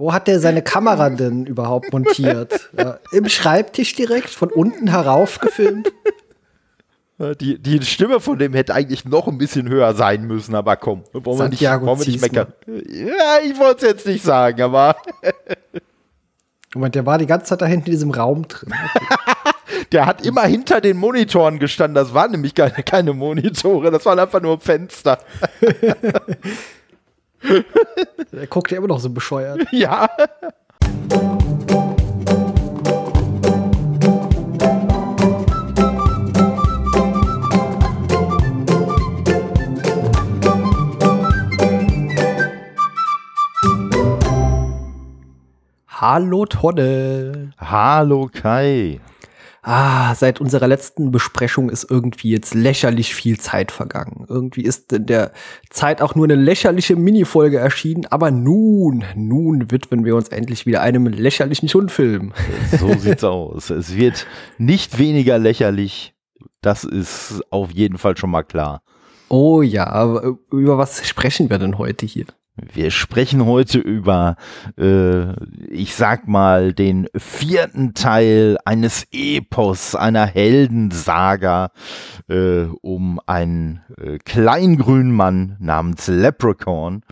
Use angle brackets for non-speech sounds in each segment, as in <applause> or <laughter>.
Wo hat der seine Kamera denn überhaupt montiert? Ja, Im Schreibtisch direkt, von unten herauf gefilmt? Die, die Stimme von dem hätte eigentlich noch ein bisschen höher sein müssen, aber komm, wollen wir nicht, wollen wir nicht meckern. Ja, ich wollte es jetzt nicht sagen, aber <laughs> Moment, der war die ganze Zeit da hinten in diesem Raum drin. <laughs> der hat immer hinter den Monitoren gestanden. Das waren nämlich keine, keine Monitore, das waren einfach nur Fenster. <laughs> Der guckt ja immer noch so bescheuert. <laughs> Ja. Hallo Tonne. Hallo Kai. Ah, seit unserer letzten Besprechung ist irgendwie jetzt lächerlich viel Zeit vergangen. Irgendwie ist in der Zeit auch nur eine lächerliche Minifolge erschienen, aber nun, nun widmen wir uns endlich wieder einem lächerlichen Schundfilm. So <laughs> sieht's aus. Es wird nicht weniger lächerlich. Das ist auf jeden Fall schon mal klar. Oh ja, aber über was sprechen wir denn heute hier? Wir sprechen heute über, äh, ich sag mal, den vierten Teil eines Epos, einer Heldensaga äh, um einen äh, kleingrünen Mann namens Leprechaun.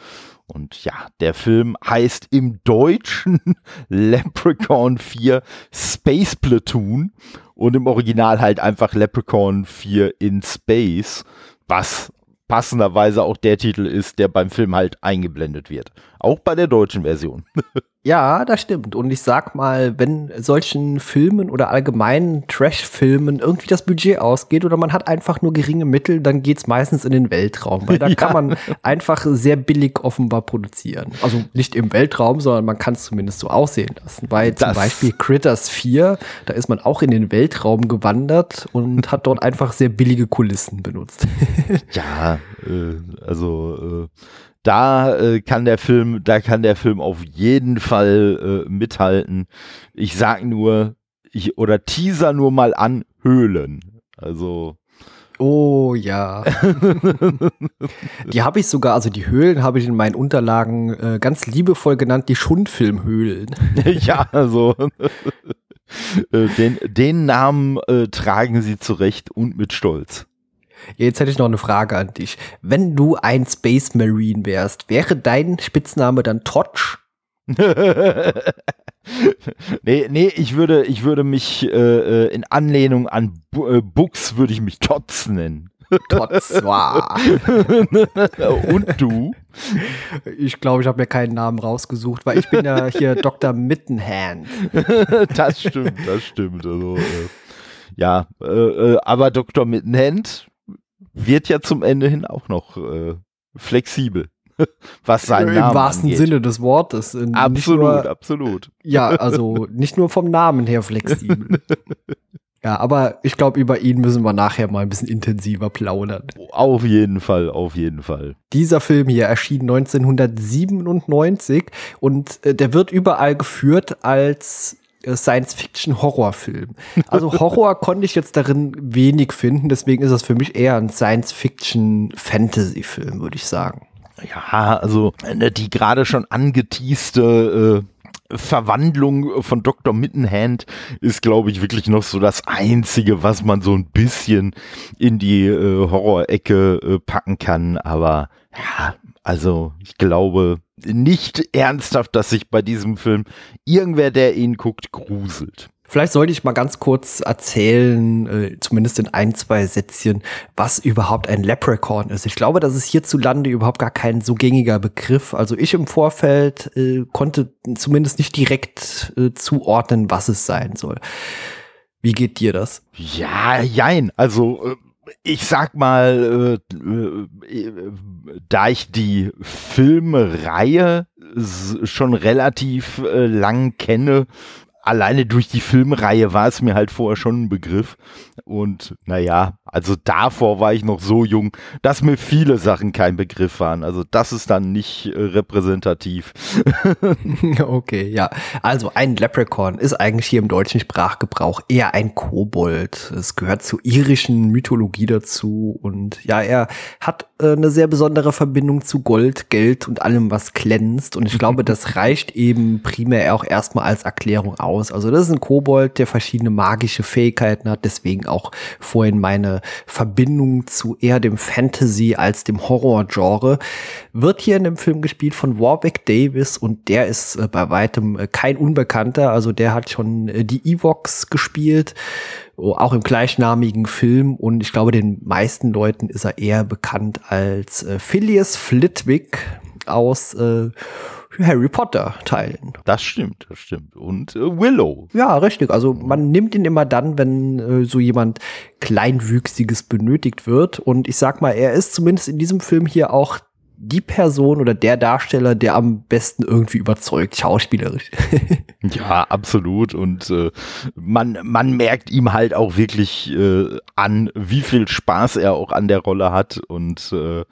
Und ja, der Film heißt im Deutschen <laughs> Leprechaun 4 Space Platoon und im Original halt einfach Leprechaun 4 in Space, was passenderweise auch der Titel ist, der beim Film halt eingeblendet wird. Auch bei der deutschen Version. <laughs> Ja, das stimmt. Und ich sag mal, wenn solchen Filmen oder allgemeinen Trash-Filmen irgendwie das Budget ausgeht oder man hat einfach nur geringe Mittel, dann geht's meistens in den Weltraum, weil <laughs> da Ja. kann man einfach sehr billig offenbar produzieren. Also nicht im Weltraum, sondern man kann es zumindest so aussehen lassen. Bei zum Beispiel Critters 4, da ist man auch in den Weltraum gewandert und hat dort einfach sehr billige Kulissen benutzt. <laughs> Ja, äh, also äh, da äh, kann der Film, da kann der Film auf jeden Fall äh, mithalten. Ich sag nur, ich oder teaser nur mal an Höhlen. Also Oh ja. <laughs> die habe ich sogar, also die Höhlen habe ich in meinen Unterlagen äh, ganz liebevoll genannt, die Schundfilmhöhlen. <laughs> ja, also <laughs> äh, den, den Namen äh, tragen sie zurecht und mit Stolz. Jetzt hätte ich noch eine Frage an dich. Wenn du ein Space Marine wärst, wäre dein Spitzname dann Totsch? <laughs> nee, nee, ich würde, ich würde mich äh, äh, in Anlehnung an Bu äh, würde ich mich Tots nennen. Tots, wow. <laughs> und du? Ich glaube, ich habe mir keinen Namen rausgesucht, weil ich bin ja hier <laughs> Dr. Mittenhand. das stimmt, das stimmt. Also, äh, ja, äh, aber Dr. Mittenhand wird ja zum Ende hin auch noch äh, flexibel, <laughs> was seinen Im Namen wahrsten angeht. Sinne des Wortes. Äh, Absolut, nur, absolut. <laughs> ja, also nicht nur vom Namen her flexibel. <laughs> Ja, aber ich glaube, über ihn müssen wir nachher mal ein bisschen intensiver plaudern. Auf jeden Fall, auf jeden Fall. Dieser Film hier erschien 1997 und äh, der wird überall geführt als äh, Science-Fiction-Horrorfilm. Also Horror <laughs> konnte ich jetzt darin wenig finden, deswegen ist das für mich eher ein Science-Fiction-Fantasy-Film, würde ich sagen. Ja, also ne, die gerade schon angeteaste äh, Verwandlung von Dr. Mittenhand ist, glaube ich, wirklich noch so das Einzige, was man so ein bisschen in die äh, Horrorecke äh, packen kann. Aber ja, also ich glaube nicht ernsthaft, dass sich bei diesem Film irgendwer, der ihn guckt, gruselt. Vielleicht sollte ich mal ganz kurz erzählen, äh, zumindest in ein, zwei Sätzchen, was überhaupt ein Leprechaun ist. Ich glaube, das ist hierzulande überhaupt gar kein so gängiger Begriff. Also ich im Vorfeld äh, konnte zumindest nicht direkt äh, zuordnen, was es sein soll. Wie geht dir das? Ja, jein. Also äh, ich sag mal, äh, äh, da ich die Filmreihe schon relativ lang kenne, alleine durch die Filmreihe war es mir halt vorher schon ein Begriff. Und naja, Also davor war ich noch so jung, dass mir viele Sachen kein Begriff waren. Also das ist dann nicht äh, repräsentativ. <laughs> okay, ja. Also ein Leprechaun ist eigentlich hier im deutschen Sprachgebrauch eher ein Kobold. Es gehört zur irischen Mythologie dazu und ja, er hat äh, eine sehr besondere Verbindung zu Gold, Geld und allem, was glänzt. Und ich <laughs> glaube, das reicht eben primär auch erstmal als Erklärung aus. Also das ist ein Kobold, der verschiedene magische Fähigkeiten hat, deswegen auch vorhin meine Verbindung zu eher dem Fantasy als dem Horror-Genre. Wird hier in dem Film gespielt von Warwick Davis und der ist äh, bei weitem äh, kein Unbekannter. Also der hat schon äh, die Evox gespielt oh, auch im gleichnamigen Film und ich glaube, den meisten Leuten ist er eher bekannt als äh, Phileas Flitwick aus äh, Harry Potter Teilen. Das stimmt, das stimmt. Und äh, Willow. Ja, richtig. Also man nimmt ihn immer dann, wenn äh, so jemand Kleinwüchsiges benötigt wird. Und ich sag mal, er ist zumindest in diesem Film hier auch die Person oder der Darsteller, der am besten irgendwie überzeugt, schauspielerisch. <laughs> ja, absolut. Und äh, man, man merkt ihm halt auch wirklich äh, an, wie viel Spaß er auch an der Rolle hat. Und äh,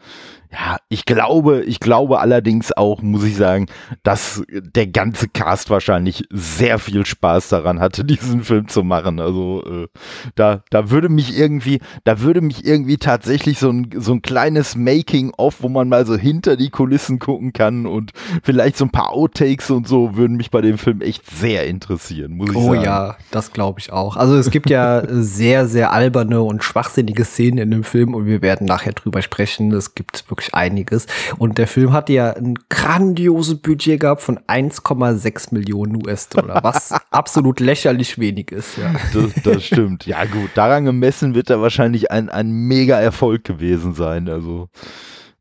ja, ich glaube, ich glaube allerdings auch, muss ich sagen, dass der ganze Cast wahrscheinlich sehr viel Spaß daran hatte, <laughs> diesen Film zu machen. Also äh, da, da würde mich irgendwie, da würde mich irgendwie tatsächlich so ein, so ein kleines Making-of, wo man mal so hinter die Kulissen gucken kann und vielleicht so ein paar Outtakes und so, würden mich bei dem Film echt sehr interessieren, muss ich oh, sagen. Oh ja, das glaube ich auch. Also es gibt ja sehr, sehr alberne und schwachsinnige Szenen in dem Film und wir werden nachher drüber sprechen. Es gibt wirklich wirklich einiges. Und der Film hatte ja ein grandioses Budget gehabt von 1,6 Millionen US-Dollar, was <laughs> absolut lächerlich wenig ist. Ja. Das, das stimmt. Ja gut, daran gemessen wird er wahrscheinlich ein, ein mega Erfolg gewesen sein. Also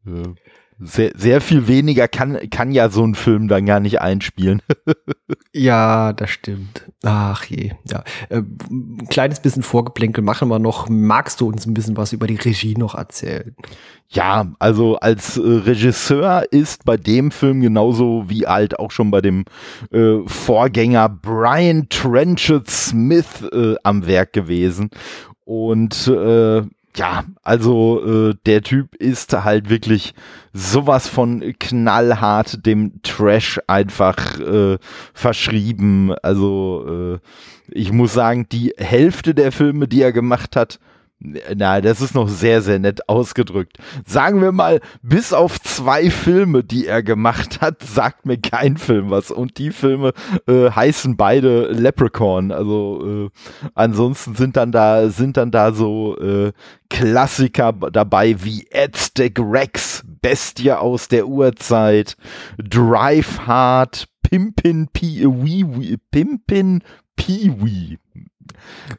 äh, sehr, sehr viel weniger kann, kann ja so ein Film dann gar nicht einspielen. <laughs> ja, das stimmt. Ach je, ja. Äh, ein kleines bisschen Vorgeplänkel machen wir noch. Magst du uns ein bisschen was über die Regie noch erzählen? Ja, also als äh, Regisseur ist bei dem Film genauso wie halt auch schon bei dem äh, Vorgänger Brian Trenchard Smith äh, am Werk gewesen. Und äh, ja, also äh, der Typ ist halt wirklich sowas von knallhart dem Trash einfach äh, verschrieben. Also äh, ich muss sagen, die Hälfte der Filme, die er gemacht hat, na, das ist noch sehr, sehr nett ausgedrückt. Sagen wir mal, bis auf zwei Filme, die er gemacht hat, sagt mir kein Film was. Und die Filme äh, heißen beide Leprechaun. Also äh, ansonsten sind dann da, sind dann da so äh, Klassiker dabei wie Aztec Rex, Bestie aus der Urzeit, Drive Hard, Pimpin Pee Wee Pimpin Pee Wee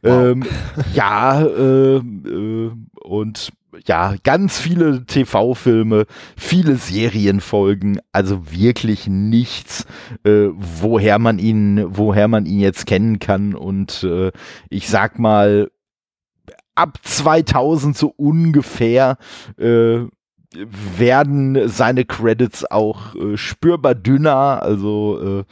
Ähm, ja, äh, äh, und ja, ganz viele TV-Filme, viele Serienfolgen, also wirklich nichts, äh, woher man ihn, woher man ihn jetzt kennen kann. Und äh, ich sag mal, ab 2000 so ungefähr äh, werden seine Credits auch äh, spürbar dünner. Also äh,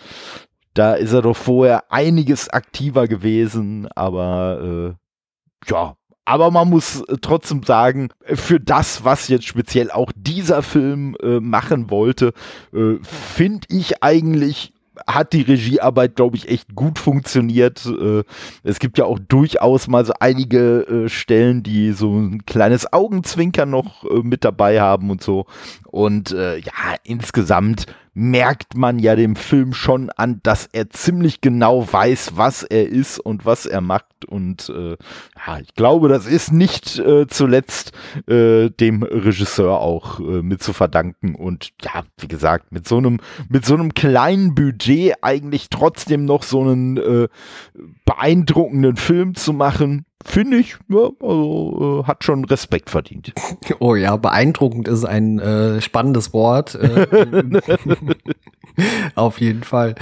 da ist er doch vorher einiges aktiver gewesen, aber äh, ja, aber man muss äh, trotzdem sagen, für das, was jetzt speziell auch dieser Film äh, machen wollte, äh, finde ich eigentlich hat die Regiearbeit, glaube ich, echt gut funktioniert. Äh, es gibt ja auch durchaus mal so einige äh, Stellen, die so ein kleines Augenzwinkern noch äh, mit dabei haben und so. Und ja, insgesamt merkt man ja dem Film schon an, dass er ziemlich genau weiß, was er ist und was er macht. Und äh, ja, ich glaube, das ist nicht äh, zuletzt äh, dem Regisseur auch äh, mit zu verdanken. Und ja, wie gesagt, mit so einem, mit so einem kleinen Budget eigentlich trotzdem noch so einen äh, beeindruckenden Film zu machen, finde ich, ja, also, äh, hat schon Respekt verdient. <laughs> Oh ja, beeindruckend ist ein äh, spannendes Wort. Äh, <laughs> <laughs> auf jeden Fall.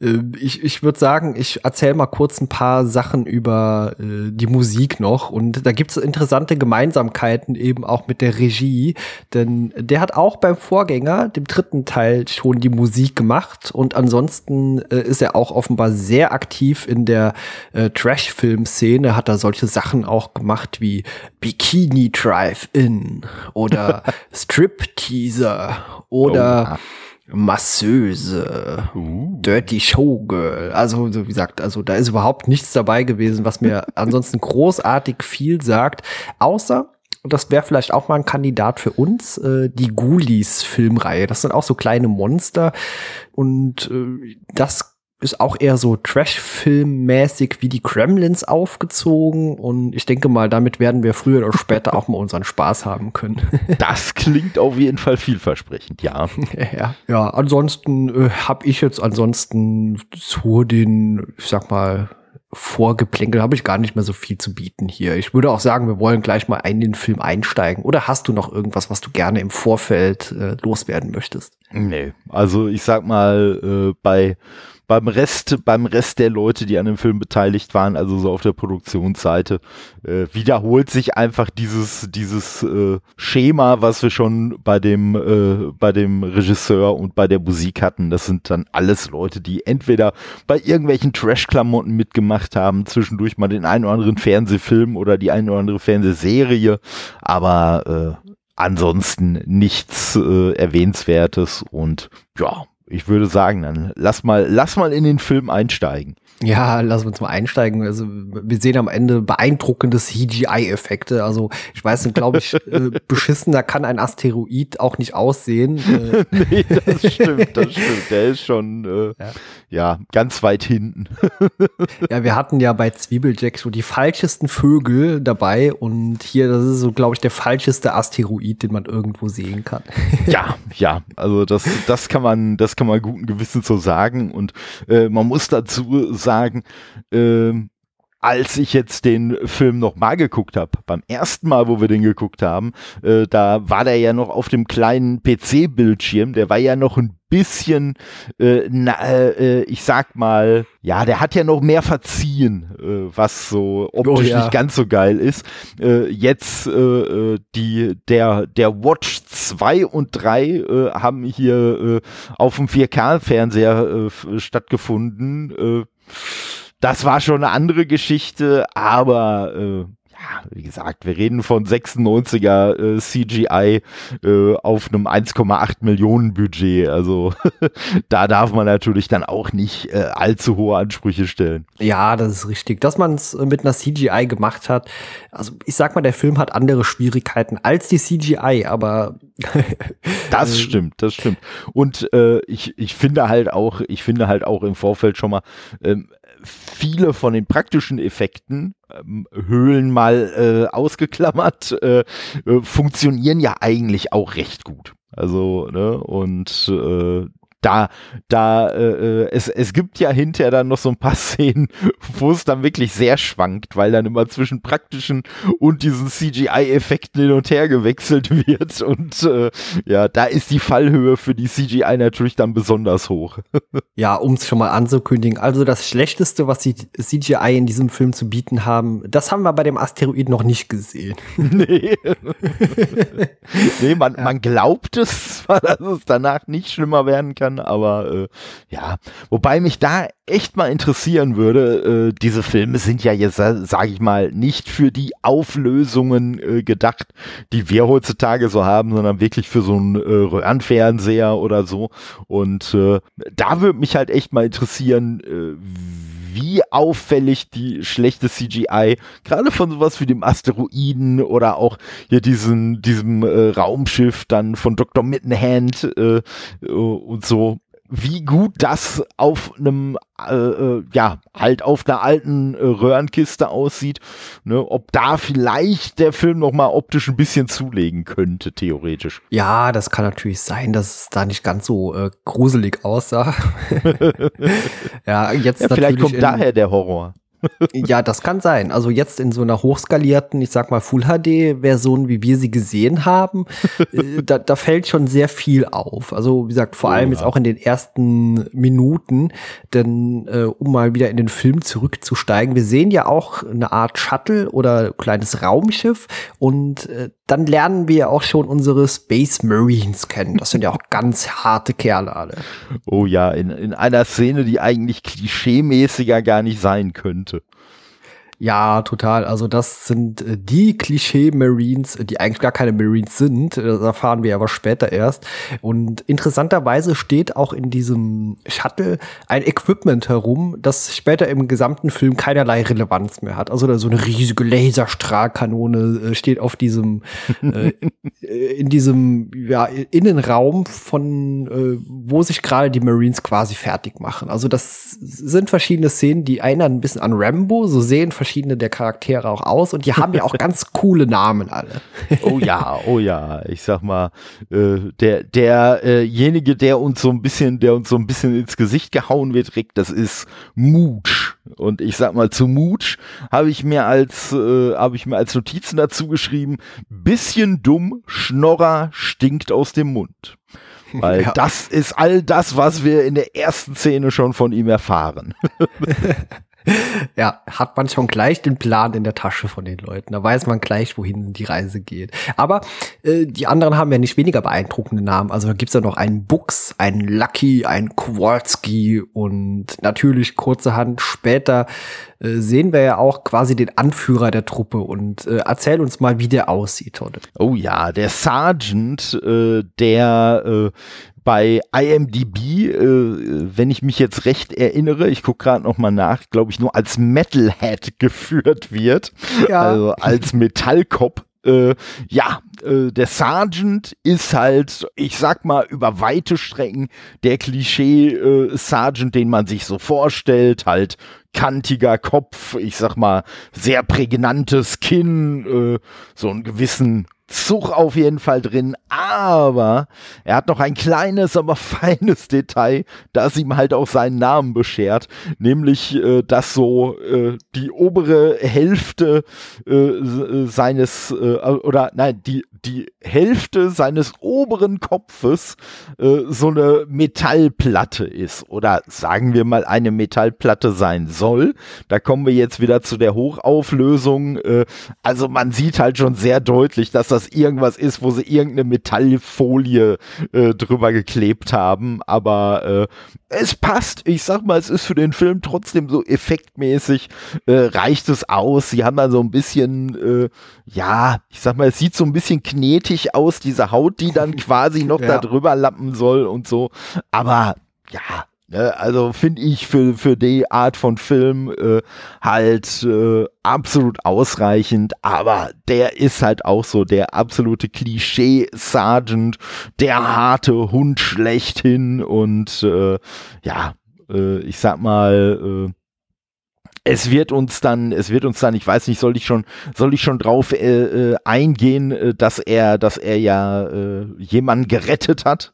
Äh, ich, ich würde sagen, ich erzähle mal kurz ein paar Sachen über äh, die Musik noch. Und da gibt es interessante Gemeinsamkeiten eben auch mit der Regie. Denn der hat auch beim Vorgänger, dem dritten Teil, schon die Musik gemacht. Und ansonsten äh, ist er auch offenbar sehr aktiv in der äh, Trash-Film-Szene. Hat er solche Sachen auch gemacht wie Bikini Drive-In oder <laughs> Strip-Teaser oder oh, Masseuse, uh. Dirty Showgirl. Also, wie gesagt, also da ist überhaupt nichts dabei gewesen, was mir <laughs> ansonsten großartig viel sagt, außer und das wäre vielleicht auch mal ein Kandidat für uns, äh, die Ghoulies-Filmreihe. Das sind auch so kleine Monster und äh, das ist auch eher so Trash-Film-mäßig wie die Kremlins aufgezogen und ich denke mal, damit werden wir früher oder später auch mal unseren Spaß haben können. <laughs> das klingt auf jeden Fall vielversprechend, ja. ja, ja ansonsten äh, habe ich jetzt ansonsten zu den, ich sag mal, Vorgeplänkel habe ich gar nicht mehr so viel zu bieten hier. Ich würde auch sagen, wir wollen gleich mal in den Film einsteigen. Oder hast du noch irgendwas, was du gerne im Vorfeld äh, loswerden möchtest? Nee, also ich sag mal, äh, bei beim Rest, beim Rest der Leute, die an dem Film beteiligt waren, also so auf der Produktionsseite, äh, wiederholt sich einfach dieses, dieses äh, Schema, was wir schon bei dem, äh, bei dem Regisseur und bei der Musik hatten. Das sind dann alles Leute, die entweder bei irgendwelchen Trash-Klamotten mitgemacht haben, zwischendurch mal den einen oder anderen Fernsehfilm oder die eine oder andere Fernsehserie, aber äh, ansonsten nichts äh, Erwähnenswertes und ja, ich würde sagen, dann lass mal, lass mal in den Film einsteigen. Ja, lass uns mal einsteigen. Also wir sehen am Ende beeindruckende CGI-Effekte. Also ich weiß nicht, glaube ich, äh, <laughs> beschissener kann ein Asteroid auch nicht aussehen. Äh. <laughs> nee, das stimmt, das stimmt. Der ist schon äh, ja. ja. ganz weit hinten. <laughs> ja, wir hatten ja bei Zwiebeljack so die falschesten Vögel dabei und hier, das ist so, glaube ich, der falscheste Asteroid, den man irgendwo sehen kann. ja, ja, also das, das kann man, das kann man guten Gewissen so sagen und äh, man muss dazu sagen, sagen, ähm, als ich jetzt den Film noch mal geguckt habe, beim ersten Mal, wo wir den geguckt haben, äh, da war der ja noch auf dem kleinen PC-Bildschirm, der war ja noch ein bisschen, äh, na, äh, ich sag mal, ja, der hat ja noch mehr verziehen, äh, was so optisch oh, ja. nicht ganz so geil ist. Äh, jetzt äh, die der der Watch 2 und 3 äh, haben hier auf dem 4K-Fernseher äh, stattgefunden. Das war schon eine andere Geschichte, aber äh, ja, wie gesagt, wir reden von 96er äh, CGI äh, auf einem 1,8 Millionen Budget. Also <laughs> da darf man natürlich dann auch nicht äh, allzu hohe Ansprüche stellen. Ja, das ist richtig. Dass man es mit einer CGI gemacht hat, also ich sag mal, der Film hat andere Schwierigkeiten als die CGI, aber <laughs> das äh, stimmt, das stimmt. Und äh, ich, ich finde halt auch, ich finde halt auch im Vorfeld schon mal, ähm, viele von den praktischen Effekten, ähm, Höhlen mal äh, ausgeklammert, äh, äh, funktionieren ja eigentlich auch recht gut. Also, ne, und äh, da, da, äh, äh, es, es gibt ja hinterher dann noch so ein paar <laughs> Szenen, wo es dann wirklich sehr schwankt, weil dann immer zwischen praktischen und diesen CGI-Effekten hin und her gewechselt <laughs> wird. Und äh, ja, da ist die Fallhöhe für die CGI natürlich dann besonders hoch. <laughs> ja, um es schon mal anzukündigen, also das Schlechteste, was die CGI in diesem Film zu bieten haben, das haben wir bei dem Asteroid noch nicht gesehen. nee. nee, man, ja. man glaubt es zwar, dass es danach nicht schlimmer werden kann aber äh, ja, wobei mich da echt mal interessieren würde, äh, diese Filme sind ja jetzt, sage ich mal, nicht für die Auflösungen äh, gedacht, die wir heutzutage so haben, sondern wirklich für so einen äh, Röhrenfernseher oder so. Und äh, da würde mich halt echt mal interessieren, äh, wie auffällig die schlechte CGI, gerade von sowas wie dem Asteroiden oder auch hier diesen, diesem äh, Raumschiff dann von Dr. Mittenhand äh, äh, und so, wie gut das auf einem, äh, äh, ja, halt auf einer alten äh, Röhrenkiste aussieht, ne, ob da vielleicht der Film nochmal optisch ein bisschen zulegen könnte, theoretisch. Ja, das kann natürlich sein, dass es da nicht ganz so äh, gruselig aussah. <laughs> <laughs> ja, jetzt ja, Vielleicht kommt daher der Horror. Ja, das kann sein. Also jetzt in so einer hochskalierten, ich sag mal Full HD Version, wie wir sie gesehen haben, äh, <laughs> da, da fällt schon sehr viel auf. Also wie gesagt, vor oh, allem ja. jetzt auch in den ersten Minuten, denn äh, um mal wieder in den Film zurückzusteigen, wir sehen ja auch eine Art Shuttle oder kleines Raumschiff und äh, dann lernen wir auch schon unsere Space Marines kennen. Das sind ja auch ganz harte Kerle alle. Oh ja, in, in einer Szene, die eigentlich klischeemäßiger gar nicht sein könnte. Ja, total. Also das sind äh, die Klischee-Marines, die eigentlich gar keine Marines sind. Das erfahren wir aber später erst. Und interessanterweise steht auch in diesem Shuttle ein Equipment herum, das später im gesamten Film keinerlei Relevanz mehr hat. Also so eine riesige Laserstrahlkanone äh, steht auf diesem, <laughs> äh, in diesem ja, Innenraum von, äh, wo sich gerade die Marines quasi fertig machen. Also das sind verschiedene Szenen, die erinnern ein bisschen an Rambo, so sehen verschiedene der Charaktere auch aus und die haben ja auch <laughs> ganz coole Namen alle. oh ja, oh ja, ich sag mal, äh, der derjenige, äh der uns so ein bisschen, der uns so ein bisschen ins Gesicht gehauen wird, Rick, das ist Mooch. Und ich sag mal, zu Mooch habe ich mir als äh, habe ich mir als Notizen dazu geschrieben, bisschen dumm, Schnorrer stinkt aus dem Mund. Weil ja. das ist all das, was wir in der ersten Szene schon von ihm erfahren. <laughs> <laughs> ja, hat man schon gleich den Plan in der Tasche von den Leuten. Da weiß man gleich, wohin die Reise geht. Aber äh, die anderen haben ja nicht weniger beeindruckende Namen. Also da gibt's ja noch einen Bux, einen Lucky, einen Kowalski und natürlich kurzerhand später äh, sehen wir ja auch quasi den Anführer der Truppe und äh, erzähl uns mal, wie der aussieht heute. Oh ja, der Sergeant, äh, der äh, bei IMDb, äh, wenn ich mich jetzt recht erinnere, ich gucke gerade noch mal nach, glaube ich, nur als Metalhead <laughs> geführt wird, ja. also als Metallkopf. Äh, ja, äh, der Sergeant ist halt, ich sag mal, über weite Strecken der Klischee-Sergeant, äh, den man sich so vorstellt, halt kantiger Kopf, ich sag mal, sehr prägnantes Kinn, äh, so einen gewissen Zug auf jeden Fall drin, aber er hat noch ein kleines, aber <laughs> feines Detail, das ihm halt auch seinen Namen beschert, nämlich, äh, dass so äh, die obere Hälfte äh, seines, äh, oder nein, die, die Hälfte seines oberen Kopfes äh, so eine Metallplatte ist oder sagen wir mal eine Metallplatte sein soll. Da kommen wir jetzt wieder zu der Hochauflösung. Äh, also man sieht halt schon sehr deutlich, dass das irgendwas ist, wo sie irgendeine Metallfolie äh, drüber geklebt haben. Aber äh, es passt. Ich sag mal, es ist für den Film trotzdem so effektmäßig, äh, reicht es aus. Sie haben da so ein bisschen, äh, ja, ich sag mal, es sieht so ein bisschen knetig aus, diese Haut, die dann quasi noch <laughs> ja. da drüber lappen soll und so. Aber ja, also finde ich für, für die Art von Film äh, halt äh, absolut ausreichend, aber der ist halt auch so der absolute Klischee-Sergeant, der harte Hund schlechthin und äh, ja, äh, ich sag mal, äh, es wird uns dann, es wird uns dann, ich weiß nicht, soll ich schon, soll ich schon drauf äh, eingehen, dass er, dass er ja äh, jemanden gerettet hat?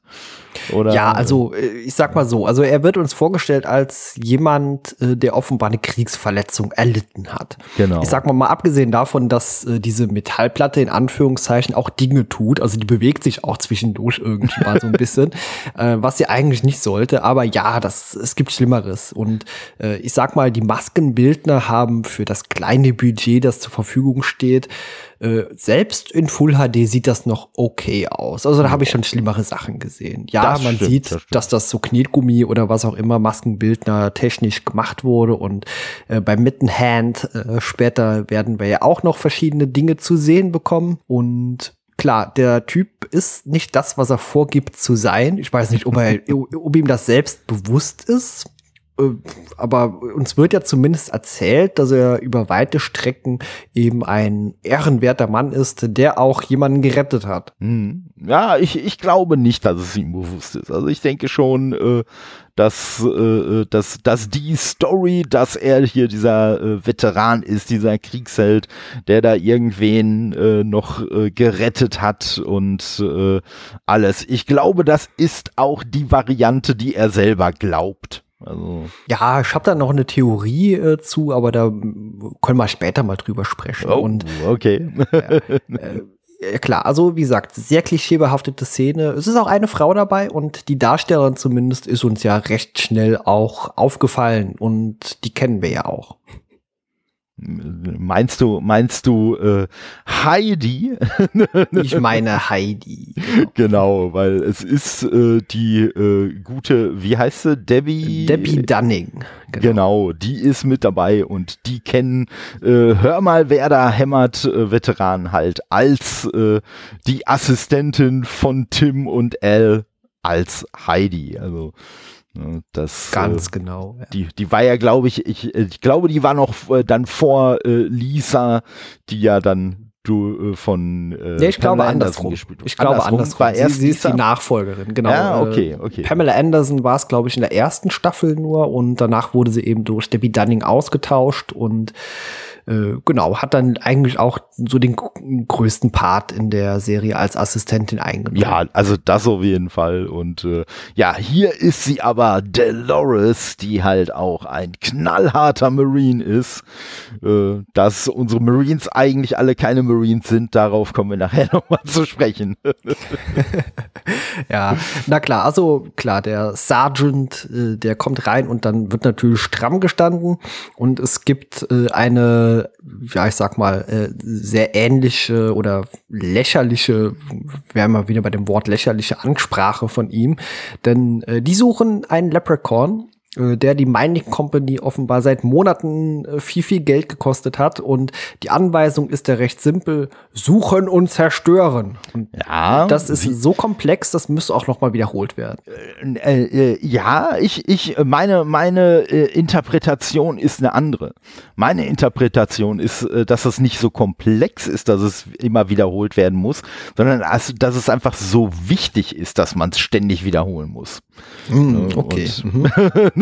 Oder? Ja, also äh, ich sag mal so, also er wird uns vorgestellt als jemand, äh, der offenbar eine Kriegsverletzung erlitten hat. Genau. Ich sag mal mal abgesehen davon, dass äh, diese Metallplatte in Anführungszeichen auch Dinge tut, also die bewegt sich auch zwischendurch irgendwie mal so ein bisschen, <laughs> äh, was sie eigentlich nicht sollte. Aber ja, das es gibt Schlimmeres und äh, ich sag mal, die Maskenbildner haben für das kleine Budget, das zur Verfügung steht, äh, selbst in Full HD sieht das noch okay aus. Also da habe ich schon schlimmere Sachen gesehen. Ja, das man stimmt, sieht, das dass das so Knetgummi oder was auch immer Maskenbildner technisch gemacht wurde und äh, beim Mittenhand äh, später werden wir ja auch noch verschiedene Dinge zu sehen bekommen und klar, der Typ ist nicht das, was er vorgibt zu sein. Ich weiß nicht, ob, er, <laughs> ob ihm das selbst bewusst ist. Äh, aber uns wird ja zumindest erzählt, dass er über weite Strecken eben ein ehrenwerter Mann ist, der auch jemanden gerettet hat. Hm. Ja, ich, ich glaube nicht, dass es ihm bewusst ist. Also ich denke schon, äh, dass, äh, dass, dass die Story, dass er hier dieser Veteran ist, dieser Kriegsheld, der da irgendwen noch gerettet hat und alles. Ich glaube, das ist auch die Variante, die er selber glaubt. Also ja, ich habe da noch eine Theorie äh, zu, aber da können wir später mal drüber sprechen. oh, Und okay. äh, ja, klar, also wie gesagt, sehr klischeebehaftete Szene. Es ist auch eine Frau dabei und die Darstellerin zumindest ist uns ja recht schnell auch aufgefallen und die kennen wir ja auch. Meinst du, meinst du äh, Heidi? <laughs> Ich meine Heidi. genau, weil es ist äh, die äh, gute, wie heißt sie? Debbie? Debbie Dunning. Genau. genau. die ist mit dabei und die kennen äh, Hör mal, wer da hämmert äh, Veteran halt als äh, die Assistentin von Tim und Al als Heidi. Also das, Ganz äh, genau. Ja. Die, die war ja, glaube ich, ich, ich glaube, die war noch äh, dann vor äh, Lisa, die ja dann du äh, von äh, nee, ich glaube andersrum. gespielt Ich glaube andersrum. andersrum. War erst sie, sie ist die Nachfolgerin, genau. Ja, okay, okay. Pamela Anderson war es, glaube ich, in der ersten Staffel nur und danach wurde sie eben durch Debbie Dunning ausgetauscht und äh, genau, hat dann eigentlich auch so den größten Part in der Serie als Assistentin eingenommen. Ja, also das auf jeden Fall. Und äh, ja, hier ist sie aber Dolores, die halt auch ein knallharter Marine ist. Äh, dass unsere Marines eigentlich alle keine Marines sind, darauf kommen wir nachher <laughs> nochmal zu sprechen. <laughs> ja, na klar, also klar, der Sergeant, äh, der kommt rein und dann wird natürlich stramm gestanden und es gibt äh, ja, ich sag mal, äh, sehr ähnliche oder lächerliche, wir haben mal wieder bei dem Wort lächerliche Ansprache von ihm, denn äh, die suchen einen Leprechaun der die Mining Company offenbar seit Monaten äh, viel, viel Geld gekostet hat. Und die Anweisung ist ja recht simpel, suchen und zerstören. Und ja. Das ist so komplex, das müsste auch noch mal wiederholt werden. Äh, äh, ja, ich, ich, meine, meine äh, Interpretation ist eine andere. Meine Interpretation ist, äh, dass es nicht so komplex ist, dass es immer wiederholt werden muss, sondern dass, dass es einfach so wichtig ist, dass man es ständig wiederholen muss. Mm, okay. <laughs>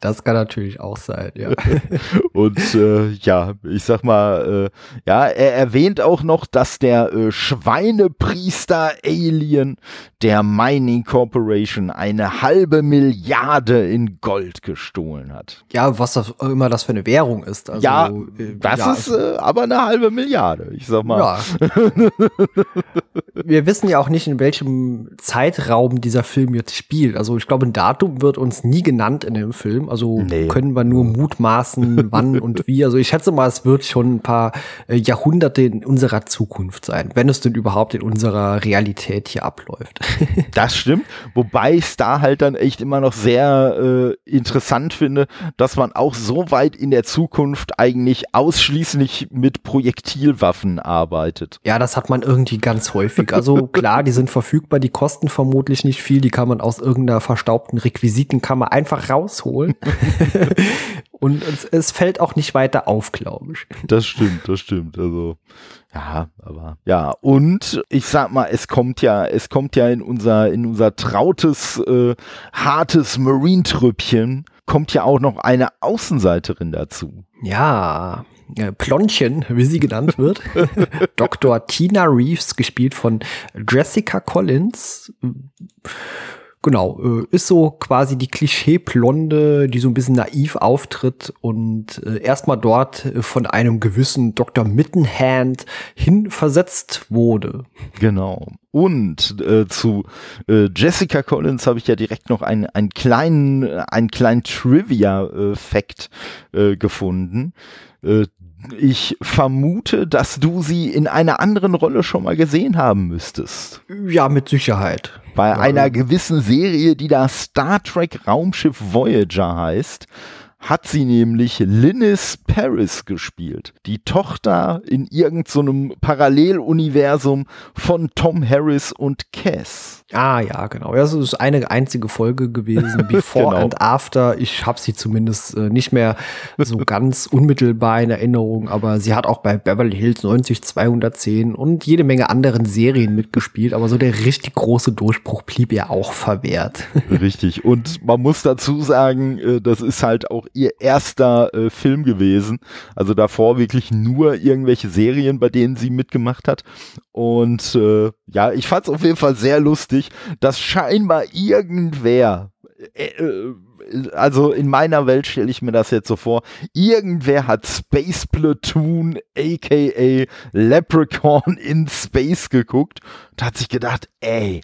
Das kann natürlich auch sein, ja. <laughs> Und äh, ja, ich sag mal, äh, ja, er erwähnt auch noch, dass der äh, Schweinepriester Alien der Mining Corporation eine halbe Milliarde in Gold gestohlen hat. Ja, was das immer das für eine Währung ist. Also, ja, äh, das ja. ist äh, aber eine halbe Milliarde, ich sag mal. Ja. <laughs> Wir wissen ja auch nicht, in welchem Zeitraum dieser Film jetzt spielt. Also ich glaube, ein Datum wird uns nie genannt in dem Film. Also nee. können wir nur mutmaßen, <laughs> wann und wie. Also ich schätze mal, es wird schon ein paar äh, Jahrhunderte in unserer Zukunft sein, wenn es denn überhaupt in unserer Realität hier abläuft. <laughs> das stimmt. Wobei ich es da halt dann echt immer noch sehr äh, interessant finde, dass man auch so weit in der Zukunft eigentlich ausschließlich mit Projektilwaffen arbeitet. Ja, das hat man irgendwie ganz häufig. Also <laughs> klar, die sind verfügbar, die kosten vermutlich nicht viel, die kann man aus irgendeiner verstaubten Requisitenkammer einfach rausholen. <laughs> Und es, es, fällt auch nicht weiter auf, glaube ich. Das stimmt, das stimmt. Also, ja, aber ja. Und ich sag mal, es kommt ja, es kommt ja in unser, in unser trautes, äh, hartes Marine-Trüppchen, kommt ja auch noch eine Außenseiterin dazu. Ja, äh, Plonchen, wie sie genannt wird. <laughs> Dr. Tina Reeves, gespielt von Jessica Collins. Genau, äh, ist so quasi die Klischee-Blonde, die so ein bisschen naiv auftritt und äh, erstmal dort äh, von einem gewissen Dr. Mittenhand hinversetzt wurde. Genau. Und äh, zu äh, Jessica Collins habe ich ja direkt noch einen, einen kleinen, einen kleinen Trivia-Fact äh, gefunden. Äh, ich vermute, dass du sie in einer anderen Rolle schon mal gesehen haben müsstest. Ja, mit Sicherheit. Bei ja. einer gewissen Serie, die da Star Trek Raumschiff Voyager heißt hat sie nämlich Linnis Paris gespielt. Die Tochter in irgendeinem so Paralleluniversum von Tom Harris und Cass. Ah ja, genau. Das ist eine einzige Folge gewesen, <laughs> Before genau. and After. Ich habe sie zumindest äh, nicht mehr so <laughs> ganz unmittelbar in Erinnerung, aber sie hat auch bei Beverly Hills 90210 und jede Menge anderen Serien mitgespielt, aber so der richtig große Durchbruch blieb ihr auch verwehrt. <laughs> Richtig. Und man muss dazu sagen, äh, das ist halt auch ihr erster äh, Film gewesen. Also davor wirklich nur irgendwelche Serien, bei denen sie mitgemacht hat. Und äh, ja, ich fand es auf jeden Fall sehr lustig, dass scheinbar irgendwer äh, äh, also in meiner Welt stelle ich mir das jetzt so vor. Irgendwer hat Space Platoon, aka Leprechaun in Space geguckt und hat sich gedacht, ey,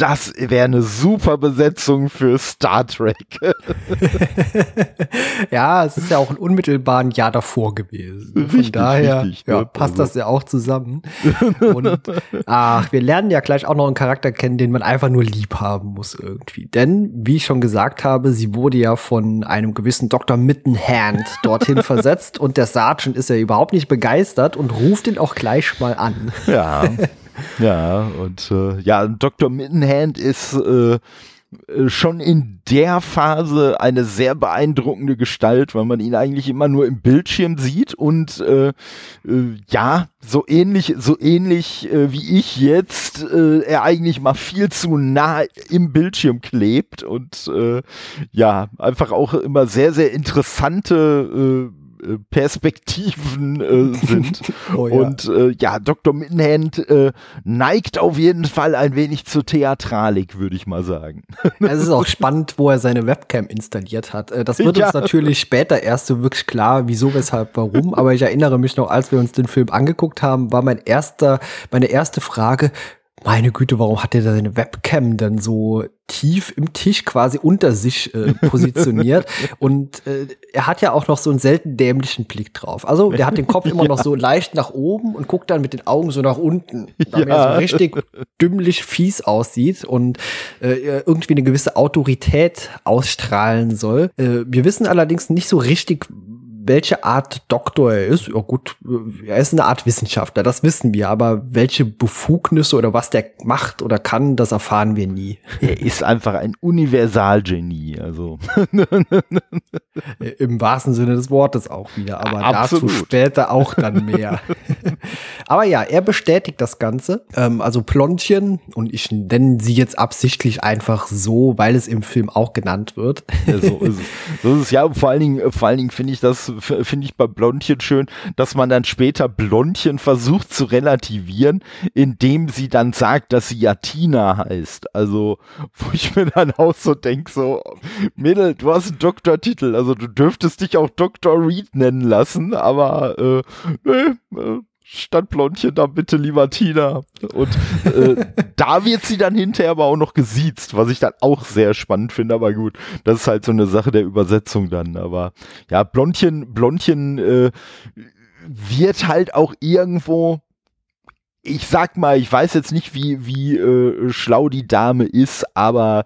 das wäre eine super Besetzung für Star Trek. <laughs> ja, es ist ja auch ein unmittelbaren Jahr davor gewesen. Von richtig, daher richtig, ja, passt also. das ja auch zusammen. Und ach, wir lernen ja gleich auch noch einen Charakter kennen, den man einfach nur lieb haben muss irgendwie. Denn, wie ich schon gesagt habe, sie wurde ja von einem gewissen Dr. Mittenhand dorthin <laughs> versetzt und der Sergeant ist ja überhaupt nicht begeistert und ruft ihn auch gleich mal an. Ja. <laughs> Ja, und äh, ja, Dr. Mittenhand ist äh, schon in der Phase eine sehr beeindruckende Gestalt, weil man ihn eigentlich immer nur im Bildschirm sieht und äh, äh, ja, so ähnlich, so ähnlich äh, wie ich jetzt, äh, er eigentlich mal viel zu nah im Bildschirm klebt und äh, ja, einfach auch immer sehr, sehr interessante äh, Perspektiven äh, sind. <laughs> oh, ja. Und äh, ja, Dr. Mittenhand äh, neigt auf jeden Fall ein wenig zur Theatralik, würde ich mal sagen. Es ist auch spannend, wo er seine Webcam installiert hat. Äh, das wird ja. uns natürlich später erst so wirklich klar, wieso, weshalb, warum. Aber ich erinnere mich noch, als wir uns den Film angeguckt haben, war mein erster, meine erste Frage, meine Güte, warum hat er da seine Webcam dann so tief im Tisch quasi unter sich äh, <laughs> positioniert? und äh, er hat ja auch noch so einen selten dämlichen Blick drauf. Also der hat den Kopf immer <laughs> ja. noch so leicht nach oben und guckt dann mit den Augen so nach unten, <laughs> damit ja. er so richtig dümmlich fies aussieht und äh, irgendwie eine gewisse Autorität ausstrahlen soll. Äh, wir wissen allerdings nicht so richtig, welche Art Doktor er ist. Ja gut, er ist eine Art Wissenschaftler, das wissen wir, aber welche Befugnisse oder was der macht oder kann, das erfahren wir nie. <laughs> Er ist einfach ein Universalgenie, also. Im wahrsten Sinne des Wortes auch wieder, aber Absolut. dazu später auch dann mehr. <laughs> aber ja, er bestätigt das Ganze. Ähm, also Plontchen, und ich nenne sie jetzt absichtlich einfach so, weil es im Film auch genannt wird. Ja, so ist es. So ist es ja, vor allen Dingen, vor allen Dingen finde ich das finde ich bei Blondchen schön, dass man dann später Blondchen versucht zu relativieren, indem sie dann sagt, dass sie ja Tina heißt. Also, wo ich mir dann auch so denke, so, Mädel, du hast einen Doktortitel, also du dürftest dich auch Dr. Reed nennen lassen, aber äh, nee, äh, Stadtblondchen da bitte lieber Tina. Und äh, <laughs> da wird sie dann hinterher aber auch noch gesiezt, was ich dann auch sehr spannend finde, aber gut, das ist halt so eine Sache der Übersetzung dann. Aber ja, Blondchen, Blondchen äh, wird halt auch irgendwo ich sag mal, ich weiß jetzt nicht, wie, wie äh, schlau die Dame ist, aber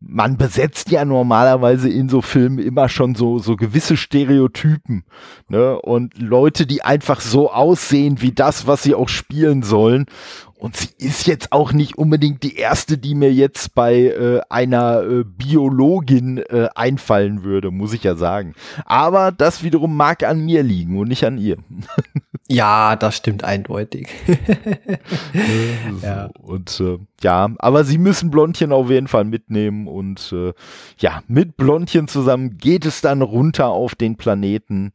man besetzt ja normalerweise in so Filmen immer schon so, so gewisse Stereotypen, ne? Und Leute, die einfach so aussehen wie das, was sie auch spielen sollen. Und sie ist jetzt auch nicht unbedingt die erste, die mir jetzt bei äh, einer äh, Biologin äh, einfallen würde, muss ich ja sagen. Aber das wiederum mag an mir liegen und nicht an ihr. <laughs> Ja, das stimmt eindeutig. <laughs> ja. Und äh, ja, aber sie müssen Blondchen auf jeden Fall mitnehmen und äh, ja, mit Blondchen zusammen geht es dann runter auf den Planeten,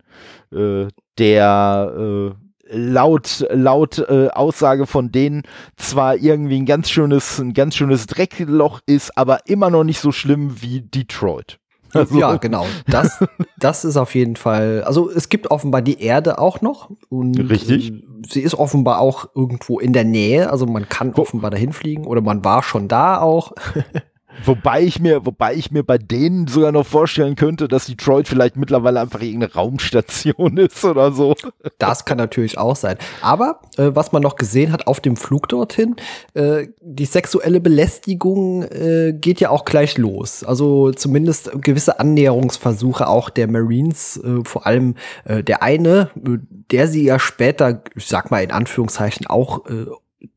äh, der äh, laut laut äh, Aussage von denen zwar irgendwie ein ganz schönes ein ganz schönes Dreckloch ist, aber immer noch nicht so schlimm wie Detroit. Also. Ja, <laughs> genau. Das, das ist auf jeden Fall. Also es gibt offenbar die Erde auch noch. Und, Richtig. Äh, sie ist offenbar auch irgendwo in der Nähe. Also man kann offenbar dahin fliegen oder man war schon da auch. <laughs> Wobei ich mir, wobei ich mir bei denen sogar noch vorstellen könnte, dass Detroit vielleicht mittlerweile einfach irgendeine Raumstation <laughs> ist oder so. Das kann natürlich auch sein. Aber äh, was man noch gesehen hat auf dem Flug dorthin, äh, die sexuelle Belästigung äh, geht ja auch gleich los. Also zumindest gewisse Annäherungsversuche auch der Marines, äh, vor allem äh, der eine, äh, der sie ja später, ich sag mal in Anführungszeichen, auch äh,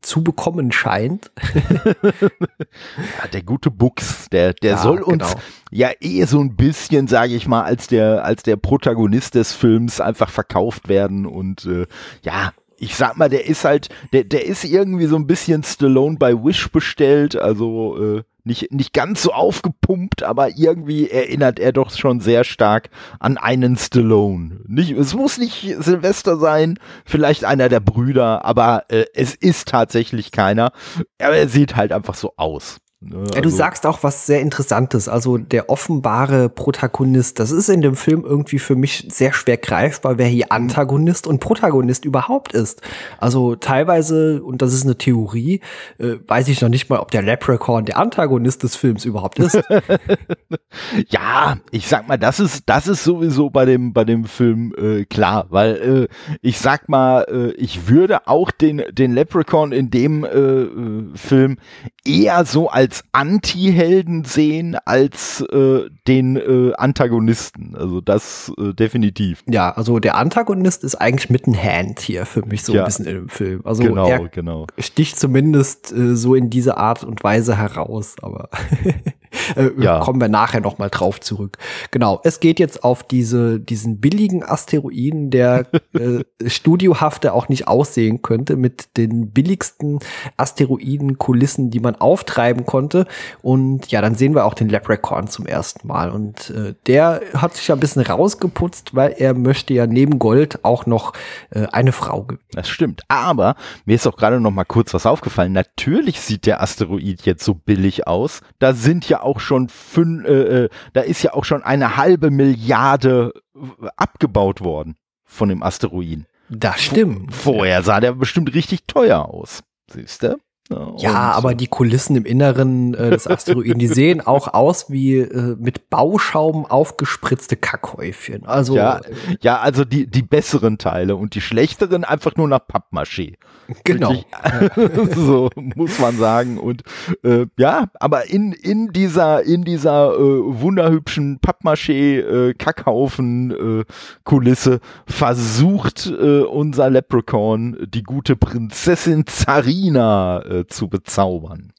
zu bekommen scheint. <laughs> ja, der gute Buchs, der, der ja, soll uns genau. ja eh so ein bisschen, sage ich mal, als der, als der Protagonist des Films einfach verkauft werden und äh, ja, ich sag mal, der ist halt, der, der ist irgendwie so ein bisschen Stallone bei Wish bestellt, also äh, nicht, nicht ganz so aufgepumpt, aber irgendwie erinnert er doch schon sehr stark an einen Stallone. Nicht, es muss nicht Sylvester sein, vielleicht einer der Brüder, aber äh, es ist tatsächlich keiner. Aber er sieht halt einfach so aus. Ne? Ja, du also sagst auch was sehr Interessantes. Also der offenbare Protagonist, das ist in dem Film irgendwie für mich sehr schwer greifbar, wer hier Antagonist und Protagonist überhaupt ist. Also teilweise, und das ist eine Theorie, äh, weiß ich noch nicht mal, ob der Leprechaun der Antagonist des Films überhaupt ist. <laughs> ja, ich sag mal, das ist, das ist sowieso bei dem, bei dem Film äh, klar, weil äh, ich sag mal, äh, ich würde auch den, den Leprechaun in dem äh, äh, Film eher so als als Anti-Helden sehen als äh, den äh, Antagonisten. Also das äh, definitiv. Ja, also der Antagonist ist eigentlich mit ein Hand hier für mich so ja. ein bisschen dem Film. Also genau, er genau. sticht zumindest äh, so in diese Art und Weise heraus, aber <laughs> Äh, ja. Kommen wir nachher noch mal drauf zurück. Genau, es geht jetzt auf diese, diesen billigen Asteroiden, der <laughs> äh, studiohafte auch nicht aussehen könnte, mit den billigsten Asteroidenkulissen, die man auftreiben konnte. Und ja, dann sehen wir auch den Leprechaun zum ersten Mal. Und äh, der hat sich ja ein bisschen rausgeputzt, weil er möchte ja neben Gold auch noch äh, eine Frau gewinnen. Das stimmt. Aber mir ist auch gerade noch mal kurz was aufgefallen. Natürlich sieht der Asteroid jetzt so billig aus. Da sind ja auch schon fünf, äh, äh, da ist ja auch schon eine halbe Milliarde abgebaut worden von dem Asteroiden. Das stimmt. Vorher sah der bestimmt richtig teuer aus. Siehst du? Ja, aber die Kulissen im Inneren äh, des Asteroiden, die sehen auch aus wie äh, mit Bauschaum aufgespritzte Kackhäufchen. Also ja, ja, also die die besseren Teile und die schlechteren einfach nur nach Pappmaché. Genau. <laughs> so muss man sagen und äh, ja, aber in in dieser in dieser äh, wunderhübschen Pappmaché äh, Kackhaufen äh, Kulisse versucht äh, unser Leprechaun die gute Prinzessin Zarina äh, zu bezaubern.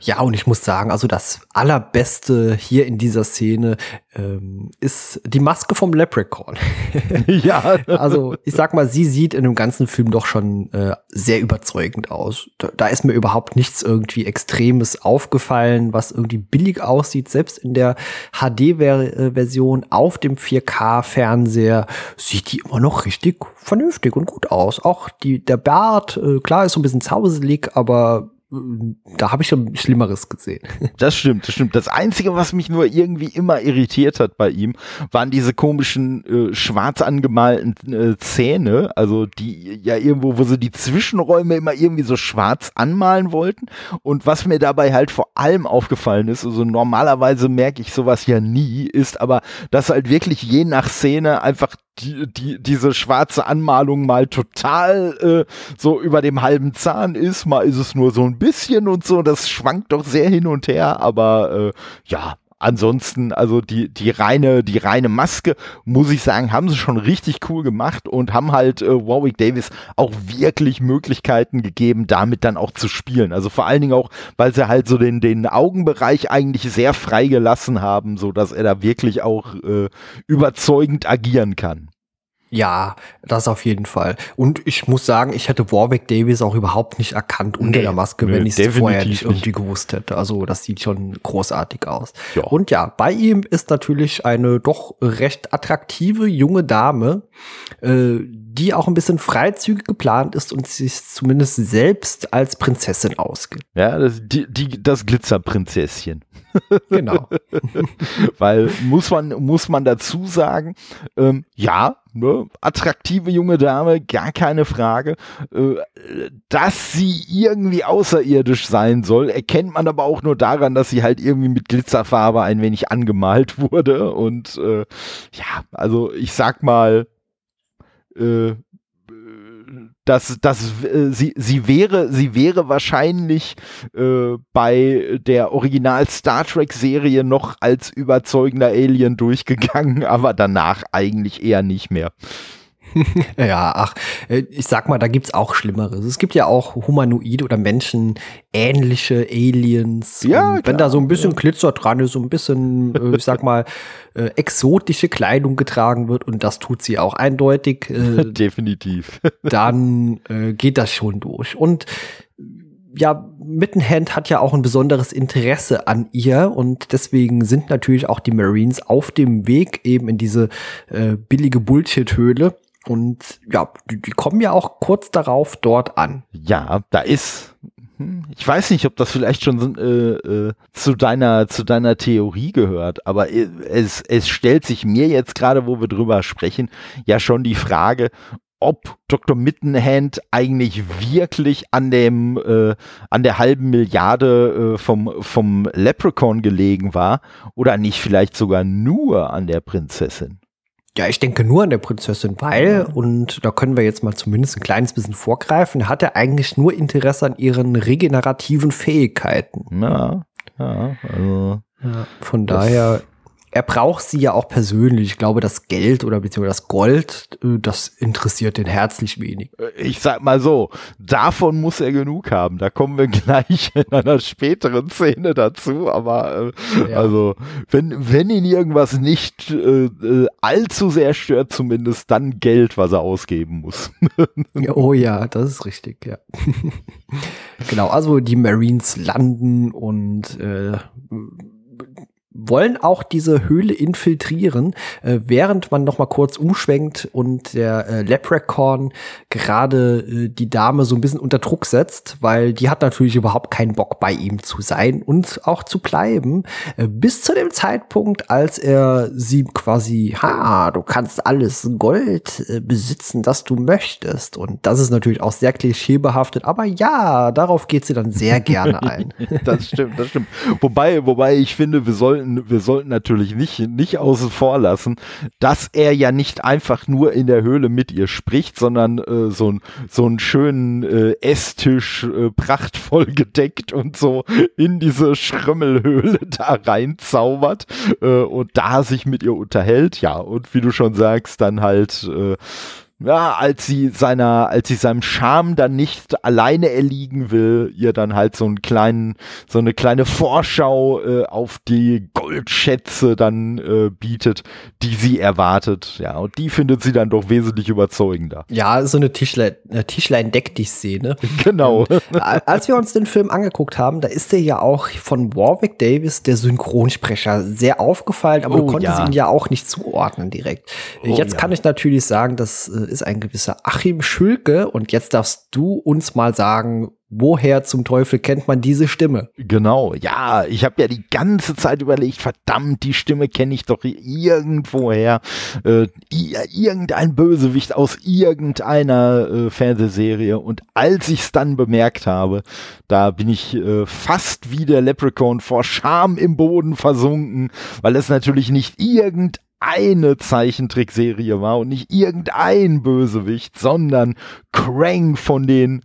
Ja, und ich muss sagen, also das Allerbeste hier in dieser Szene ähm, ist die Maske vom Leprechaun. <laughs> ja. also ich sag mal, sie sieht in dem ganzen Film doch schon äh, sehr überzeugend aus. Da, da, ist mir überhaupt nichts irgendwie Extremes aufgefallen, was irgendwie billig aussieht. Selbst in der HD-Version auf dem 4K-Fernseher sieht die immer noch richtig vernünftig und gut aus. Auch die, der Bart, äh, klar, ist so ein bisschen zauselig, aber da habe ich schon Schlimmeres gesehen. <laughs> Das stimmt, das stimmt. Das Einzige, was mich nur irgendwie immer irritiert hat bei ihm, waren diese komischen äh, schwarz angemalten äh, Zähne, also die ja irgendwo, wo sie die Zwischenräume immer irgendwie so schwarz anmalen wollten. Und was mir dabei halt vor allem aufgefallen ist, also normalerweise merke ich sowas ja nie, ist aber, dass halt wirklich je nach Szene einfach die, die, diese schwarze Anmalung mal total äh, so über dem halben Zahn ist, mal ist es nur so ein bisschen und so, das schwankt doch sehr hin und her, aber äh, ja, ansonsten, also die, die reine, die reine Maske, muss ich sagen, haben sie schon richtig cool gemacht und haben halt äh, Warwick Davis auch wirklich Möglichkeiten gegeben, damit dann auch zu spielen. Also vor allen Dingen auch, weil sie halt so den, den Augenbereich eigentlich sehr frei gelassen haben, so dass er da wirklich auch äh, überzeugend agieren kann. Ja, das auf jeden Fall. Und ich muss sagen, ich hätte Warwick Davis auch überhaupt nicht erkannt unter nee, der Maske, nee, wenn ich es vorher nicht irgendwie gewusst hätte. Also das sieht schon großartig aus. Ja. Und ja, bei ihm ist natürlich eine doch recht attraktive junge Dame, äh, die auch ein bisschen freizügig geplant ist und sich zumindest selbst als Prinzessin ausgibt. Ja, das, die, die, das Glitzerprinzesschen. <laughs> Genau. Weil muss man, muss man dazu sagen, ähm, ja, ne, attraktive junge Dame, gar keine Frage. Äh, dass sie irgendwie außerirdisch sein soll, erkennt man aber auch nur daran, dass sie halt irgendwie mit Glitzerfarbe ein wenig angemalt <laughs> wurde. Und äh, ja, also ich sag mal, äh, dass, dass äh, sie, sie wäre, sie wäre wahrscheinlich äh, bei der Original Star Trek Serie noch als überzeugender Alien durchgegangen, <laughs> aber danach eigentlich eher nicht mehr. <laughs> ja, ach, äh, ich sag mal, da gibt's auch Schlimmeres. Es gibt ja auch humanoid oder menschenähnliche Aliens. Ja, wenn da so ein bisschen ja. Glitzer dran ist, so ein bisschen, äh, ich sag mal, <laughs> äh, exotische Kleidung getragen wird und das tut sie auch eindeutig. <laughs> Definitiv. dann äh, geht das schon durch. Und ja, Mittenhand hat ja auch ein besonderes Interesse an ihr und deswegen sind natürlich auch die Marines auf dem Weg eben in diese äh, billige Bullshit-Höhle und ja, die, die kommen ja auch kurz darauf dort an. Ja, da ist hm, ich weiß nicht, ob das vielleicht schon äh, äh, zu deiner zu deiner Theorie gehört, aber es, es stellt sich mir jetzt gerade, wo wir drüber sprechen, ja schon die Frage, ob Dr. Mittenhand eigentlich wirklich an dem äh, an der halben Milliarde äh, vom vom Leprechaun gelegen war oder nicht vielleicht sogar nur an der Prinzessin. Ja, ich denke nur an der Prinzessin, weil, und da können wir jetzt mal zumindest ein kleines bisschen vorgreifen, hat er eigentlich nur Interesse an ihren regenerativen Fähigkeiten. Ja, ja, also. Ja, von daher er braucht sie ja auch persönlich. Ich glaube, das Geld oder beziehungsweise das Gold, äh, das interessiert den herzlich wenig. Äh, ich sag mal so, davon muss er genug haben. Da kommen wir <laughs> gleich in einer späteren Szene dazu. Aber äh, ja. also, wenn, wenn ihn irgendwas nicht äh, äh allzu sehr stört, zumindest dann Geld, was er ausgeben muss. <laughs> oh ja, das ist richtig, ja. <laughs> genau, also die Marines landen und äh, wollen auch diese Höhle infiltrieren, äh, während man noch mal kurz umschwenkt und der äh, Leprechaun gerade äh, die Dame so ein bisschen unter Druck setzt, weil die hat natürlich überhaupt keinen Bock bei ihm zu sein und auch zu bleiben, äh, bis zu dem Zeitpunkt, als er sie quasi, ha, du kannst alles Gold äh, besitzen, das du möchtest. Und das ist natürlich auch sehr klischeebehaftet, aber ja, darauf geht sie dann sehr gerne ein. <laughs> das stimmt, das stimmt. Wobei, wobei ich finde, wir sollten sollten, wir sollten natürlich nicht, nicht außen vor lassen, dass er ja nicht einfach nur in der Höhle mit ihr spricht, sondern äh, so, so einen schönen äh, Esstisch äh, prachtvoll <laughs> gedeckt und so in diese Schrömmelhöhle <laughs> da reinzaubert äh, und da sich mit ihr unterhält. Ja, und wie du schon sagst, dann halt äh, ja, als sie seiner, als sie seinem Charme dann nicht alleine erliegen will, ihr dann halt so einen kleinen, so eine kleine Vorschau äh, auf die Goldschätze dann äh, bietet, die sie erwartet. Ja, und die findet sie dann doch wesentlich überzeugender. Ja, so eine Tischlein, äh, Tischlein deck dich Szene. <laughs> Genau. als wir uns den Film angeguckt haben, da ist der ja auch von Warwick Davis, der Synchronsprecher, sehr aufgefallen, aber oh, du konntest ja. ihn ja auch nicht zuordnen direkt. Oh, Jetzt ja. kann ich natürlich sagen, dass äh, ist ein gewisser Achim Schülke. Und jetzt darfst du uns mal sagen, woher zum Teufel kennt man diese Stimme? Genau, ja, ich habe ja die ganze Zeit überlegt, verdammt, die Stimme kenne ich doch irgendwoher. Äh, irgendein Bösewicht aus irgendeiner äh, Fernsehserie. Und als ich es dann bemerkt habe, da bin ich äh, fast wie der Leprechaun vor Scham im Boden versunken, weil es natürlich nicht irgendein eine Zeichentrickserie war und nicht irgendein Bösewicht, sondern Krang von den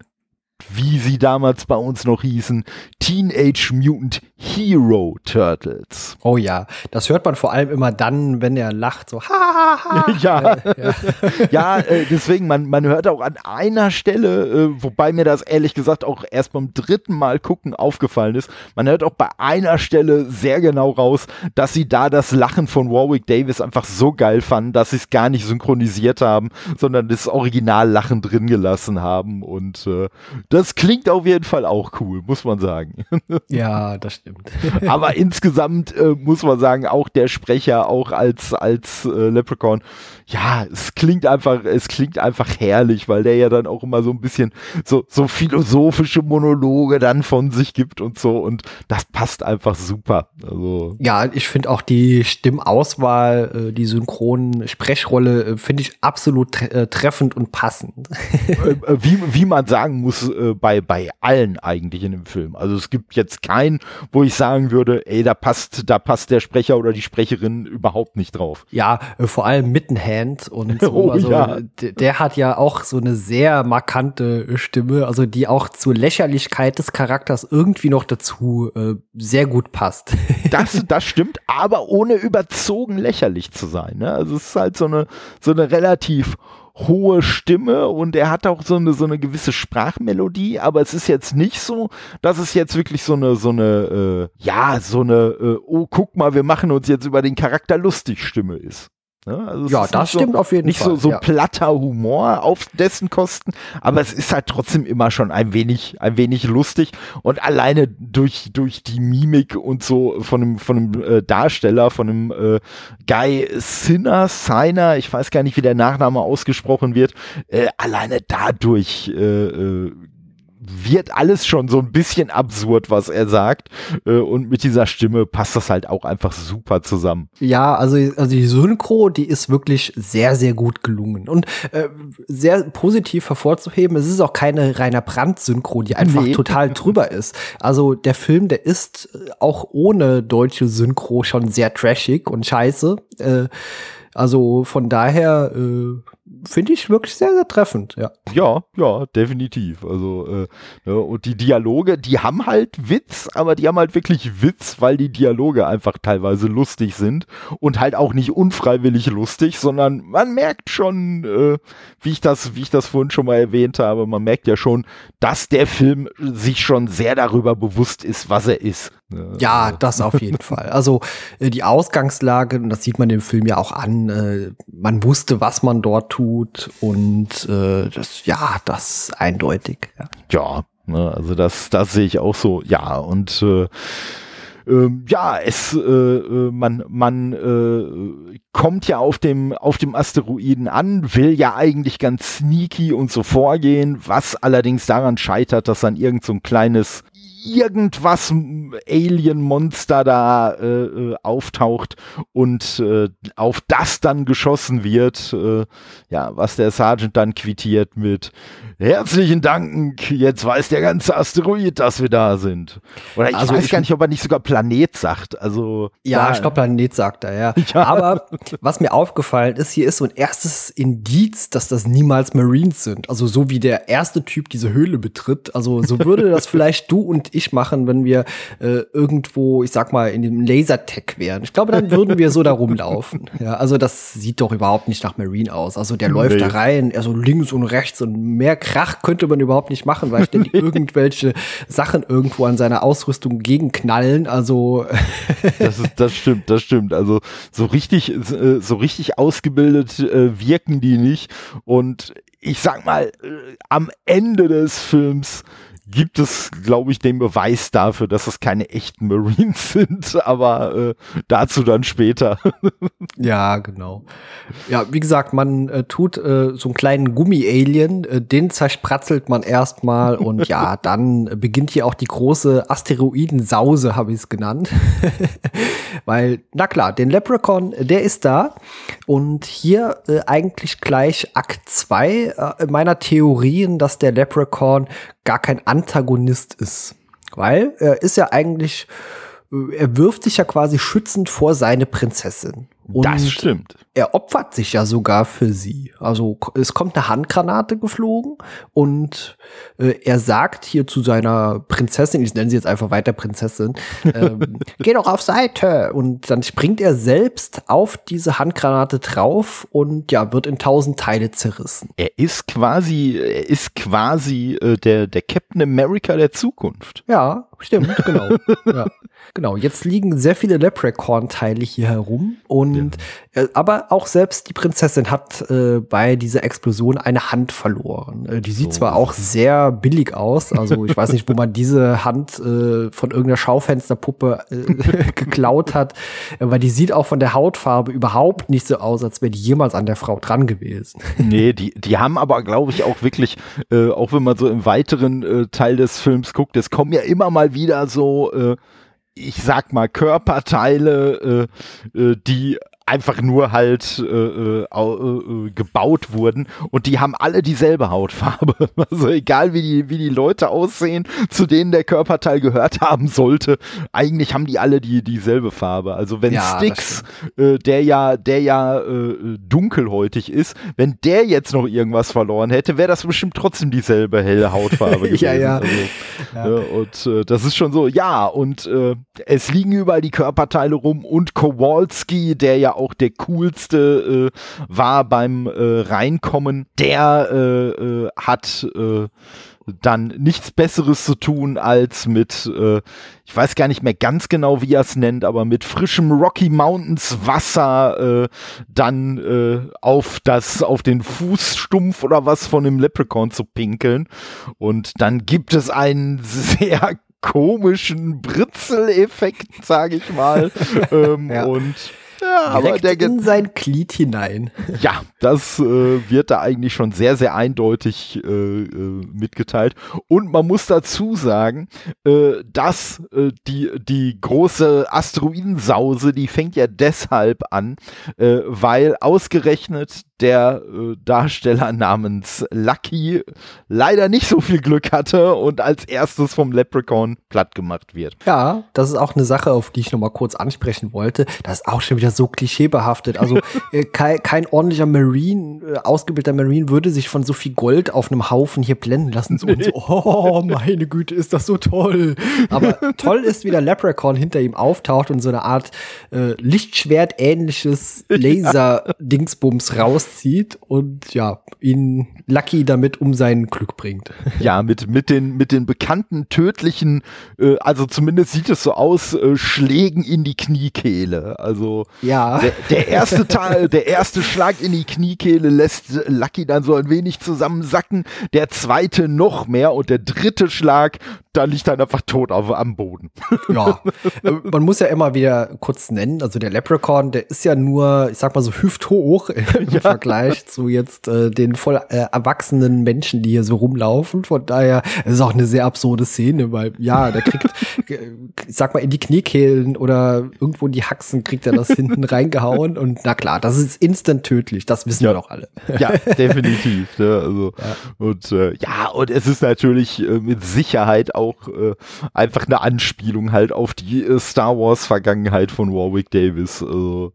wie sie damals bei uns noch hießen, Teenage Mutant Hero Turtles. Oh ja, das hört man vor allem immer dann, wenn er lacht, so ha ha ha. <laughs> ja, äh, ja, ja äh, deswegen, man, man hört auch an einer Stelle, äh, wobei mir das ehrlich gesagt auch erst beim dritten Mal gucken aufgefallen ist, man hört auch bei einer Stelle sehr genau raus, dass sie da das Lachen von Warwick Davis einfach so geil fanden, dass sie es gar nicht synchronisiert haben, sondern das Originallachen drin gelassen haben und äh, das klingt auf jeden Fall auch cool, muss man sagen. <laughs> Ja, das stimmt. Aber insgesamt äh, muss man sagen, auch der Sprecher, auch als, als äh, Leprechaun, ja, es klingt einfach, es klingt einfach herrlich, weil der ja dann auch immer so ein bisschen so, so philosophische Monologe dann von sich gibt und so und das passt einfach super. Also. Ja, ich finde auch die Stimmauswahl, äh, die synchronen Sprechrolle, äh, finde ich absolut tre äh, treffend und passend. <laughs> wie, wie man sagen muss, bei, bei allen eigentlich in dem Film. Also es gibt jetzt keinen, wo ich sagen würde, ey, da passt, da passt der Sprecher oder die Sprecherin überhaupt nicht drauf. Ja, vor allem Mittenhand Hand und <laughs> so. Oh, also, ja. der hat ja auch so eine sehr markante Stimme, also die auch zur Lächerlichkeit des Charakters irgendwie noch dazu äh, sehr gut passt. <laughs> Das, das stimmt, aber ohne überzogen lächerlich zu sein. Ne? Also es ist halt so eine, so eine relativ hohe Stimme und er hat auch so eine, so eine gewisse Sprachmelodie, aber es ist jetzt nicht so, dass es jetzt wirklich so eine, so eine, äh, ja, so eine, äh, oh, guck mal, wir machen uns jetzt über den Charakter lustig Stimme ist. Ne? Also ja, das stimmt so, auf jeden nicht Fall. Nicht so, so ja. platter Humor auf dessen Kosten, aber es ist halt trotzdem immer schon ein wenig, ein wenig lustig und alleine durch, durch die Mimik und so von einem, von einem äh, Darsteller, von einem äh, Guy Sinner, Signer, ich weiß gar nicht, wie der Nachname ausgesprochen wird, äh, alleine dadurch äh, äh wird alles schon so ein bisschen absurd, was er sagt. Äh, und mit dieser Stimme passt das halt auch einfach super zusammen. Ja, also, also die Synchro, die ist wirklich sehr, sehr gut gelungen. Und äh, sehr positiv hervorzuheben, es ist auch keine reiner Brand-Synchro, die einfach nee. total <laughs> drüber ist. Also der Film, der ist äh, auch ohne deutsche Synchro schon sehr trashig und scheiße. Äh, also von daher äh, finde ich wirklich sehr, sehr treffend, ja. Ja, ja, definitiv. Also, äh, ja, und die Dialoge, die haben halt Witz, aber die haben halt wirklich Witz, weil die Dialoge einfach teilweise lustig sind und halt auch nicht unfreiwillig lustig, sondern man merkt schon, äh, wie ich das, wie ich das vorhin schon mal erwähnt habe, man merkt ja schon, dass der Film sich schon sehr darüber bewusst ist, was er ist. Ja, das auf jeden <laughs> Fall. Also äh, die Ausgangslage, und das sieht man dem Film ja auch an, äh, man wusste, was man dort tut und äh, das, ja, das eindeutig. Ja, ja ne, also das, das sehe ich auch so. Ja, und äh, ähm, ja, es, äh, äh, man, man äh, kommt ja auf dem, auf dem Asteroiden an, will ja eigentlich ganz sneaky und so vorgehen, was allerdings daran scheitert, dass dann irgend so ein kleines irgendwas Alien-Monster da äh, äh, auftaucht und äh, auf das dann geschossen wird. Äh, ja, was der Sergeant dann quittiert mit Herzlichen Dank, jetzt weiß der ganze Asteroid, dass wir da sind. Oder ich also weiß ich gar nicht, ob er nicht sogar Planet sagt. Also Ja, ich glaube Planet sagt er, ja. <laughs> ja. Aber was mir aufgefallen ist, hier ist so ein erstes Indiz, dass das niemals Marines sind. Also so wie der erste Typ diese Höhle betritt. Also so würde das <laughs> vielleicht du und ich machen, wenn wir äh, irgendwo, ich sag mal, in dem Lasertech wären. Ich glaube, dann würden wir so da rumlaufen. <laughs> Ja, also das sieht doch überhaupt nicht nach Marine aus. Also der nee. läuft da rein, er so links und rechts und mehr Krach könnte man überhaupt nicht machen, weil ständig <laughs> irgendwelche Sachen irgendwo an seiner Ausrüstung gegenknallen. Also <laughs> das, ist, das stimmt, das stimmt. Also so richtig, äh, so richtig ausgebildet äh, wirken die nicht. Und ich sag mal, äh, am Ende des Films gibt es, glaube ich, den Beweis dafür, dass es keine echten Marines <laughs> sind, aber äh, dazu dann später. <laughs> ja, genau. Ja, wie gesagt, man äh, tut äh, so einen kleinen Gummi-Alien, äh, den zerspratzelt man erstmal und ja, <laughs> dann beginnt hier auch die große Asteroidensause, habe ich es genannt. Weil, na klar, den Leprechaun, der ist da und hier äh, eigentlich gleich Akt 2 äh, meiner Theorien, dass der Leprechaun gar kein Antagonist ist. Weil er ist ja eigentlich, äh, er wirft sich ja quasi schützend vor seine Prinzessin. Und das stimmt. Er opfert sich ja sogar für sie. Also es kommt eine Handgranate geflogen und äh, er sagt hier zu seiner Prinzessin, ich nenne sie jetzt einfach weiter Prinzessin, ähm, <laughs> geh doch auf Seite. Und dann springt er selbst auf diese Handgranate drauf und ja, wird in tausend Teile zerrissen. Er ist quasi, er ist quasi äh, der, der Captain America der Zukunft. Ja, stimmt, genau. ja. Genau, jetzt liegen sehr viele Leprechaun-Teile hier herum und ja. äh, aber auch selbst die Prinzessin hat äh, bei dieser Explosion eine Hand verloren. Äh, die sieht so. zwar auch sehr billig aus, also ich weiß nicht, wo man diese Hand äh, von irgendeiner Schaufensterpuppe äh, <laughs> geklaut hat, weil die sieht auch von der Hautfarbe überhaupt nicht so aus, als wäre die jemals an der Frau dran gewesen. <laughs> nee, die, die haben aber, glaube ich, auch wirklich, äh, auch wenn man so im weiteren äh, Teil des Films guckt, es kommen ja immer mal wieder so ich sag mal, Körperteile, äh, äh, die einfach nur halt äh, äh, äh, gebaut wurden und die haben alle dieselbe Hautfarbe. <laughs> Also egal wie die, wie die Leute aussehen, zu denen der Körperteil gehört haben sollte, eigentlich haben die alle die dieselbe Farbe. Also wenn ja, Styx, äh, der ja, der ja äh, dunkelhäutig ist, wenn der jetzt noch irgendwas verloren hätte, wäre das bestimmt trotzdem dieselbe helle Hautfarbe <laughs> gewesen. ja, ja. Also, ja. Ne, und äh, das ist schon so, ja, und äh, es liegen überall die Körperteile rum und Kowalski, der ja auch der coolste äh, war beim äh, Reinkommen, der äh, äh, hat äh, dann nichts Besseres zu tun, als mit, äh, ich weiß gar nicht mehr ganz genau, wie er es nennt, aber mit frischem Rocky Mountains Wasser dann auf das, auf den Fußstumpf oder was von dem Leprechaun zu pinkeln. Und dann gibt es einen <laughs> sehr komischen Britzeleffekt, sage ich mal. <laughs> ähm, ja. Und Ja, Direkt aber der in sein Glied hinein. <laughs> Ja, das äh, wird da eigentlich schon sehr, sehr eindeutig äh, äh, mitgeteilt. Und man muss dazu sagen, äh, dass äh, die, die große Asteroidensause, die fängt ja deshalb an, äh, weil ausgerechnet der Darsteller namens Lucky leider nicht so viel Glück hatte und als erstes vom Leprechaun platt gemacht wird. Ja, das ist auch eine Sache, auf die ich nochmal kurz ansprechen wollte. Das ist auch schon wieder so klischeebehaftet. Also äh, kein, kein, ordentlicher Marine, äh, ausgebildeter Marine würde sich von so viel Gold auf einem Haufen hier blenden lassen. So, so, oh, meine Güte, ist das so toll. Aber toll ist, wie der Leprechaun hinter ihm auftaucht und so eine Art äh, Lichtschwert-ähnliches Laser-Dingsbums raus rauszieht und ja, ihn Lucky damit um sein Glück bringt. Ja, mit, mit, den, mit den bekannten tödlichen, äh, also zumindest sieht es so aus, äh, Schlägen in die Kniekehle. Also ja. der, der erste Teil, der erste Schlag in die Kniekehle lässt Lucky dann so ein wenig zusammensacken, der zweite noch mehr und der dritte Schlag da liegt er einfach tot auf, am Boden. <laughs> Ja, äh, man muss ja immer wieder kurz nennen, also der Leprechaun, der ist ja nur, ich sag mal so hüfthoch <laughs> im ja. Vergleich zu jetzt äh, den voll äh, erwachsenen Menschen, die hier so rumlaufen. Von daher es ist auch eine sehr absurde Szene, weil ja, der kriegt, <laughs> ich sag mal, in die Kniekehlen oder irgendwo in die Haxen kriegt er das hinten reingehauen und na klar, das ist instant tödlich, das wissen ja. wir doch alle. Ja, definitiv. Ne? Also, ja. Und äh, ja, und es ist natürlich äh, mit Sicherheit auch auch äh, einfach eine Anspielung halt auf die äh, Star Wars Vergangenheit von Warwick Davis. Also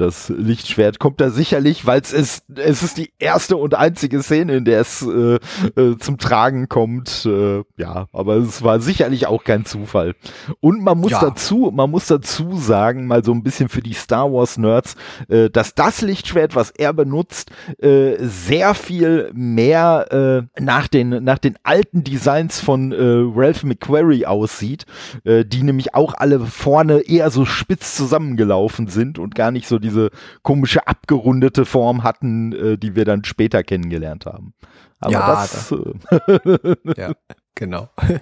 das Lichtschwert kommt da sicherlich, weil es ist, es ist die erste und einzige Szene, in der es äh, äh, zum Tragen kommt. Äh, ja, aber es war sicherlich auch kein Zufall. Und man muss ja. dazu, man muss dazu sagen, mal so ein bisschen für die Star Wars Nerds, äh, dass das Lichtschwert, was er benutzt, äh, sehr viel mehr äh, nach den nach den alten Designs von Ralph McQuarrie aussieht, die nämlich auch alle vorne eher so spitz zusammengelaufen sind und gar nicht so die diese komische abgerundete Form hatten, äh, die wir dann später kennengelernt haben. Aber ja, das, das äh, <laughs> ja. Genau. <laughs>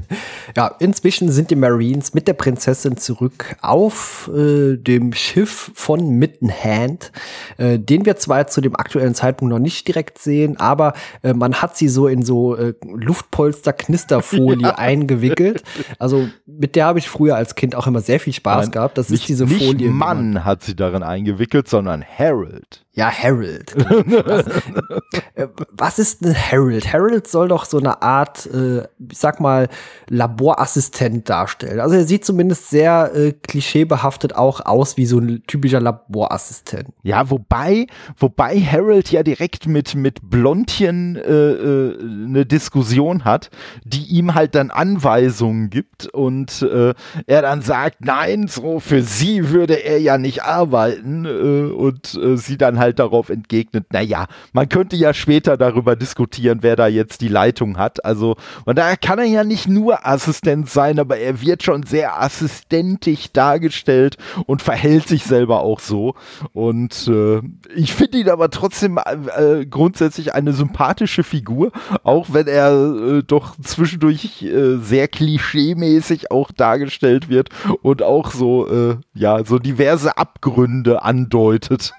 Ja, inzwischen sind die Marines mit der Prinzessin zurück auf äh, dem Schiff von Mittenhand, äh, den wir zwar zu dem aktuellen Zeitpunkt noch nicht direkt sehen, aber äh, man hat sie so in so äh, Luftpolster-Knisterfolie <laughs> ja. eingewickelt. Also mit der habe ich früher als Kind auch immer sehr viel Spaß Nein, gehabt. Das nicht, ist diese Folie. Nicht Mann hat sie darin eingewickelt, sondern Harold. Ja, Harold. was, <laughs> äh, was, ist ein Harold? Harold soll doch so eine Art, äh, ich sag mal, Laborassistent darstellen. Also er sieht zumindest sehr äh, klischeebehaftet auch aus wie so ein typischer Laborassistent. Ja, wobei, wobei Harold ja direkt mit, mit Blondchen äh, äh, eine Diskussion hat, die ihm halt dann Anweisungen gibt und äh, er dann sagt, nein, so für sie würde er ja nicht arbeiten äh, und äh, sie dann halt darauf entgegnet, naja, man könnte ja später darüber diskutieren, wer da jetzt die Leitung hat. Also, und daher kann er ja nicht nur Assistent sein, aber er wird schon sehr assistentisch dargestellt und verhält sich selber auch so. Und äh, ich finde ihn aber trotzdem äh, grundsätzlich eine sympathische Figur, auch wenn er äh, doch zwischendurch äh, sehr klischeemäßig auch dargestellt wird und auch so, äh, ja, so diverse Abgründe andeutet.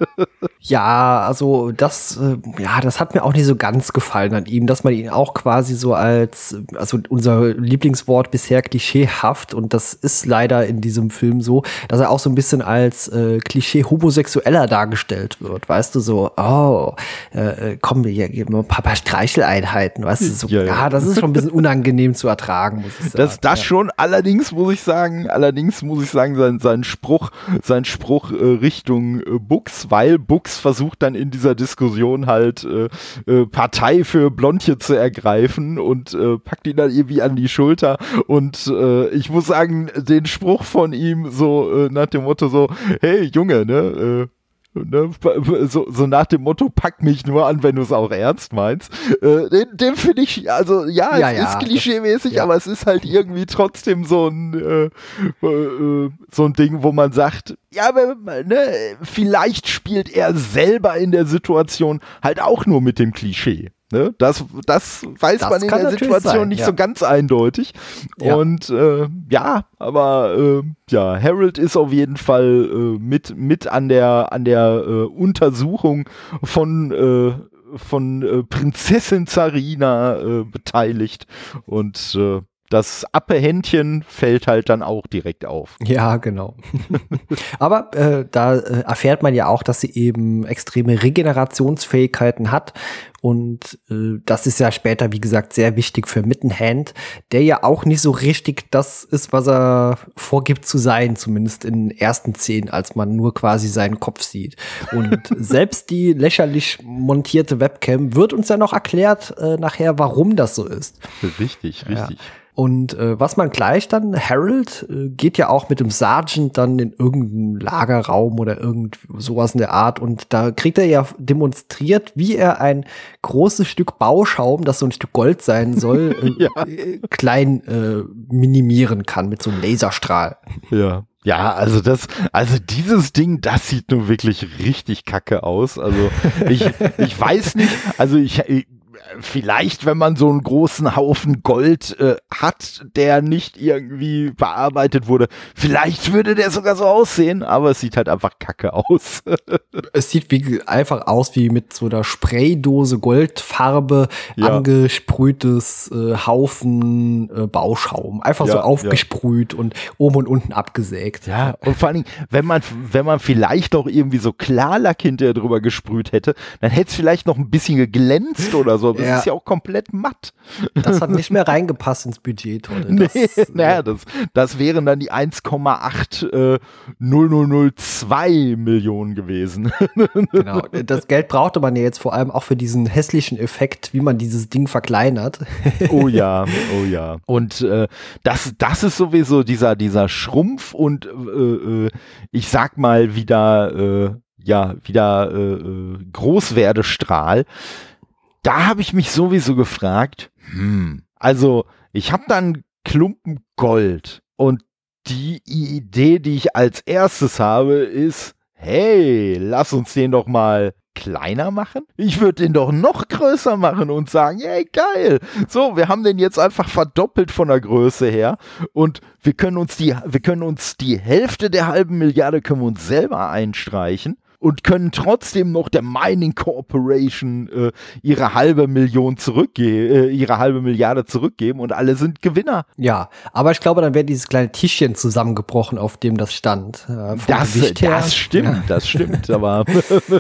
ja, <laughs> Ja, also das, äh, ja, das hat mir auch nicht so ganz gefallen an ihm, dass man ihn auch quasi so als, also unser Lieblingswort bisher klischeehaft und das ist leider in diesem Film so, dass er auch so ein bisschen als äh, Klischee homosexueller dargestellt wird, weißt du, so, oh, äh, äh komm, hier geben wir ein paar, paar Streicheleinheiten, weißt du, so, ja, ja. ja, das ist schon ein bisschen unangenehm zu ertragen, muss ich sagen. Das, das ja. schon, allerdings muss ich sagen, allerdings muss ich sagen, sein, sein Spruch, sein Spruch äh, Richtung äh, Bux, weil Bux versucht dann in dieser Diskussion halt äh, äh, Partei für Blondje zu ergreifen und äh, packt ihn dann irgendwie an die Schulter. Und äh, ich muss sagen, den Spruch von ihm so äh, nach dem Motto so, hey Junge, ne, äh, Ne, so, so, nach dem Motto, pack mich nur an, wenn du es auch ernst meinst. Äh, den, den finde ich, also ja, ja es ja, ist klischeemäßig, ja. aber es ist halt irgendwie trotzdem so ein, äh, äh, so ein Ding, wo man sagt, ja, aber, ne, vielleicht spielt er selber in der Situation halt auch nur mit dem Klischee. Ne? Das, das weiß Das man in der Situation sein, nicht ja. so ganz eindeutig. Ja. Und äh, ja, aber äh, ja, Harold ist auf jeden Fall äh, mit, mit an der, an der äh, Untersuchung von, äh, von äh, Prinzessin Zarina äh, beteiligt. Und äh, das Appehändchen fällt halt dann auch direkt auf. Ja, genau. <laughs> Aber äh, da äh, erfährt man ja auch, dass sie eben extreme Regenerationsfähigkeiten hat. Und äh, das ist ja später, wie gesagt, sehr wichtig für Mittenhand, der ja auch nicht so richtig das ist, was er vorgibt zu sein, zumindest in den ersten Szenen, als man nur quasi seinen Kopf sieht. Und <laughs> selbst die lächerlich montierte Webcam wird uns ja noch erklärt äh, nachher, warum das so ist. Richtig, Ja. Und äh, was man gleich dann, Harold äh, geht ja auch mit dem Sergeant dann in irgendeinen Lagerraum oder irgend sowas in der Art und da kriegt er ja demonstriert, wie er ein großes Stück Bauschaum, das so ein Stück Gold sein soll, <laughs> äh, Ja. äh, klein äh, minimieren kann mit so einem Laserstrahl. Ja. Ja, also das, also dieses Ding, das sieht nun wirklich richtig kacke aus. Also ich, ich weiß nicht, also ich, ich vielleicht, wenn man so einen großen Haufen Gold äh, hat, der nicht irgendwie bearbeitet wurde, vielleicht würde der sogar so aussehen, aber es sieht halt einfach kacke aus. <laughs> Es sieht wie, einfach aus wie mit so einer Spraydose Goldfarbe Ja. angesprühtes äh, Haufen äh, Bauschaum. Einfach so Ja, aufgesprüht und oben und unten abgesägt. Ja, und vor allen Dingen, wenn man, wenn man vielleicht noch irgendwie so Klarlack hinterher drüber gesprüht hätte, dann hätte es vielleicht noch ein bisschen geglänzt oder so. Das Ja. ist ja auch komplett matt. Das hat nicht mehr reingepasst ins Budget, Tolle. <laughs> Nee, Das, äh, naja, das, das wären dann die 1,8 äh, 0002 Millionen gewesen. <laughs> genau. Das Geld brauchte man ja jetzt vor allem auch für diesen hässlichen Effekt, wie man dieses Ding verkleinert. <laughs> Oh ja, oh ja. Und äh, das, das ist sowieso dieser, dieser Schrumpf und äh, äh, ich sag mal wieder, äh, ja, wieder äh, Großwerdestrahl. Da habe ich mich sowieso gefragt, hm, also ich habe dann Klumpen Gold und die Idee, die ich als erstes habe, ist, hey, lass uns den doch mal kleiner machen? Ich würde den doch noch größer machen und sagen, hey, geil. So, wir haben den jetzt einfach verdoppelt von der Größe her und wir können uns die, wir können uns die Hälfte der halben Milliarde können uns selber einstreichen. Und können trotzdem noch der Mining Corporation äh, ihre halbe Million zurückgeben, äh, ihre halbe Milliarde zurückgeben und alle sind Gewinner. Ja, aber ich glaube, dann wäre dieses kleine Tischchen zusammengebrochen, auf dem das stand. Äh, Das, her. das stimmt, das stimmt, <laughs> aber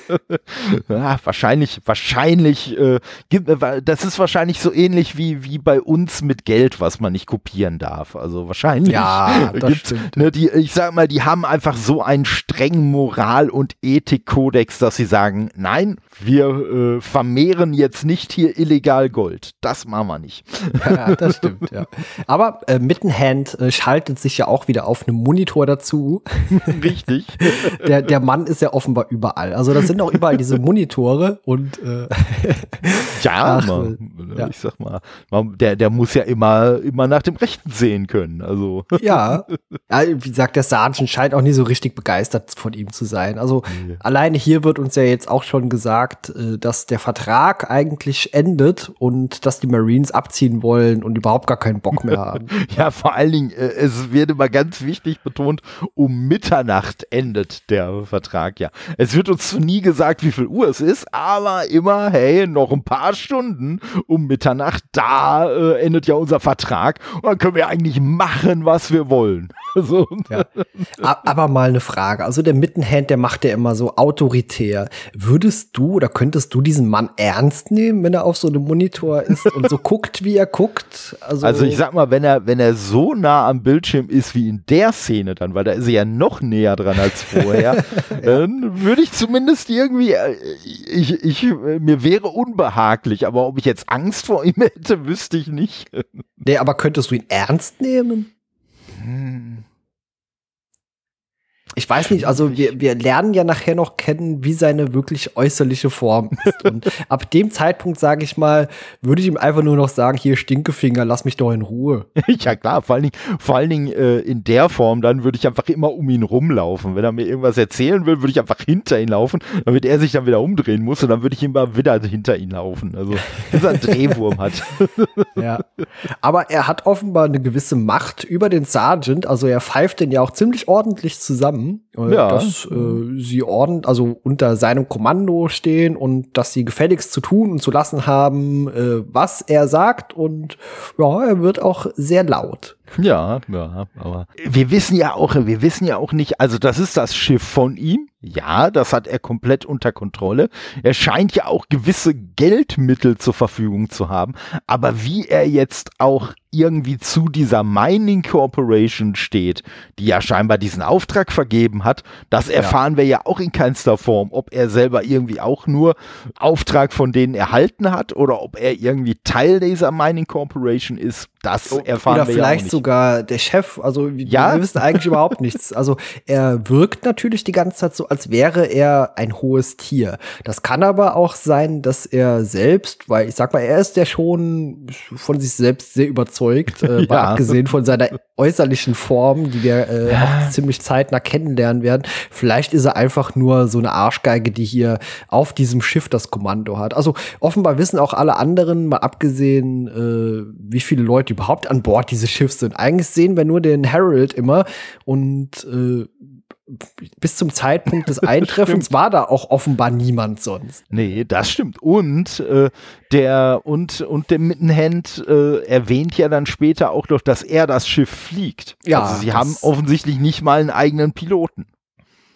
<laughs> ja, wahrscheinlich, wahrscheinlich, äh, gibt, äh, das ist wahrscheinlich so ähnlich wie, wie bei uns mit Geld, was man nicht kopieren darf. Also wahrscheinlich Ja, <laughs> das stimmt. Ne, die, ich sag mal, die haben einfach so einen strengen Moral- und Ethikkodex, dass sie sagen, nein, wir äh, vermehren jetzt nicht hier illegal Gold. Das machen wir nicht. Ja, das stimmt, ja. Aber äh, Mittenhand äh, schaltet sich ja auch wieder auf einem Monitor dazu. <laughs> Richtig. Der, der Mann ist ja offenbar überall. Also das sind auch überall diese Monitore und äh, <laughs> Ja, Ach, ja. ich sag mal, der, der muss ja immer, immer nach dem Rechten sehen können. Also, ja. ja, wie gesagt, der Sergeant scheint auch nie so richtig begeistert von ihm zu sein. Also alleine hier wird uns ja jetzt auch schon gesagt, äh, dass der Vertrag eigentlich endet und dass die Marines abziehen wollen und überhaupt gar keinen Bock mehr haben. <laughs> ja, vor allen Dingen, äh, es wird immer ganz wichtig betont, um Mitternacht endet der Vertrag, ja. Es wird uns nie gesagt, wie viel Uhr es ist, aber immer, hey, noch ein paar Stunden um Mitternacht, da äh, endet ja unser Vertrag und dann können wir eigentlich machen, was wir wollen. <laughs> So. Ja. Aber mal eine Frage. Also der Mittenhand, der macht ja immer so autoritär. Würdest du oder könntest du diesen Mann ernst nehmen, wenn er auf so einem Monitor ist und so <laughs> guckt, wie er guckt? Also, Also ich sag mal, wenn er, wenn er so nah am Bildschirm ist wie in der Szene dann, weil da ist er ja noch näher dran als vorher, <laughs> dann würde ich zumindest irgendwie, äh, ich, ich, äh, mir wäre unbehaglich, aber ob ich jetzt Angst vor ihm <laughs> hätte, wüsste ich nicht. nee, aber könntest du ihn ernst nehmen? Ich weiß nicht, also wir, wir lernen ja nachher noch kennen, wie seine wirklich äußerliche Form ist. Und <laughs> ab dem Zeitpunkt, sage ich mal, würde ich ihm einfach nur noch sagen, hier Stinkefinger, lass mich doch in Ruhe. <laughs> ja klar, vor allen Dingen, vor allen Dingen äh, in der Form, dann würde ich einfach immer um ihn rumlaufen. Wenn er mir irgendwas erzählen will, würde ich einfach hinter ihn laufen, damit er sich dann wieder umdrehen muss und dann würde ich immer wieder hinter ihn laufen. Also, <laughs> dass er einen Drehwurm hat. ja. Aber er hat offenbar eine gewisse Macht über den Sergeant, also er pfeift den ja auch ziemlich ordentlich zusammen äh, ja. dass äh, sie ordentlich, also unter seinem Kommando stehen und dass sie gefälligst zu tun und zu lassen haben, äh, was er sagt und ja, er wird auch sehr laut. Ja, ja, aber wir wissen ja auch, wir wissen ja auch nicht, also das ist das Schiff von ihm. Ja, das hat er komplett unter Kontrolle. Er scheint ja auch gewisse Geldmittel zur Verfügung zu haben, aber wie er jetzt auch irgendwie zu dieser Mining Corporation steht, die ja scheinbar diesen Auftrag vergeben hat, das erfahren ja. wir ja auch in keinster Form, ob er selber irgendwie auch nur Auftrag von denen erhalten hat oder ob er irgendwie Teil dieser Mining Corporation ist, das erfahren oder wir ja vielleicht nicht. sogar der Chef, also ja? wir wissen eigentlich überhaupt nichts. Also er wirkt natürlich die ganze Zeit so, als wäre er ein hohes Tier. Das kann aber auch sein, dass er selbst, weil ich sag mal, er ist ja schon von sich selbst sehr überzeugt, äh, <laughs> ja. abgesehen von seiner äußerlichen Form, die wir äh, auch ziemlich zeitnah kennenlernen werden. Vielleicht ist er einfach nur so eine Arschgeige, die hier auf diesem Schiff das Kommando hat. Also offenbar wissen auch alle anderen, mal abgesehen, äh, wie viele Leute überhaupt an Bord dieses Schiffs sind. Eigentlich sehen wir nur den Harold immer und äh, bis zum Zeitpunkt des <laughs> Eintreffens war da auch offenbar niemand sonst. Nee, das stimmt. Und äh, der und und der Mittenhand äh, erwähnt ja dann später auch noch, dass er das Schiff fliegt. Ja, also sie haben offensichtlich nicht mal einen eigenen Piloten.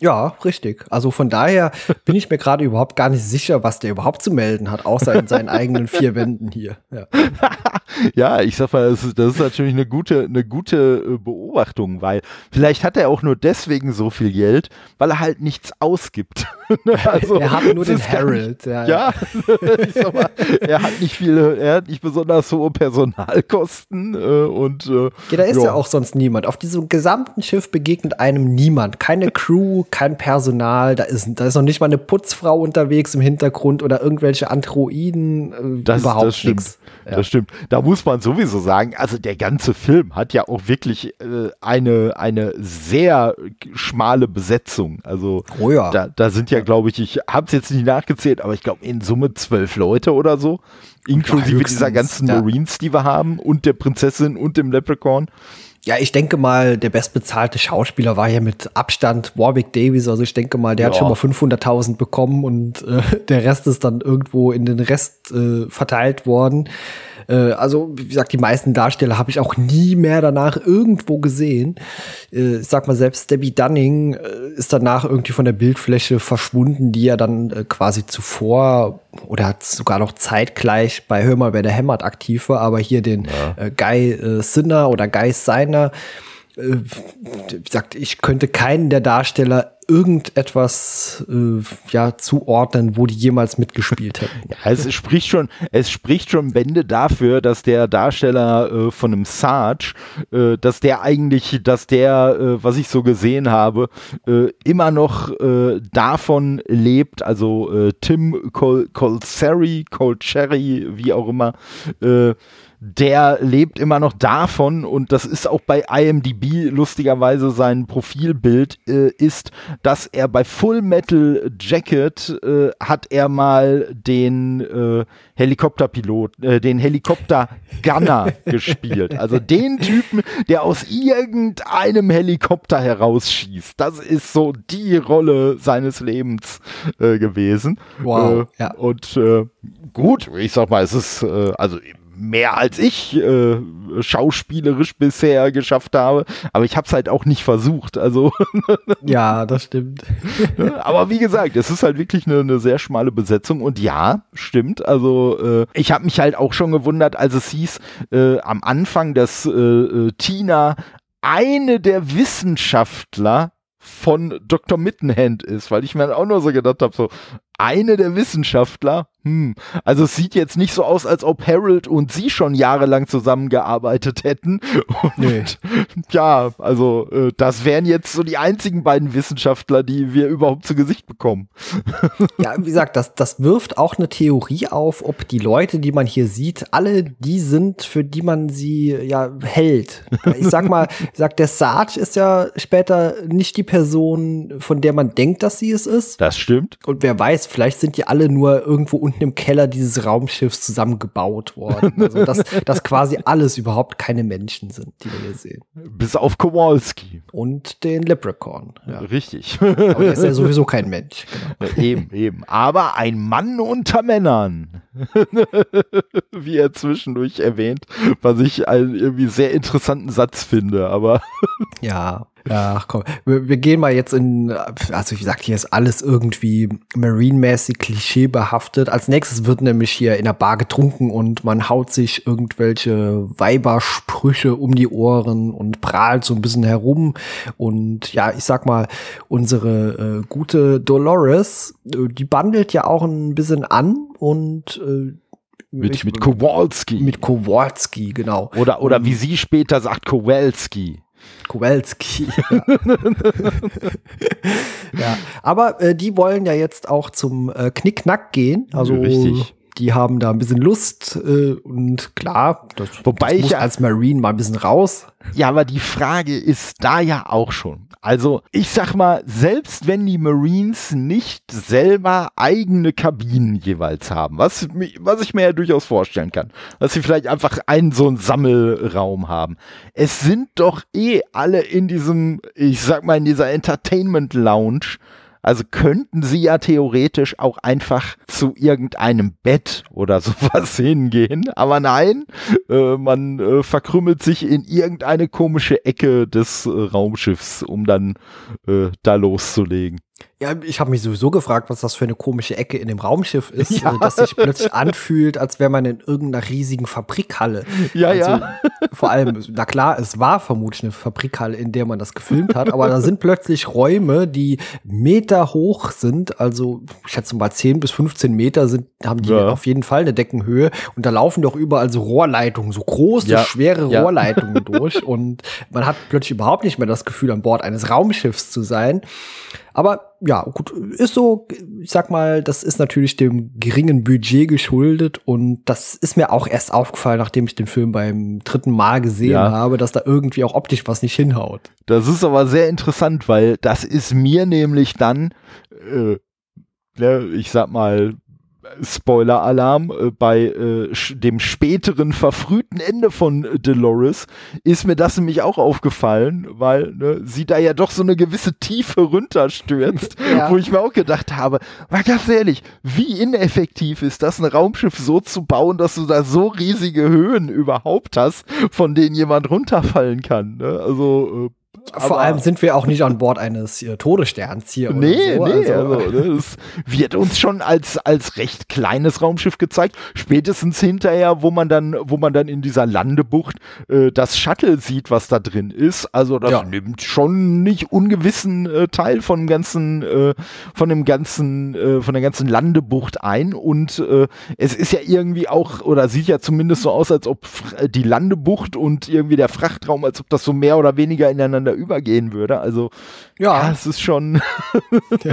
Ja, richtig. Also von daher <laughs> bin ich mir gerade überhaupt gar nicht sicher, was der überhaupt zu melden hat, außer in seinen eigenen vier <laughs> Wänden hier. Ja, ja ich sag mal, das ist, das ist, natürlich eine gute, eine gute äh, Beobachtung, weil vielleicht hat er auch nur deswegen so viel Geld, weil er halt nichts ausgibt. <laughs> also, er hat nur den Harold. ja, ja. <laughs> ja mal, er hat nicht viele, er hat nicht besonders hohe Personalkosten äh, und äh, ja, da ist ja. ja auch sonst niemand. Auf diesem gesamten Schiff begegnet einem niemand, keine Crew, kein Personal, da ist, da ist noch nicht mal eine Putzfrau unterwegs im Hintergrund oder irgendwelche Androiden, äh, das, überhaupt nichts. Ja. Das stimmt. Da muss man sowieso sagen, also der ganze Film hat ja auch wirklich äh, eine, eine sehr schmale Besetzung. Also oh ja. da, da sind ja, glaube ich, ich habe es jetzt nicht nachgezählt, aber ich glaube in Summe zwölf Leute oder so, inklusive ja, dieser ganzen ja. Marines, die wir haben und der Prinzessin und dem Leprechaun. Ja, ich denke mal, der bestbezahlte Schauspieler war ja mit Abstand Warwick Davies. Also ich denke mal, der ja. hat schon mal 500.000 bekommen und äh, der Rest ist dann irgendwo in den Rest äh, verteilt worden. Äh, also, wie gesagt, die meisten Darsteller habe ich auch nie mehr danach irgendwo gesehen. Äh, ich sag mal, selbst Debbie Dunning äh, ist danach irgendwie von der Bildfläche verschwunden, die ja dann äh, quasi zuvor oder hat sogar noch zeitgleich bei Hör mal, wer der hämmert aktiv war, aber hier den ja. äh, Guy Sinner oder Guy Seiner äh, gesagt, ich könnte keinen der Darsteller irgendetwas äh, ja zuordnen, wo die jemals mitgespielt hätten. <laughs> Ja, es spricht schon, es spricht schon Bände dafür, dass der Darsteller äh, von einem Sarge, äh, dass der eigentlich, dass der, äh, was ich so gesehen habe, äh, immer noch äh, davon lebt, also Tim Col Colseri, Colcherry, wie auch immer, der lebt immer noch davon und das ist auch bei IMDb lustigerweise sein Profilbild äh, ist, dass er bei Full Metal Jacket äh, hat er mal den äh, Helikopterpilot, äh, den Helikopter-Gunner <laughs> gespielt. Also den Typen, der aus irgendeinem Helikopter herausschießt. Das ist so die Rolle seines Lebens äh, gewesen. Wow. Äh, ja. Und gut, ich sag mal, es ist also mehr als ich äh, schauspielerisch bisher geschafft habe. Aber ich habe es halt auch nicht versucht. Also <laughs> ja, das stimmt. aber wie gesagt, es ist halt wirklich eine, eine sehr schmale Besetzung. Und ja, stimmt. Also äh, ich habe mich halt auch schon gewundert, als es hieß äh, am Anfang, dass äh, äh, Tina eine der Wissenschaftler von Dr. Mittenhand ist, weil ich mir auch nur so gedacht habe, so, eine der Wissenschaftler hm. Also es sieht jetzt nicht so aus, als ob Harold und sie schon jahrelang zusammengearbeitet hätten. Und nee. <laughs> ja, also äh, das wären jetzt so die einzigen beiden Wissenschaftler, die wir überhaupt zu Gesicht bekommen. Ja, wie gesagt, das, das wirft auch eine Theorie auf, ob die Leute, die man hier sieht, alle die sind, für die man sie ja hält. Ich sag mal, ich sag, der Sarge ist ja später nicht die Person, von der man denkt, dass sie es ist. Das stimmt. Und wer weiß, vielleicht sind die alle nur irgendwo unten im Keller dieses Raumschiffs zusammengebaut worden. Also dass, <laughs> dass quasi alles überhaupt keine Menschen sind, die wir hier sehen. Bis auf Kowalski. Und den Leprechaun. Ja. Richtig. Aber der ist ja sowieso kein <laughs> Mensch. Genau. Eben, eben. Aber ein Mann unter Männern. <laughs> Wie er zwischendurch erwähnt, was ich einen irgendwie sehr interessanten Satz finde, aber. ja, Ach komm, wir, wir, gehen mal jetzt in, also wie gesagt, hier ist alles irgendwie Marine-mäßig klischeebehaftet. Als nächstes wird nämlich hier in der Bar getrunken und man haut sich irgendwelche Weibersprüche um die Ohren und prahlt so ein bisschen herum. Und ja, ich sag mal, unsere äh, gute Dolores, äh, die bandelt ja auch ein bisschen an und äh, mit, ich, mit Kowalski. Mit Kowalski, genau. Oder, oder wie sie später sagt, Kowalski. Kowalski. <laughs> Ja. ja. Aber äh, die wollen ja jetzt auch zum äh, Knickknack gehen. Also Richtig die haben da ein bisschen Lust äh, und klar, das, Wobei das ich als Marine mal ein bisschen raus. Ja, aber die Frage ist da ja auch schon. Also ich sag mal, selbst wenn die Marines nicht selber eigene Kabinen jeweils haben, was, was ich mir ja durchaus vorstellen kann, dass sie vielleicht einfach einen so einen Sammelraum haben. Es sind doch eh alle in diesem, ich sag mal, in dieser Entertainment Lounge also könnten sie ja theoretisch auch einfach zu irgendeinem Bett oder <laughs> sowas hingehen. Aber nein, äh, man äh, verkrümmelt sich in irgendeine komische Ecke des äh, Raumschiffs, um dann äh, da loszulegen. Ja, ich habe mich sowieso gefragt, was das für eine komische Ecke in dem Raumschiff ist, <laughs> ja. Äh, das sich plötzlich anfühlt, als wäre man in irgendeiner riesigen Fabrikhalle. Ja, also, ja. <laughs> Vor allem, na klar, es war vermutlich eine Fabrikhalle, in der man das gefilmt hat, aber da sind plötzlich Räume, die Meter hoch sind, also ich schätze mal 10 bis 15 Meter sind, haben die ja. auf jeden Fall eine Deckenhöhe und da laufen doch überall so Rohrleitungen, so große, ja. schwere Rohrleitungen <laughs> durch und man hat plötzlich überhaupt nicht mehr das Gefühl, an Bord eines Raumschiffs zu sein. Aber ja, gut, ist so, ich sag mal, das ist natürlich dem geringen Budget geschuldet und das ist mir auch erst aufgefallen, nachdem ich den Film beim dritten Mal gesehen ja. habe, dass da irgendwie auch optisch was nicht hinhaut. Das ist aber sehr interessant, weil das ist mir nämlich dann, äh, ne, ich sag mal, Spoiler-Alarm, äh, bei äh, dem späteren verfrühten Ende von äh, Dolores ist mir das nämlich auch aufgefallen, weil ne, sie da ja doch so eine gewisse Tiefe runterstürzt, <laughs> ja. wo ich mir auch gedacht habe, mal ganz ehrlich, wie ineffektiv ist das, ein Raumschiff so zu bauen, dass du da so riesige Höhen überhaupt hast, von denen jemand runterfallen kann. Ne? Also äh, vor allem sind wir auch nicht an Bord eines äh, Todessterns hier. Nee, so. nee, also, also das wird uns schon als, als recht kleines Raumschiff gezeigt. Spätestens hinterher, wo man dann, wo man dann in dieser Landebucht äh, das Shuttle sieht, was da drin ist. Also das ja. nimmt schon nicht ungewissen äh, Teil von dem ganzen, äh, von dem ganzen, äh, von der ganzen Landebucht ein. Und äh, es ist ja irgendwie auch, oder sieht ja zumindest so aus, als ob die Landebucht und irgendwie der Frachtraum, als ob das so mehr oder weniger ineinander ineinander übergehen würde. Also ja, ja es ist schon. <laughs>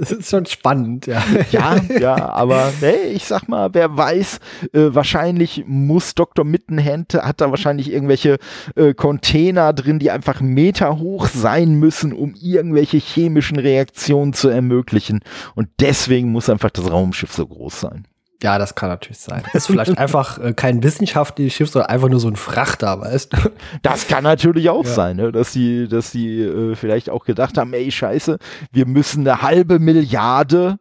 es ist schon spannend, ja. ja, ja, aber nee, ich sag mal, wer weiß, äh, wahrscheinlich muss Dr. Mittenhand, hat da wahrscheinlich irgendwelche äh, Container drin, die einfach Meter hoch sein müssen, um irgendwelche chemischen Reaktionen zu ermöglichen. Und deswegen muss einfach das Raumschiff so groß sein. Ja, das kann natürlich sein. Ist vielleicht einfach äh, kein wissenschaftliches Schiff, sondern einfach nur so ein Frachter, weißt du? Das kann natürlich auch ja. sein, ne? dass die, dass die äh, vielleicht auch gedacht haben, ey, scheiße, wir müssen eine halbe Milliarde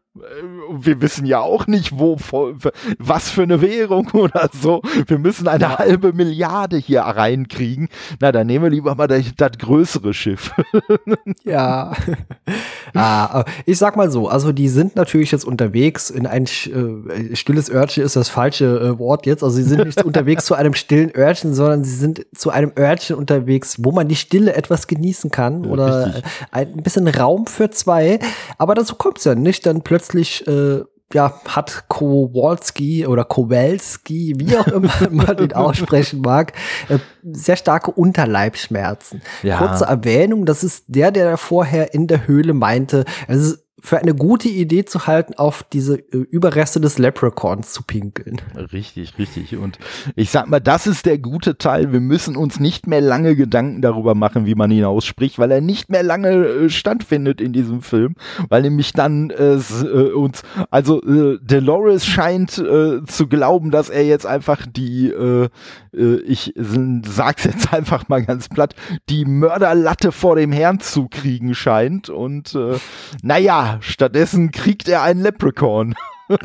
wir wissen ja auch nicht, wo, was für eine Währung <laughs> oder so. Wir müssen eine ja. halbe Milliarde hier reinkriegen. Na, dann nehmen wir lieber mal das, das größere Schiff. <laughs> ja. <laughs> ah, ich sag mal so, also die sind natürlich jetzt unterwegs in ein äh, stilles Örtchen ist das falsche äh, Wort jetzt. Also sie sind nicht unterwegs zu einem stillen Örtchen, sondern sie sind zu einem Örtchen unterwegs, wo man die Stille etwas genießen kann ja, oder ein bisschen Raum für zwei. Aber dazu kommt es ja nicht. Dann plötzlich plötzlich äh, äh, ja, hat Kowalski oder Kowalski, wie auch immer man <laughs> den aussprechen mag, äh, sehr starke Unterleibsschmerzen. Ja. Kurze Erwähnung, das ist der, der vorher in der Höhle meinte, es ist für eine gute Idee zu halten, auf diese äh, Überreste des Leprechauns zu pinkeln. Richtig, richtig. Und ich sag mal, das ist der gute Teil. Wir müssen uns nicht mehr lange Gedanken darüber machen, wie man ihn ausspricht, weil er nicht mehr lange äh, stattfindet in diesem Film, weil nämlich dann äh, äh uns, also äh, Dolores scheint äh, zu glauben, dass er jetzt einfach die, äh, ich sag's jetzt <laughs> einfach mal ganz platt, die Mörderlatte vor dem Herrn zu kriegen scheint und äh, naja, stattdessen kriegt er einen Leprechaun. <laughs>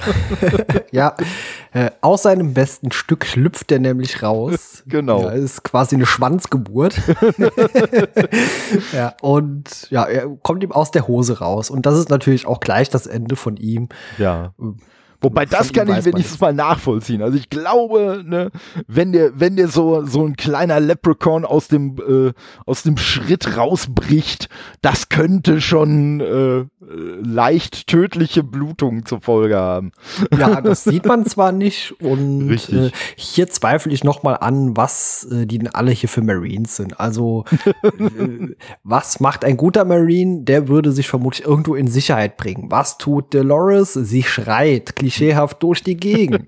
ja, äh, aus seinem besten Stück schlüpft er nämlich raus. Genau. Ja, ist quasi eine Schwanzgeburt. <laughs> ja, und ja, er kommt ihm aus der Hose raus. Und das ist natürlich auch gleich das Ende von ihm. Ja. Wobei das kann ich wenigstens mal nachvollziehen. Also ich glaube, ne, wenn der, wenn der so, so ein kleiner Leprechaun aus dem, äh, aus dem Schritt rausbricht, das könnte schon äh, leicht tödliche Blutungen zur Folge haben. Ja, das sieht man zwar nicht und <laughs> äh, hier zweifle ich nochmal an, was äh, die denn alle hier für Marines sind. Also äh, was macht ein guter Marine? Der würde sich vermutlich irgendwo in Sicherheit bringen. Was tut Dolores? Sie schreit klischeehaft durch die Gegend.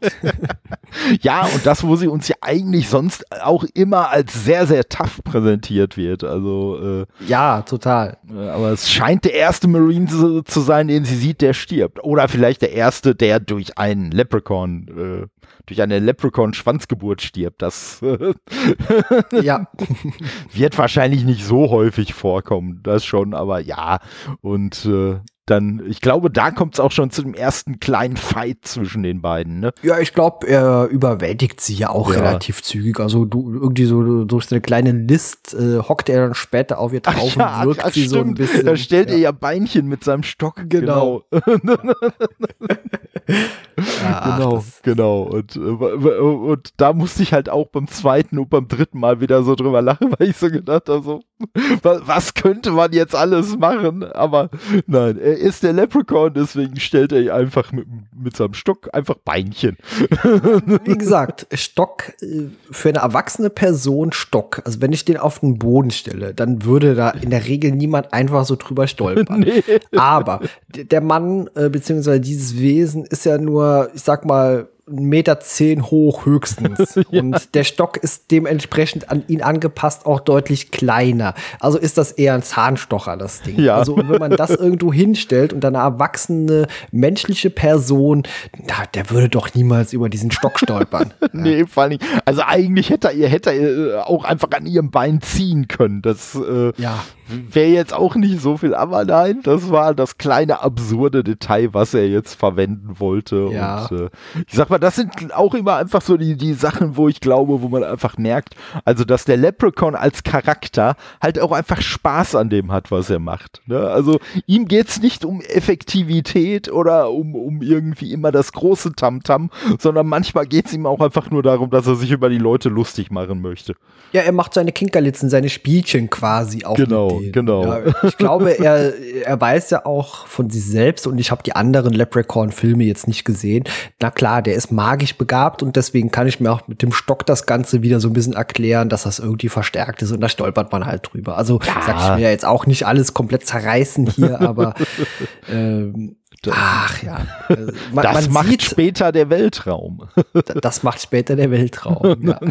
<laughs> ja, und das, wo sie uns ja eigentlich sonst auch immer als sehr, sehr tough präsentiert wird. Also äh, ja, total. Aber es scheint der erste Marine zu, zu sein, den sie sieht, der stirbt. Oder vielleicht der erste, der durch einen Leprechaun, äh, durch eine Leprechaun-Schwanzgeburt stirbt. Das ja. <laughs> wird wahrscheinlich nicht so häufig vorkommen, das schon, aber ja. Und äh, dann, ich glaube, da kommt es auch schon zu dem ersten kleinen Fight zwischen den beiden. Ne? Ja, ich glaube, er überwältigt sie ja auch ja. relativ zügig. Also du irgendwie so durch so eine kleine List äh, hockt er dann später auf ihr drauf ja, und wirkt ach, sie stimmt. so ein bisschen. Da stellt ja. er ja Beinchen mit seinem Stock. Genau. Genau. <laughs> ja, genau, genau. Und, äh, und da musste ich halt auch beim zweiten und beim dritten Mal wieder so drüber lachen, <laughs> weil ich so gedacht habe, so, was könnte man jetzt alles machen? Aber nein, er ist der Leprechaun, deswegen stellt er einfach mit, mit seinem Stock einfach Beinchen. <laughs> Wie gesagt, Stock äh, für eine erwachsene Person Stock. Also wenn ich den auf den Boden stelle, dann würde da in der Regel niemand einfach so drüber stolpern. <laughs> Nee. Aber der Mann äh, beziehungsweise dieses Wesen ist ja nur, ich sag mal, Meter zehn hoch höchstens. <laughs> ja. Und der Stock ist dementsprechend an ihn angepasst auch deutlich kleiner. Also ist das eher ein Zahnstocher, das Ding. Ja. Also wenn man das irgendwo hinstellt und dann eine erwachsene menschliche Person, na, der würde doch niemals über diesen Stock stolpern. <laughs> nee, ja. vor allem, also eigentlich hätte er, hätte er auch einfach an ihrem Bein ziehen können. Das äh, ja. Wäre jetzt auch nicht so viel, aber nein, das war das kleine absurde Detail, was er jetzt verwenden wollte. Ja. Und äh, ich sag mal, das sind auch immer einfach so die, die Sachen, wo ich glaube, wo man einfach merkt, also dass der Leprechaun als Charakter halt auch einfach Spaß an dem hat, was er macht. Ne? Also ihm geht's nicht um Effektivität oder um, um irgendwie immer das große Tamtam, -Tam, sondern manchmal geht's ihm auch einfach nur darum, dass er sich über die Leute lustig machen möchte. Ja, er macht seine Kinkerlitzen, seine Spielchen quasi auch. Genau, genau. Ja, ich glaube, er, er weiß ja auch von sich selbst und ich habe die anderen Leprechaun-Filme jetzt nicht gesehen. Na klar, der ist magisch begabt und deswegen kann ich mir auch mit dem Stock das Ganze wieder so ein bisschen erklären, dass das irgendwie verstärkt ist und da stolpert man halt drüber. Also ja. sag ich mir jetzt auch nicht alles komplett zerreißen hier, aber <laughs> ähm, Ach ja. Äh, man, das man macht sieht, später der Weltraum. Das macht später der Weltraum, ja. <laughs>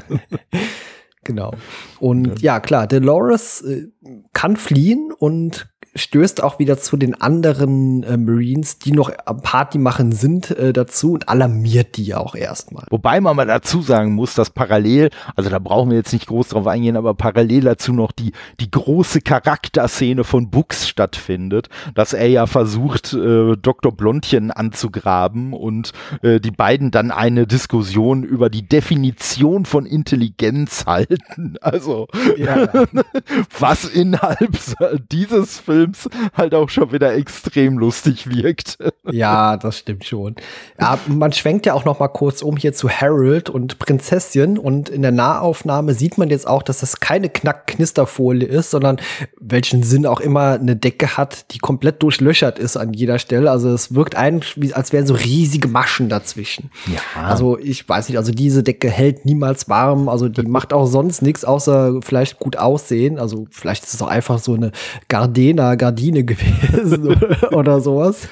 Genau. <laughs> Und ja, klar, Dolores äh, kann fliehen und stößt auch wieder zu den anderen äh, Marines, die noch am Party machen sind, äh, dazu und alarmiert die ja auch erstmal. Wobei man mal dazu sagen muss, dass parallel, also da brauchen wir jetzt nicht groß drauf eingehen, aber parallel dazu noch die, die große Charakterszene von Bux stattfindet, dass er ja versucht, äh, Dr. Blondchen anzugraben und äh, die beiden dann eine Diskussion über die Definition von Intelligenz <laughs> halten. Also, ja. <laughs> was innerhalb <laughs> dieses Films Films halt auch schon wieder extrem lustig wirkt. <laughs> Ja, das stimmt schon. Ja, man schwenkt ja auch noch mal kurz um hier zu Harold und Prinzessin und in der Nahaufnahme sieht man jetzt auch, dass das keine Knack-Knisterfolie ist, sondern welchen Sinn auch immer eine Decke hat, die komplett durchlöchert ist an jeder Stelle. Also es wirkt ein, als wären so riesige Maschen dazwischen. Ja. Also ich weiß nicht, also diese Decke hält niemals warm, also die macht auch sonst nichts, außer vielleicht gut aussehen. Also vielleicht ist es auch einfach so eine Gardena, Gardine <laughs> gewesen <laughs> oder sowas.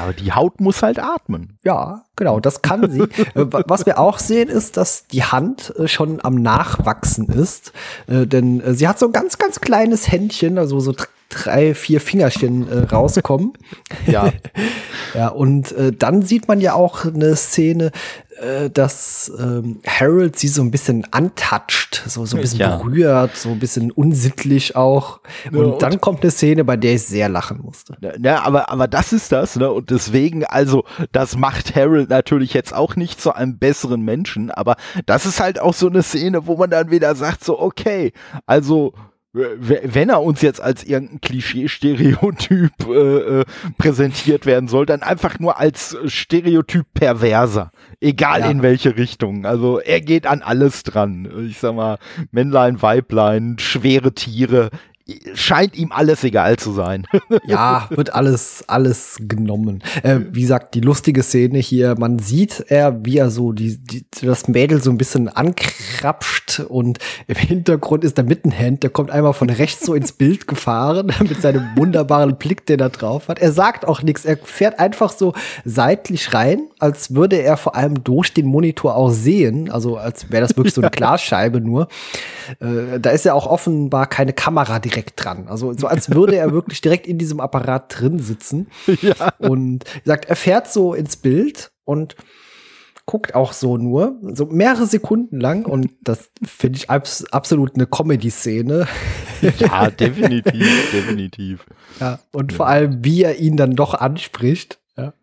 Aber die Haut muss halt atmen. Ja, genau, das kann sie. Äh, was wir auch sehen, ist, dass die Hand äh, schon am Nachwachsen ist. Äh, denn sie hat so ein ganz, ganz kleines Händchen, also so drei, vier Fingerchen äh, rauskommen. ja. <laughs> ja, und äh, dann sieht man ja auch eine Szene, äh, dass ähm, Harold sie so ein bisschen antatscht, so, so ein bisschen ja. berührt, so ein bisschen unsittlich auch. Und, ja, und, dann kommt eine Szene, bei der ich sehr lachen musste. Ja, aber, aber das ist das, ne? Und deswegen, also, das macht Harold natürlich jetzt auch nicht zu einem besseren Menschen, aber das ist halt auch so eine Szene, wo man dann wieder sagt, so, okay, also wenn er uns jetzt als irgendein Klischee-Stereotyp äh, äh, präsentiert werden soll, dann einfach nur als Stereotyp perverser. Egal ja. in welche Richtung. Also er geht an alles dran. Ich sag mal, Männlein, Weiblein, schwere Tiere, scheint ihm alles egal zu sein. <laughs> ja, wird alles, alles genommen. Äh, wie gesagt, die lustige Szene hier, man sieht er, wie er so die, die, das Mädel so ein bisschen ankrapscht und im Hintergrund ist der Mittenhand, der kommt einmal von rechts so ins Bild gefahren <laughs> mit seinem wunderbaren Blick, den er drauf hat. Er sagt auch nichts, er fährt einfach so seitlich rein, als würde er vor allem durch den Monitor auch sehen, also als wäre das wirklich so eine <laughs> Glasscheibe nur. Äh, da ist ja auch offenbar keine Kamera direkt direkt dran. Also so als würde er wirklich direkt in diesem Apparat drin sitzen. <laughs> Ja. Und sagt, er fährt so ins Bild und guckt auch so nur, so mehrere Sekunden lang und das finde ich abs absolut eine Comedy-Szene. <laughs> Ja, definitiv, definitiv. Ja, und ja. vor allem, wie er ihn dann doch anspricht. Ja.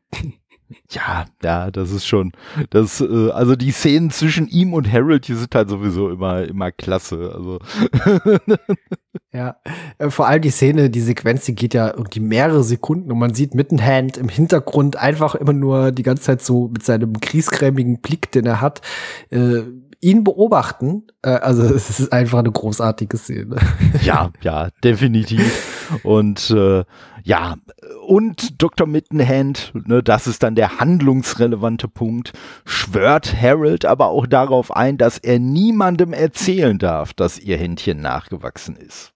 Ja, ja, das ist schon, das, äh, also die Szenen zwischen ihm und Harold, die sind halt sowieso immer, immer klasse. Also. <laughs> ja, äh, vor allem die Szene, die Sequenz, die geht ja irgendwie mehrere Sekunden und man sieht Mittenhand im Hintergrund einfach immer nur die ganze Zeit so mit seinem kriesgrämigen Blick, den er hat, äh, ihn beobachten. Äh, also <laughs> es ist einfach eine großartige Szene. Ja, ja, definitiv. Und äh, ja, und Dr. Mittenhand, ne, das ist dann der handlungsrelevante Punkt, schwört Harold aber auch darauf ein, dass er niemandem erzählen darf, dass ihr Händchen nachgewachsen ist.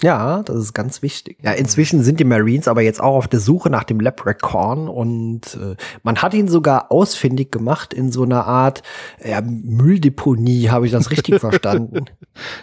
Ja, das ist ganz wichtig. Ja, inzwischen sind die Marines aber jetzt auch auf der Suche nach dem Leprechaun und äh, man hat ihn sogar ausfindig gemacht in so einer Art ja, Mülldeponie, habe ich das richtig <laughs> verstanden?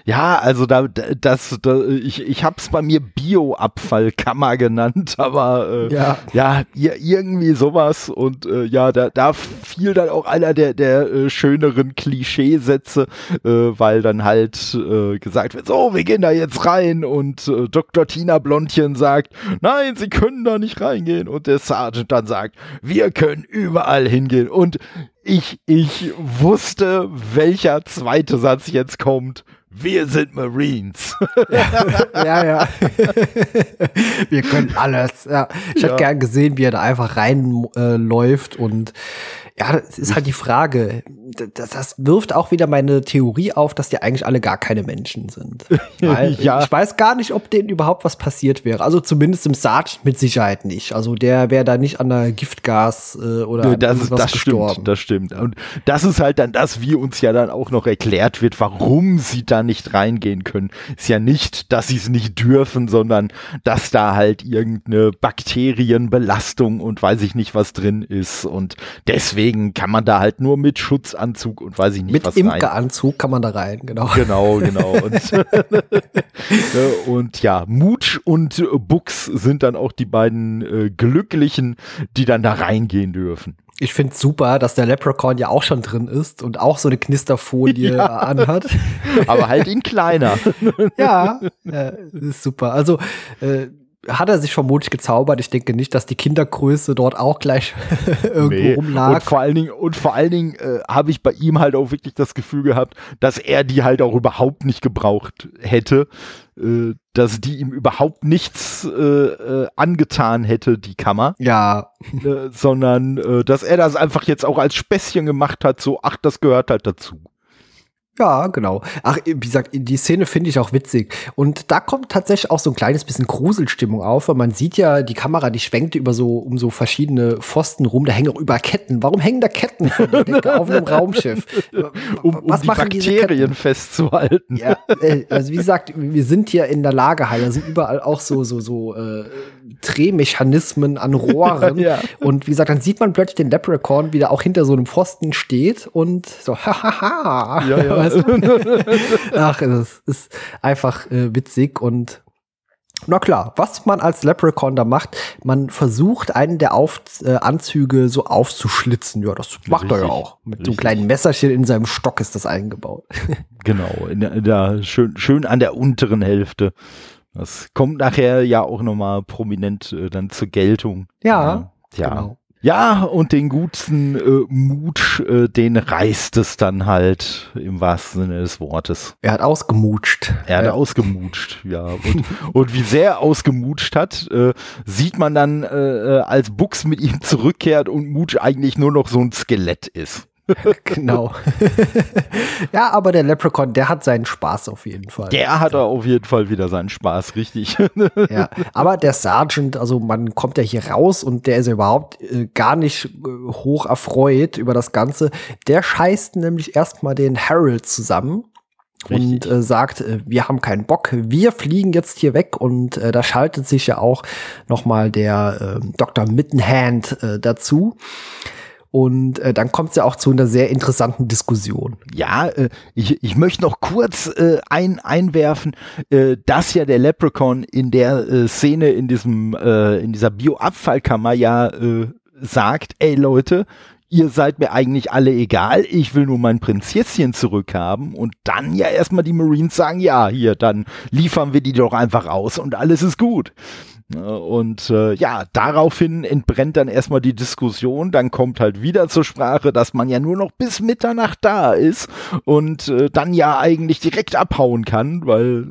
Ja, also da, das, da, ich, ich habe es bei mir Bioabfallkammer <laughs> genannt, aber äh, ja, ja irgendwie sowas und äh, ja, da, da fiel dann auch einer der, der äh, schöneren Klischeesätze, äh, weil dann halt äh, gesagt wird, so, wir gehen da jetzt rein und und äh, Dr. Tina Blondchen sagt, nein, sie können da nicht reingehen und der Sergeant dann sagt, wir können überall hingehen und ich, ich wusste, welcher zweite Satz jetzt kommt. Wir sind Marines. <laughs> ja, ja. <laughs> wir können alles. Ja. Ich ja. hätte gern gesehen, wie er da einfach reinläuft äh, und ja, das ist halt die Frage. Das, das, wirft auch wieder meine Theorie auf, dass die eigentlich alle gar keine Menschen sind. <laughs> Ja. Ich weiß gar nicht, ob denen überhaupt was passiert wäre. Also zumindest im Sarge mit Sicherheit nicht. Also der wäre da nicht an der Giftgas äh, oder ja, das, das gestorben. Stimmt, das stimmt. Und das ist halt dann das, wie uns ja dann auch noch erklärt wird, warum sie da nicht reingehen können. Ist ja nicht, dass sie es nicht dürfen, sondern dass da halt irgendeine Bakterienbelastung und weiß ich nicht was drin ist. Und deswegen kann man da halt nur mit Schutzanzug und weiß ich nicht mit was Mit Imkeranzug kann man da rein, genau. Genau, genau. <laughs> Und, <laughs> ne, und ja, Mutsch und Bux sind dann auch die beiden äh, Glücklichen, die dann da reingehen dürfen. Ich finde super, dass der Leprechaun ja auch schon drin ist und auch so eine Knisterfolie ja. <laughs> anhat. Aber halt in kleiner. ja, äh, ist super. Also äh, hat er sich vermutlich gezaubert. Ich denke nicht, dass die Kindergröße dort auch gleich <laughs> irgendwo nee. rumlag. Und vor allen Dingen, und vor allen Dingen äh, habe ich bei ihm halt auch wirklich das Gefühl gehabt, dass er die halt auch überhaupt nicht gebraucht hätte. äh, dass die ihm überhaupt nichts äh, äh, angetan hätte, die Kammer. Ja. Äh, sondern dass er das einfach jetzt auch als Späßchen gemacht hat, so, ach, das gehört halt dazu. Ja, genau. Ach, wie gesagt, die Szene finde ich auch witzig. Und da kommt tatsächlich auch so ein kleines bisschen Gruselstimmung auf, weil man sieht ja, die Kamera, die schwenkt über so, um so verschiedene Pfosten rum, da hängen auch über Ketten. Warum hängen da Ketten von der Decke auf einem <laughs> Raumschiff? Um, um Was die machen Bakterien festzuhalten. Ja, äh, <laughs> also wie gesagt, wir sind hier in der Lagerhalle, da sind überall auch so, so, so äh, Drehmechanismen an <laughs> Rohren. ja. Und wie gesagt, dann sieht man plötzlich den Leprechaun, wie der auch hinter so einem Pfosten steht und so, hahaha. Ja, ja. <laughs> Ach, das ist einfach äh, witzig und na klar, was man als Leprechaun da macht, man versucht, einen der Auf äh, Anzüge so aufzuschlitzen. Ja, das macht richtig, er ja auch. Mit richtig. so einem kleinen Messerchen in seinem Stock ist das eingebaut. <laughs> genau, in der, in der schön, schön an der unteren Hälfte. Das kommt nachher ja auch nochmal prominent äh, dann zur Geltung. Ja, ja. Genau. Ja, und den guten äh, Mut, äh, den reißt es dann halt im wahrsten Sinne des Wortes. Er hat ausgemutscht. Er hat ja. ausgemutscht, ja. Und, und wie sehr er ausgemutscht hat, äh, sieht man dann, äh, äh als Buchs mit ihm zurückkehrt und Mutsch eigentlich nur noch so ein Skelett ist. <laughs> genau. ja, aber der Leprechaun, der hat seinen Spaß auf jeden Fall. Der hat auf jeden Fall wieder seinen Spaß, richtig. ja, aber der Sergeant, also man kommt ja hier raus und der ist ja überhaupt äh, gar nicht äh, hoch erfreut über das Ganze. Der scheißt nämlich erstmal den Harold zusammen. Richtig. und äh, sagt, äh, wir haben keinen Bock, wir fliegen jetzt hier weg und äh, da schaltet sich ja auch noch mal der äh, Dr. Mittenhand dazu. Und äh, dann kommt es ja auch zu einer sehr interessanten Diskussion. Ja, äh, ich, ich möchte noch kurz äh, ein, einwerfen, äh, dass ja der Leprechaun in der äh, Szene in diesem äh, in dieser Bioabfallkammer ja sagt, ey Leute, ihr seid mir eigentlich alle egal, ich will nur mein Prinzesschen zurückhaben und dann ja erstmal die Marines sagen, ja, hier, dann liefern wir die doch einfach aus und alles ist gut. Ne? Und äh, ja, daraufhin entbrennt dann erstmal die Diskussion. Dann kommt halt wieder zur Sprache, dass man ja nur noch bis Mitternacht da ist und äh, dann ja eigentlich direkt abhauen kann, weil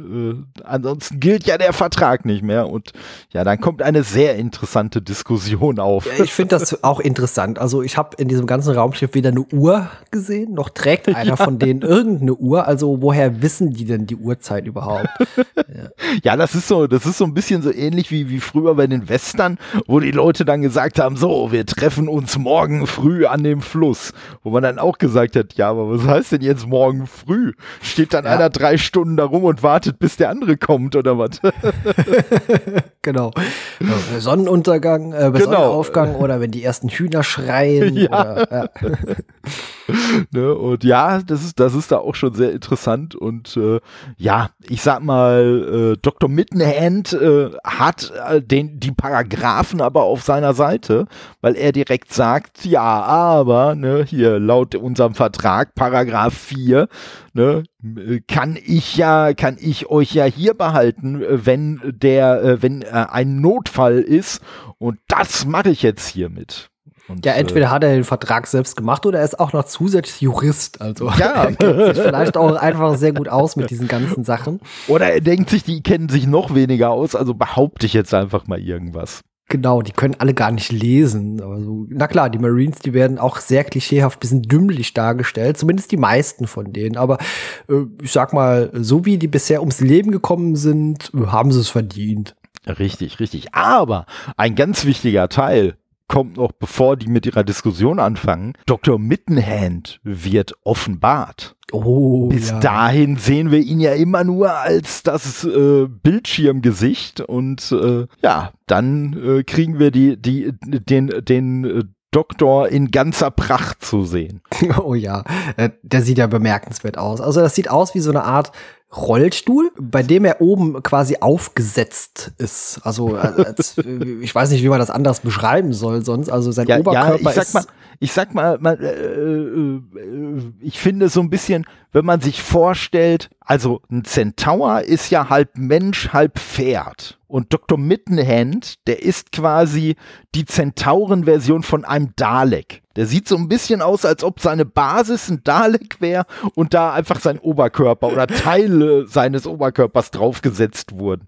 äh, ansonsten gilt ja der Vertrag nicht mehr. Und ja, dann kommt eine sehr interessante Diskussion auf. Ja, ich finde das auch interessant. Also ich habe in diesem ganzen Raumschiff weder eine Uhr gesehen, noch trägt <laughs> einer ja. von denen irgendeine Uhr. Also woher wissen die denn die Uhrzeit überhaupt? <laughs> ja. ja, das ist so, das ist so ein bisschen so ähnlich wie wie, früher bei den Western, wo die Leute dann gesagt haben, so, wir treffen uns morgen früh an dem Fluss. Wo man dann auch gesagt hat, ja, aber was heißt denn jetzt morgen früh? Steht dann ja. einer drei Stunden da rum und wartet, bis der andere kommt oder was? <laughs> genau. Sonnenuntergang, äh, genau. Sonnenaufgang oder wenn die ersten Hühner schreien. <laughs> Ja. Oder, ja. <laughs> ne, und ja, das ist, das ist da auch schon sehr interessant. Und äh, ja, ich sag mal, äh, Dr. Mittenhand äh, hat äh, den, die Paragraphen aber auf seiner Seite, weil er direkt sagt, ja, aber, ne, hier laut unserem Vertrag, Paragraph 4, ne, kann ich ja, kann ich euch ja hier behalten, wenn der, äh, wenn äh, ein Notfall ist. Und das mache ich jetzt hiermit. Und, ja, entweder äh, hat er den Vertrag selbst gemacht oder er ist auch noch zusätzlich Jurist. Also ja. <laughs> er kennt sich vielleicht auch einfach sehr gut aus mit diesen ganzen Sachen. Oder er denkt sich, die kennen sich noch weniger aus, also behaupte ich jetzt einfach mal irgendwas. Genau, die können alle gar nicht lesen. Also, na klar, die Marines, die werden auch sehr klischeehaft, bisschen dümmlich dargestellt, zumindest die meisten von denen. Aber äh, ich sag mal, so wie die bisher ums Leben gekommen sind, haben sie es verdient. Richtig, richtig. Aber ein ganz wichtiger Teil kommt noch, bevor die mit ihrer Diskussion anfangen. Dr. Mittenhand wird offenbart. Oh, Bis ja. dahin sehen wir ihn ja immer nur als das äh, Bildschirmgesicht und äh, ja, dann äh, kriegen wir die, die, den, den äh, Doktor in ganzer Pracht zu sehen. <laughs> Oh ja, äh, der sieht ja bemerkenswert aus. Also das sieht aus wie so eine Art Rollstuhl, bei dem er oben quasi aufgesetzt ist. Also äh, als, <laughs> ich weiß nicht, wie man das anders beschreiben soll sonst. Also sein ja, Oberkörper ja, ich sag mal, ich sag mal, mal äh, äh, ich finde so ein bisschen, wenn man sich vorstellt, also ein Centaur ist ja halb Mensch, halb Pferd. Und Dr. Mittenhand, der ist quasi die Zentauren-Version von einem Dalek. Der sieht so ein bisschen aus, als ob seine Basis ein Dalek wäre und da einfach sein Oberkörper oder Teile seines Oberkörpers draufgesetzt wurden.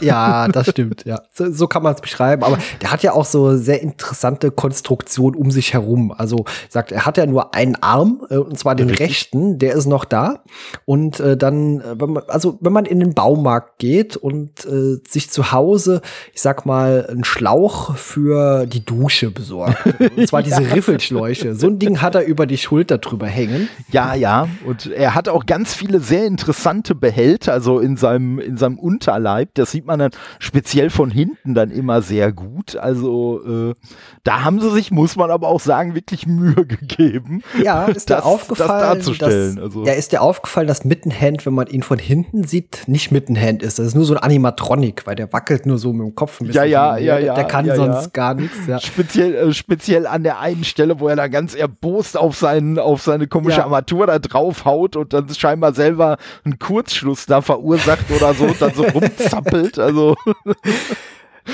Ja, das stimmt, ja. So, so kann man es beschreiben. Aber der hat ja auch so sehr interessante Konstruktion um sich herum. Also sagt, er hat ja nur einen Arm, äh, und zwar den Richtig. rechten, der ist noch da. Und äh, dann, äh, wenn man, also wenn man in den Baumarkt geht und äh, sich zu Hause, ich sag mal, einen Schlauch für die Dusche besorgt. Und zwar <laughs> diese ja. Riffelschläuche. So ein Ding hat er über die Schulter drüber hängen. Ja, ja. Und er hat auch ganz viele sehr interessante Behälter, also in seinem, in seinem Unterleib. Das sieht man dann speziell von hinten dann immer sehr gut. Also äh, da haben sie sich, muss man aber auch sagen, wirklich Mühe gegeben. Ja, ist das, dir aufgefallen, das darzustellen. Dass, also. Ja, ist dir aufgefallen, dass Mittenhand, wenn man ihn von hinten sieht, nicht Mittenhand ist. Das ist nur so ein Animatronic, weil der wackelt nur so mit dem Kopf ein bisschen. Ja, ja, ja, ja. Der kann ja, sonst ja. gar nichts. Ja. Speziell, äh, speziell an der einen Stelle, wo er da ganz erbost auf, seinen, auf seine komische ja. Armatur da draufhaut und dann scheinbar selber einen Kurzschluss da verursacht oder so und dann so <laughs> rumzappelt. Also. <laughs>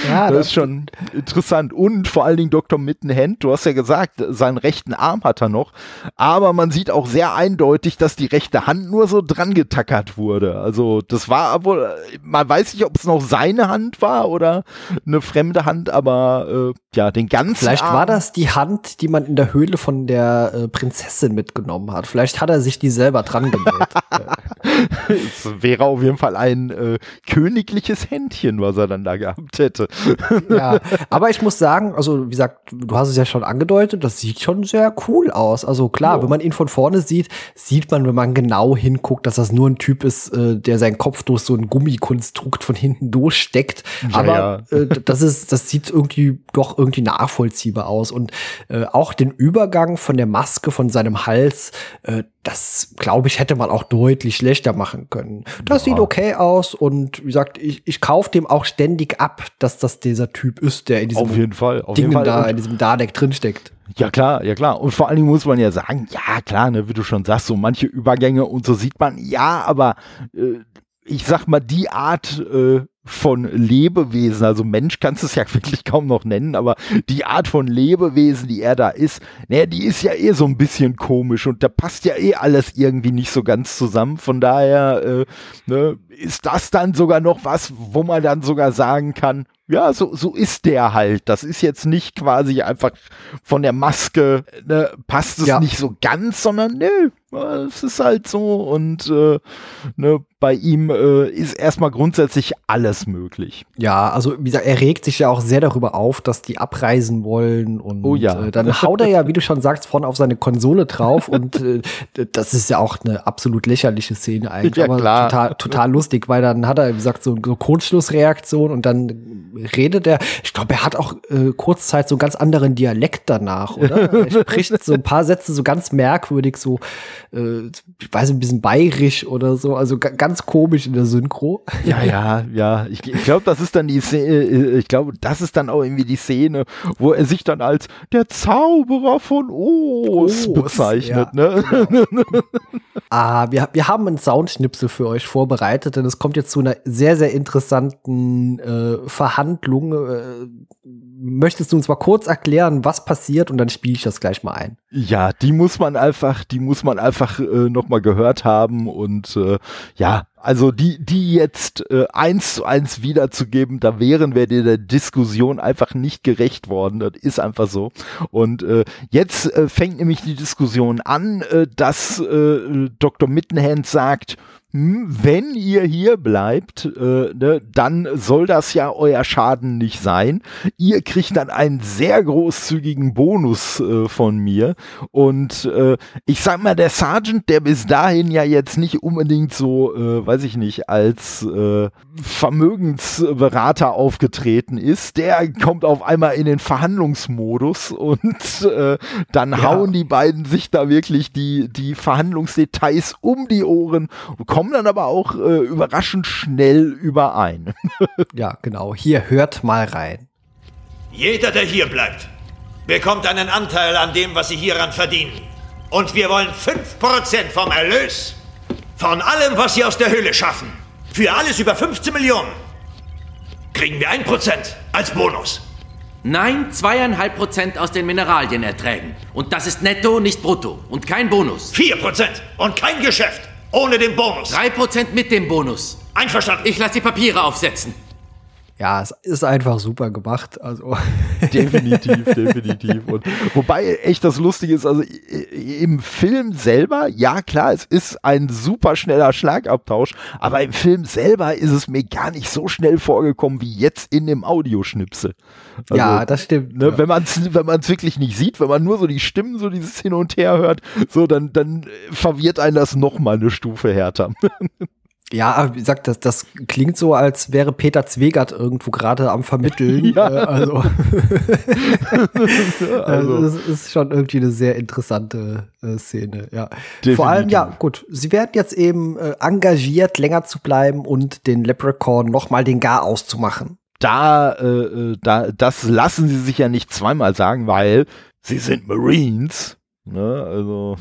Ja, das, das, ist schon interessant. Und vor allen Dingen Dr. Mittenhand, du hast ja gesagt, seinen rechten Arm hat er noch, aber man sieht auch sehr eindeutig, dass die rechte Hand nur so dran getackert wurde. Also das war wohl, man weiß nicht, ob es noch seine Hand war oder eine fremde Hand, aber äh, ja, den ganzen Vielleicht Arm war das die Hand, die man in der Höhle von der äh, Prinzessin mitgenommen hat. Vielleicht hat er sich die selber dran genäht. <laughs> es wäre auf jeden Fall ein äh, königliches Händchen, was er dann da gehabt hätte hätte. <laughs> Ja, aber ich muss sagen, also wie gesagt, du hast es ja schon angedeutet, das sieht schon sehr cool aus. Also klar, oh. wenn man ihn von vorne sieht, sieht man, wenn man genau hinguckt, dass das nur ein Typ ist, äh, der seinen Kopf durch so ein Gummikonstrukt von hinten durchsteckt. Ja, aber ja. Äh, das ist, das sieht irgendwie doch irgendwie nachvollziehbar aus. Und äh, auch den Übergang von der Maske von seinem Hals, äh, das glaube ich, hätte man auch deutlich schlechter machen können. Das ja. sieht okay aus und wie gesagt, ich, ich kaufe dem auch ständig ab, dass das dieser Typ ist, der in diesem auf jeden Fall, auf Ding jeden Fall. da, in diesem Dalek drinsteckt. Ja klar, ja klar. Und vor allen Dingen muss man ja sagen, ja klar, ne, wie du schon sagst, so manche Übergänge und so sieht man, ja, aber äh, ich sag mal, die Art äh, von Lebewesen, also Mensch kannst du es ja <laughs> wirklich kaum noch nennen, aber die Art von Lebewesen, die er da ist, naja, die ist ja eh so ein bisschen komisch und da passt ja eh alles irgendwie nicht so ganz zusammen. Von daher äh, ne, ist das dann sogar noch was, wo man dann sogar sagen kann, ja, so, so ist der halt. Das ist jetzt nicht quasi einfach von der Maske, ne, passt es ja. nicht so ganz, sondern nö, es ist halt so und äh, ne, bei ihm äh, ist erstmal grundsätzlich alles möglich. Ja, also wie gesagt, er regt sich ja auch sehr darüber auf, dass die abreisen wollen und oh ja. äh, dann haut er ja, wie du schon sagst, vorne auf seine Konsole drauf <laughs> und äh, das ist ja auch eine absolut lächerliche Szene eigentlich, ja, aber klar. Total, total lustig, weil dann hat er, wie gesagt, so, so Kurzschlussreaktion und dann redet er, ich glaube, er hat auch äh, kurzzeit so einen ganz anderen Dialekt danach, oder? <laughs> Er spricht so ein paar Sätze so ganz merkwürdig, so äh, ich weiß ein bisschen bayerisch oder so, also ganz komisch in der Synchro. Ja, ja, ja. Ich, ich glaube, das ist dann die Szene, äh, ich glaube, das ist dann auch irgendwie die Szene, wo er sich dann als der Zauberer von Oz, Oz bezeichnet. Ja, ne? Genau. <laughs> ah, wir, wir haben einen Soundschnipsel für euch vorbereitet, denn es kommt jetzt zu einer sehr, sehr interessanten äh, Verhandlung. Äh, möchtest du uns mal kurz erklären, was passiert und dann spiele ich das gleich mal ein. Ja, die muss man einfach, die muss man einfach äh, noch mal gehört haben und äh, ja, also die, die jetzt äh, eins zu eins wiederzugeben, da wären wir der Diskussion einfach nicht gerecht worden. Das ist einfach so. Und äh, jetzt äh, fängt nämlich die Diskussion an, äh, dass äh, Dr. Mittenhand sagt, hm, wenn ihr hier bleibt, äh, ne, dann soll das ja euer Schaden nicht sein. Ihr kriegt dann einen sehr großzügigen Bonus äh, von mir. Und äh, ich sag mal, der Sergeant, der bis dahin ja jetzt nicht unbedingt so, äh, weiß ich nicht, als äh, Vermögensberater aufgetreten ist, der kommt auf einmal in den Verhandlungsmodus und äh, dann ja. hauen die beiden sich da wirklich die, die Verhandlungsdetails um die Ohren und kommen dann aber auch äh, überraschend schnell überein. <laughs> ja, genau. Hier hört mal rein. Jeder, der hier bleibt, bekommt einen Anteil an dem, was sie hieran verdienen. Und wir wollen 5% vom Erlös von allem, was sie aus der Höhle schaffen. Für alles über 15 Millionen kriegen wir 1% als Bonus. Nein, zweieinhalb Prozent aus den Mineralienerträgen. Und das ist netto, nicht brutto. Und kein Bonus. 4% und kein Geschäft ohne den Bonus. Drei Prozent mit dem Bonus. Einverstanden. Ich lasse die Papiere aufsetzen. Ja, es ist einfach super gemacht. Also <laughs> definitiv, definitiv. Und wobei echt das Lustige ist, also im Film selber, ja klar, es ist ein super schneller Schlagabtausch, aber im Film selber ist es mir gar nicht so schnell vorgekommen wie jetzt in dem Audioschnipsel. Also, ja, das stimmt. Ne, ja. Wenn man es wenn man's wirklich nicht sieht, wenn man nur so die Stimmen, so dieses Hin und Her hört, so dann, dann verwirrt einen das noch mal eine Stufe härter. <laughs> Ja, wie gesagt, das, das klingt so, als wäre Peter Zwegert irgendwo gerade am Vermitteln. ja. <laughs> Äh, also, <laughs> also. das ist schon irgendwie eine sehr interessante äh, Szene, ja. Definitiv. Vor allem, ja, gut, sie werden jetzt eben äh, engagiert, länger zu bleiben und den Leprechaun nochmal den Gar auszumachen. Da, äh, da, das lassen sie sich ja nicht zweimal sagen, weil sie sind Marines Ne, also.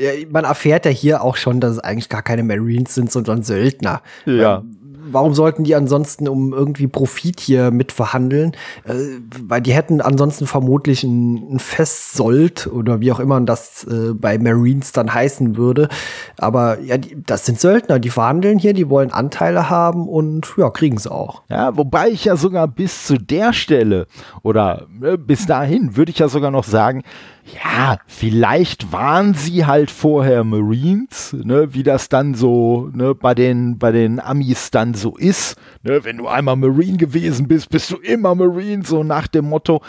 ja, man erfährt ja hier auch schon, dass es eigentlich gar keine Marines sind, sondern Söldner. Ja. Warum sollten die ansonsten um irgendwie Profit hier mitverhandeln? Äh, weil die hätten ansonsten vermutlich ein, ein Festsold oder wie auch immer das äh, bei Marines dann heißen würde. Aber ja, die, das sind Söldner, die verhandeln hier, die wollen Anteile haben und ja, kriegen sie auch. Ja, wobei ich ja sogar bis zu der Stelle oder äh, bis dahin würde ich ja sogar noch sagen, ja, vielleicht waren sie halt vorher Marines, ne, wie das dann so ne, bei, den, bei den Amis dann so ist. Ne, wenn du einmal Marine gewesen bist, bist du immer Marine, so nach dem Motto.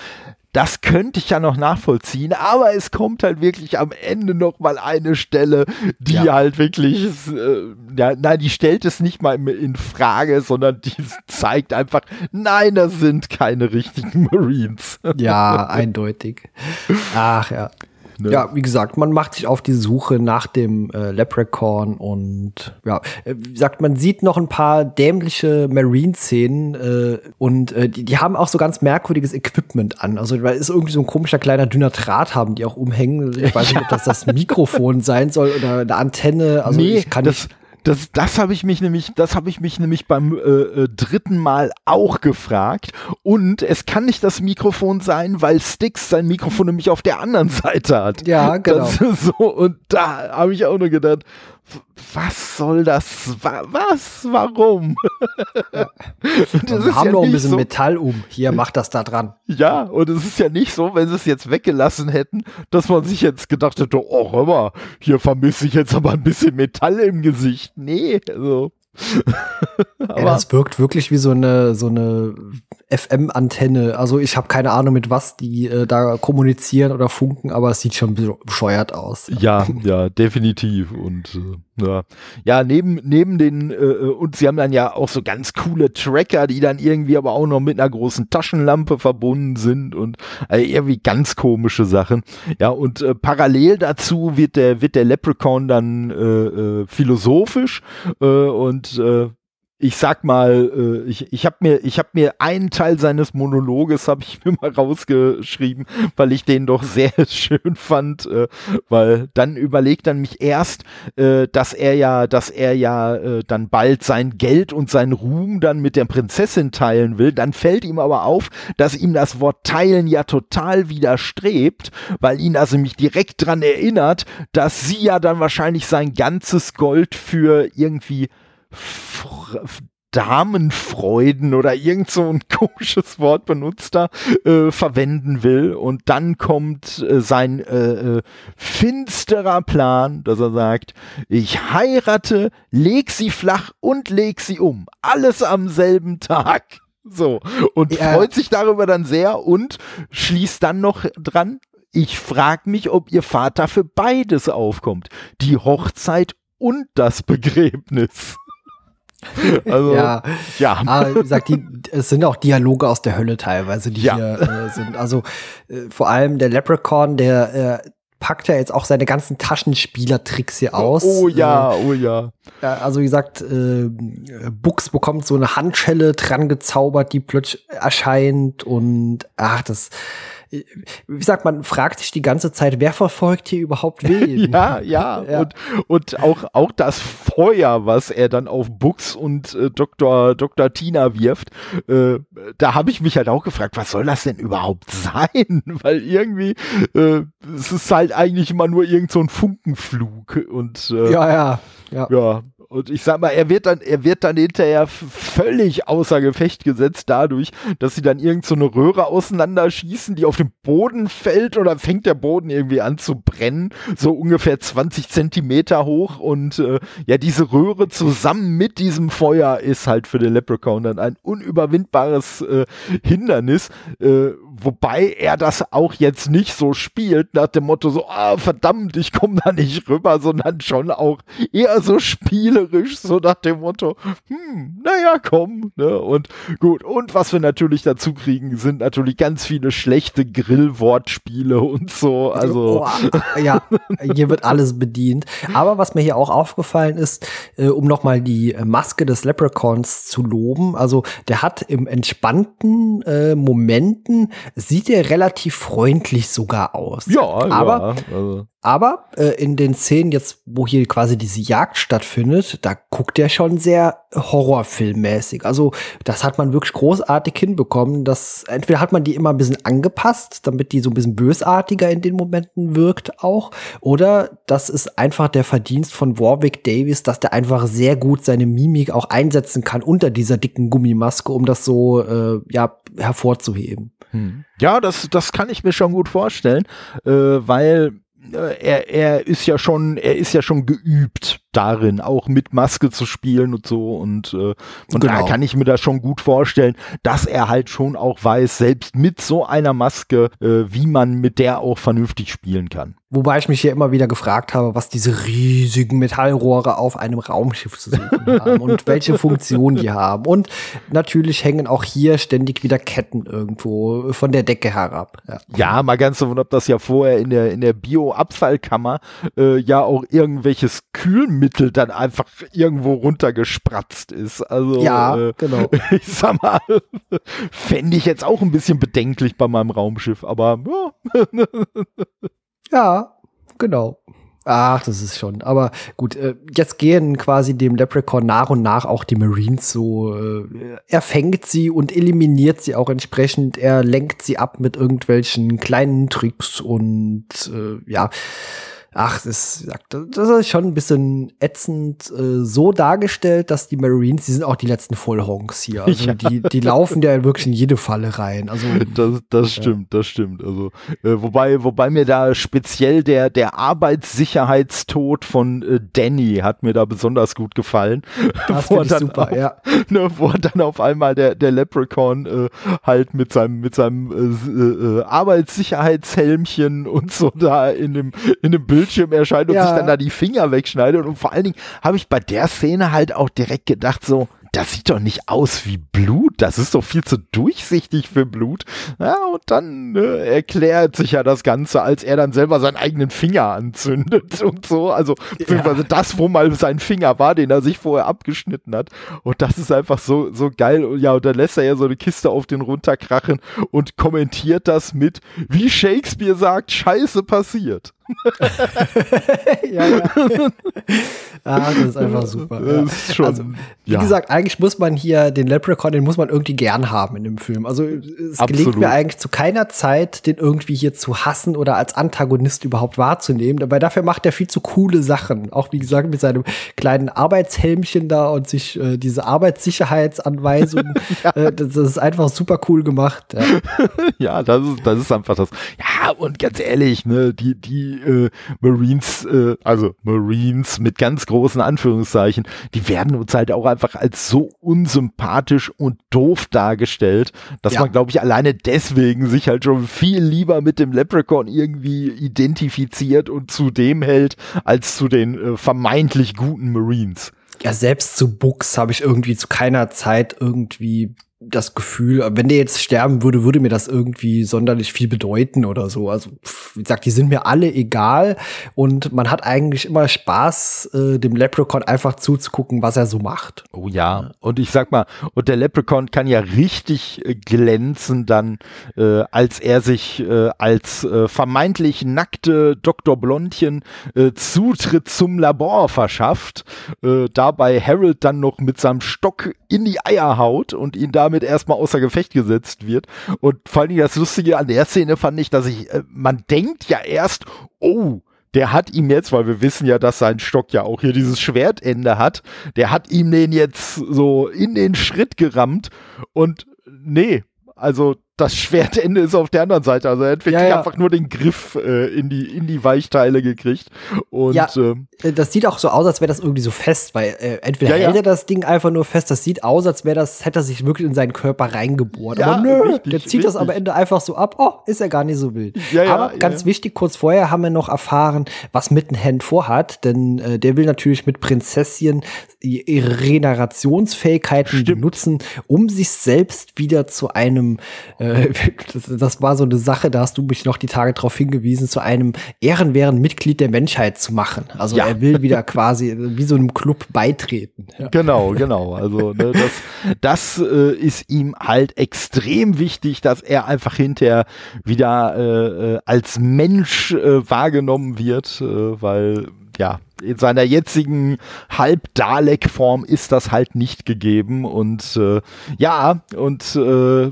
Das könnte ich ja noch nachvollziehen, aber es kommt halt wirklich am Ende noch mal eine Stelle, die ja. halt wirklich, äh, ja, nein, die stellt es nicht mal in Frage, sondern die <laughs> zeigt einfach, nein, das sind keine richtigen <laughs> Marines. Ja, eindeutig. Ach ja. Ne? Ja, wie gesagt, man macht sich auf die Suche nach dem äh, Leprechaun und ja, äh, wie gesagt, man sieht noch ein paar dämliche Marine-Szenen äh, und äh, die, die haben auch so ganz merkwürdiges Equipment an. Also, weil ist irgendwie so ein komischer kleiner dünner Draht haben die auch umhängen. Ich weiß nicht, ob das <laughs> das Mikrofon sein soll oder eine Antenne. Also nee, ich kann das, nicht das, das habe ich mich nämlich, das habe ich mich nämlich beim äh, äh, dritten Mal auch gefragt. Und es kann nicht das Mikrofon sein, weil Sticks sein Mikrofon nämlich auf der anderen <laughs> Seite hat. Ja, genau. so, und da habe ich auch nur gedacht, was soll das? Was? Warum? Ja. <laughs> Wir haben ja noch ein bisschen so, Metall um. Hier, mach das da dran. Ja, und es ist ja nicht so, wenn sie es jetzt weggelassen hätten, dass man sich jetzt gedacht hätte, oh, hör mal, hier vermisse ich jetzt aber ein bisschen Metall im Gesicht. Nee, also. Aber <laughs> ja, das wirkt wirklich wie so eine, so eine FM-Antenne. Also ich habe keine Ahnung, mit was die äh, da kommunizieren oder funken, aber es sieht schon bescheuert aus. Ja, ja, definitiv. Und äh, ja. ja, neben, neben den, äh, äh, und sie haben dann ja auch so ganz coole Tracker, die dann irgendwie aber auch noch mit einer großen Taschenlampe verbunden sind und äh, irgendwie ganz komische Sachen. Ja, und äh, parallel dazu wird der, wird der Leprechaun dann äh, äh, philosophisch äh, und äh, ich sag mal, äh, ich, ich habe mir, habe mir einen Teil seines Monologes habe ich mir mal rausgeschrieben, weil ich den doch sehr <laughs> schön fand, äh, weil dann überlegt dann mich erst, äh, dass er ja, dass er ja dann bald sein Geld und sein Ruhm dann mit der Prinzessin teilen will. Dann fällt ihm aber auf, dass ihm das Wort teilen ja total widerstrebt, weil ihn also mich direkt dran erinnert, dass sie ja dann wahrscheinlich sein ganzes Gold für irgendwie Damenfreuden oder irgend so ein <laughs> komisches Wort benutzt da, äh, verwenden will. Und dann kommt äh, sein äh, äh, finsterer Plan, dass er sagt, ich heirate, leg sie flach und leg sie um. Alles am selben Tag. So. Und ja. freut sich darüber dann sehr und schließt dann noch dran, ich frage mich, ob ihr Vater für beides aufkommt. Die Hochzeit und das Begräbnis. <laughs> Also, ja, ja. Aber wie gesagt, die, es sind auch Dialoge aus der Hölle teilweise, die ja. hier äh, sind. Also äh, vor allem der Leprechaun, der äh, packt ja jetzt auch seine ganzen Taschenspielertricks hier aus. Oh, ja, äh, oh ja. Also wie gesagt, äh, Bux bekommt so eine Handschelle dran gezaubert, die plötzlich erscheint und ach, das wie sagt man, fragt sich die ganze Zeit, wer verfolgt hier überhaupt wen? <laughs> ja, ja, <laughs> ja, Und, und auch, auch das Feuer, was er dann auf Bux und äh, Dr. Dr. Tina wirft, äh, da habe ich mich halt auch gefragt, was soll das denn überhaupt <laughs> sein? Weil irgendwie, äh, es ist halt eigentlich immer nur irgend so ein Funkenflug und äh, ja, ja, ja. ja. Und ich sag mal, er wird dann, er wird dann hinterher völlig außer Gefecht gesetzt dadurch, dass sie dann irgend so eine Röhre auseinanderschießen, die auf den Boden fällt oder fängt der Boden irgendwie an zu brennen, so ungefähr 20 Zentimeter hoch. Und äh, ja, diese Röhre zusammen mit diesem Feuer ist halt für den Leprechaun dann ein unüberwindbares äh, Hindernis, äh, wobei er das auch jetzt nicht so spielt nach dem Motto so, ah, verdammt, ich komme da nicht rüber, sondern schon auch eher so spielerisch, so nach dem Motto, hm, naja, komm, ne, und gut, und was wir natürlich dazu kriegen, sind natürlich ganz viele schlechte Grillwortspiele und so, also. Oh, ja, hier wird alles bedient, aber was mir hier auch aufgefallen ist, äh, um nochmal die Maske des Leprechauns zu loben, also der hat im entspannten äh, Momenten sieht er relativ freundlich sogar aus. Ja, aber, ja, also. Aber äh, in den Szenen jetzt, wo hier quasi diese Jagd stattfindet, da guckt er schon sehr horrorfilmmäßig. Also das hat man wirklich großartig hinbekommen. Das entweder hat man die immer ein bisschen angepasst, damit die so ein bisschen bösartiger in den Momenten wirkt auch, oder das ist einfach der Verdienst von Warwick Davis, dass der einfach sehr gut seine Mimik auch einsetzen kann unter dieser dicken Gummimaske, um das so äh, ja hervorzuheben. Hm. Ja, das, das kann ich mir schon gut vorstellen, äh, weil er, er ist ja schon, er ist ja schon geübt darin, auch mit Maske zu spielen und so. Und äh, von genau. daher kann ich mir das schon gut vorstellen, dass er halt schon auch weiß, selbst mit so einer Maske, äh, wie man mit der auch vernünftig spielen kann. Wobei ich mich hier immer wieder gefragt habe, was diese riesigen Metallrohre auf einem Raumschiff zu suchen <laughs> haben und welche Funktion die haben. Und natürlich hängen auch hier ständig wieder Ketten irgendwo von der Decke herab. Ja, ja mal ganz davon ob das ja vorher in der, in der Bio-Abfallkammer äh, ja auch irgendwelches Kühlmittel dann einfach irgendwo runtergespratzt ist. Also, ja, äh, genau. <laughs> Ich sag mal, <laughs> fände ich jetzt auch ein bisschen bedenklich bei meinem Raumschiff, aber ja. <laughs> Ja, genau. Ach, das ist schon. Aber gut, äh, jetzt gehen quasi dem Leprechaun nach und nach auch die Marines so. Äh, er fängt sie und eliminiert sie auch entsprechend. Er lenkt sie ab mit irgendwelchen kleinen Tricks und äh, ja ach, das, das ist schon ein bisschen ätzend äh, so dargestellt, dass die Marines, die sind auch die letzten Vollhonks hier. <laughs> Also ja. die, die laufen ja wirklich in jede Falle rein. Also das, das ja. stimmt, das stimmt. Also äh, wobei, wobei mir da speziell der der Arbeitssicherheitstod von äh, Danny hat mir da besonders gut gefallen. <laughs> Das <laughs> wo dann super, auf, ja. Ne, wo dann auf einmal der der Leprechaun äh, halt mit seinem mit seinem äh, äh, Arbeitssicherheitshelmchen und so da in dem in dem Bild Bildschirm erscheint und ja. sich dann da die Finger wegschneidet. Und vor allen Dingen habe ich bei der Szene halt auch direkt gedacht, so, das sieht doch nicht aus wie Blut. Das ist doch viel zu durchsichtig für Blut. Ja, und dann ne, erklärt sich ja das Ganze, als er dann selber seinen eigenen Finger anzündet <laughs> und so. Also, beziehungsweise ja. das, wo mal sein Finger war, den er sich vorher abgeschnitten hat. Und das ist einfach so, so geil. Und ja, und dann lässt er ja so eine Kiste auf den runterkrachen und kommentiert das mit, wie Shakespeare sagt, Scheiße passiert. <laughs> ja, ja. <laughs> ah, das ist einfach super. Ja. Ist schon, also, wie ja. gesagt, eigentlich muss man hier den Leprechaun, den muss man irgendwie gern haben in dem Film. Also es Absolut. gelingt mir eigentlich zu keiner Zeit, den irgendwie hier zu hassen oder als Antagonist überhaupt wahrzunehmen. Aber dafür macht er viel zu coole Sachen. Auch wie gesagt mit seinem kleinen Arbeitshelmchen da und sich äh, diese Arbeitssicherheitsanweisungen. ja. <laughs> äh, das, das, ist einfach super cool gemacht. Ja, ja das, ist, das ist einfach das. Ja, und ganz ehrlich, ne, die, die äh, Marines, äh, also Marines mit ganz großen Anführungszeichen, die werden uns halt auch einfach als so unsympathisch und doof dargestellt, dass ja. man, glaube ich, alleine deswegen sich halt schon viel lieber mit dem Leprechaun irgendwie identifiziert und zu dem hält, als zu den äh, vermeintlich guten Marines. Ja, selbst zu Books habe ich irgendwie zu keiner Zeit irgendwie das Gefühl, wenn der jetzt sterben würde, würde mir das irgendwie sonderlich viel bedeuten oder so. Also, wie gesagt, die sind mir alle egal und man hat eigentlich immer Spaß, äh, dem Leprechaun einfach zuzugucken, was er so macht. Oh ja, und ich sag mal, und der Leprechaun kann ja richtig äh, glänzen dann, äh, als er sich äh, als äh, vermeintlich nackte Dr. Blondchen äh, Zutritt zum Labor verschafft, dabei Harold dann noch mit seinem Stock in die Eier haut und ihn damit erstmal außer Gefecht gesetzt wird. Und vor allem das Lustige an der Szene fand ich, dass ich, äh, man denkt ja erst, oh, der hat ihm jetzt, weil wir wissen ja, dass sein Stock ja auch hier dieses Schwertende hat, der hat ihm den jetzt so in den Schritt gerammt und nee, also das Schwertende <laughs> ist auf der anderen Seite. Also er hat wirklich Ja, ja. einfach nur den Griff äh, in, die, in die Weichteile gekriegt. Und Ja. ähm, Äh, Das sieht auch so aus, als wäre das irgendwie so fest, weil äh, entweder hält er das Ding einfach nur fest, das sieht aus, als wäre das, hätte er sich wirklich in seinen Körper reingebohrt. Ja, aber nö, richtig, der zieht das am richtig. Ende einfach so ab. Oh, ist ja gar nicht so wild. Aber ganz wichtig, kurz vorher haben wir noch erfahren, was Mittenhand vorhat, denn äh, der will natürlich mit Prinzesschen ihre Regenerationsfähigkeiten Stimmt. benutzen, um sich selbst wieder zu einem, äh, das, <laughs> das war so eine Sache, da hast du mich noch die Tage darauf hingewiesen, zu einem ehrenwerten Mitglied der Menschheit zu machen. Also Ja. er will wieder quasi wie so einem Club beitreten. Ja. <laughs> Genau, genau. Also ne, das, das äh, ist ihm halt extrem wichtig, dass er einfach hinterher wieder äh, äh, als Mensch äh, wahrgenommen wird, äh, weil ja in seiner jetzigen Halb-Dalek-Form ist das halt nicht gegeben und äh, ja und äh,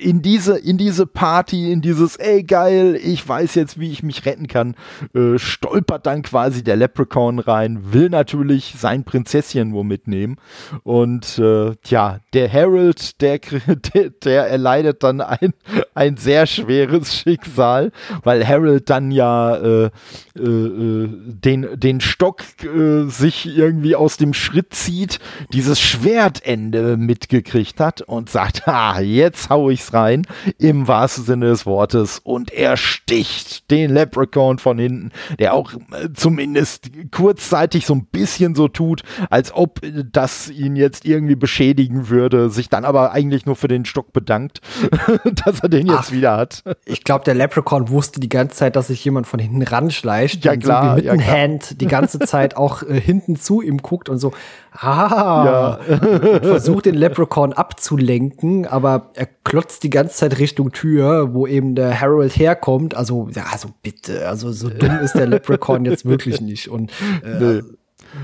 in diese, in diese Party, in dieses, ey geil, ich weiß jetzt, wie ich mich retten kann, äh, stolpert dann quasi der Leprechaun rein, will natürlich sein Prinzesschen wo mitnehmen. Und äh, tja, der Harold, der, <laughs> der, der erleidet dann ein, ein sehr schweres <laughs> Schicksal, weil Harold dann ja äh, äh, äh, den, den Stock äh, sich irgendwie aus dem Schritt zieht, dieses Schwertende mitgekriegt hat und sagt, ha, jetzt hau ich's rein, im wahrsten Sinne des Wortes, und er sticht den Leprechaun von hinten, der auch äh, zumindest kurzzeitig so ein bisschen so tut, als ob äh, das ihn jetzt irgendwie beschädigen würde, sich dann aber eigentlich nur für den Stock bedankt, <laughs> dass er den jetzt Ach. wieder hat. Ich glaube, der Leprechaun wusste die ganze Zeit, dass sich jemand von hinten ranschleicht. Ja, klar, so wie ja, klar. Mittenhand die ganze Zeit auch äh, hinten zu ihm guckt und so, ah, <laughs> versucht den Leprechaun abzulenken, aber er klotzt die ganze Zeit Richtung Tür, wo eben der Harold herkommt. Also, ja, also bitte, also so dumm ist der Leprechaun jetzt wirklich nicht. Und äh,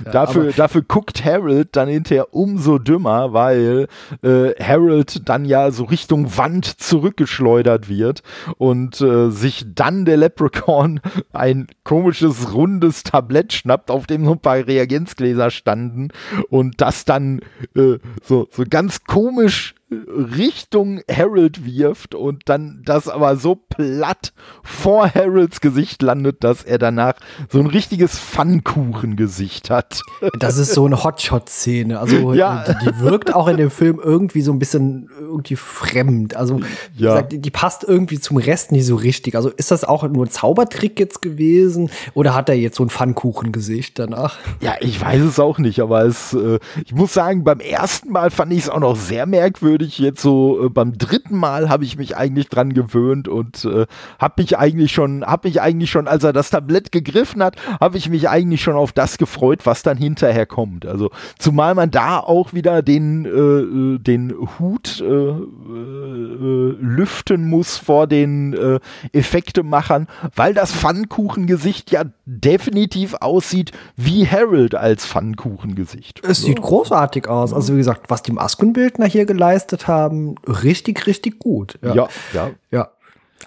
Dafür, dafür guckt Harold dann hinterher umso dümmer, weil äh, Harold dann ja so Richtung Wand zurückgeschleudert wird und äh, sich dann der Leprechaun <laughs> ein komisches rundes Tablett schnappt, auf dem so ein paar Reagenzgläser standen und das dann äh, so, so ganz komisch Richtung Harold wirft und dann das aber so platt vor Harolds Gesicht landet, dass er danach so ein richtiges Pfannkuchengesicht hat. <laughs> Das ist so eine Hotshot-Szene. Also <laughs> Ja. die, die wirkt auch in dem Film irgendwie so ein bisschen irgendwie fremd. Also Ja. gesagt, die, die passt irgendwie zum Rest nicht so richtig. Also ist das auch nur ein Zaubertrick jetzt gewesen oder hat er jetzt so ein Pfannkuchengesicht danach? Ja, ich weiß es auch nicht, aber es, äh, ich muss sagen, beim ersten Mal fand ich es auch noch sehr merkwürdig. Jetzt so äh, beim dritten Mal habe ich mich eigentlich dran gewöhnt und äh, habe mich eigentlich schon, habe mich eigentlich schon, als er das Tablett gegriffen hat, habe ich mich eigentlich schon auf das gefreut, was dann hinterher kommt. Also zumal man da auch wieder den, äh, äh, den Hut äh, äh, lüften muss vor den Effektemachern, weil das Pfannkuchengesicht ja definitiv aussieht wie Harold als Pfannkuchengesicht. Es sieht großartig aus. Also wie gesagt, was die Maskenbildner hier geleistet haben, richtig, richtig gut. Ja, ja. Ja.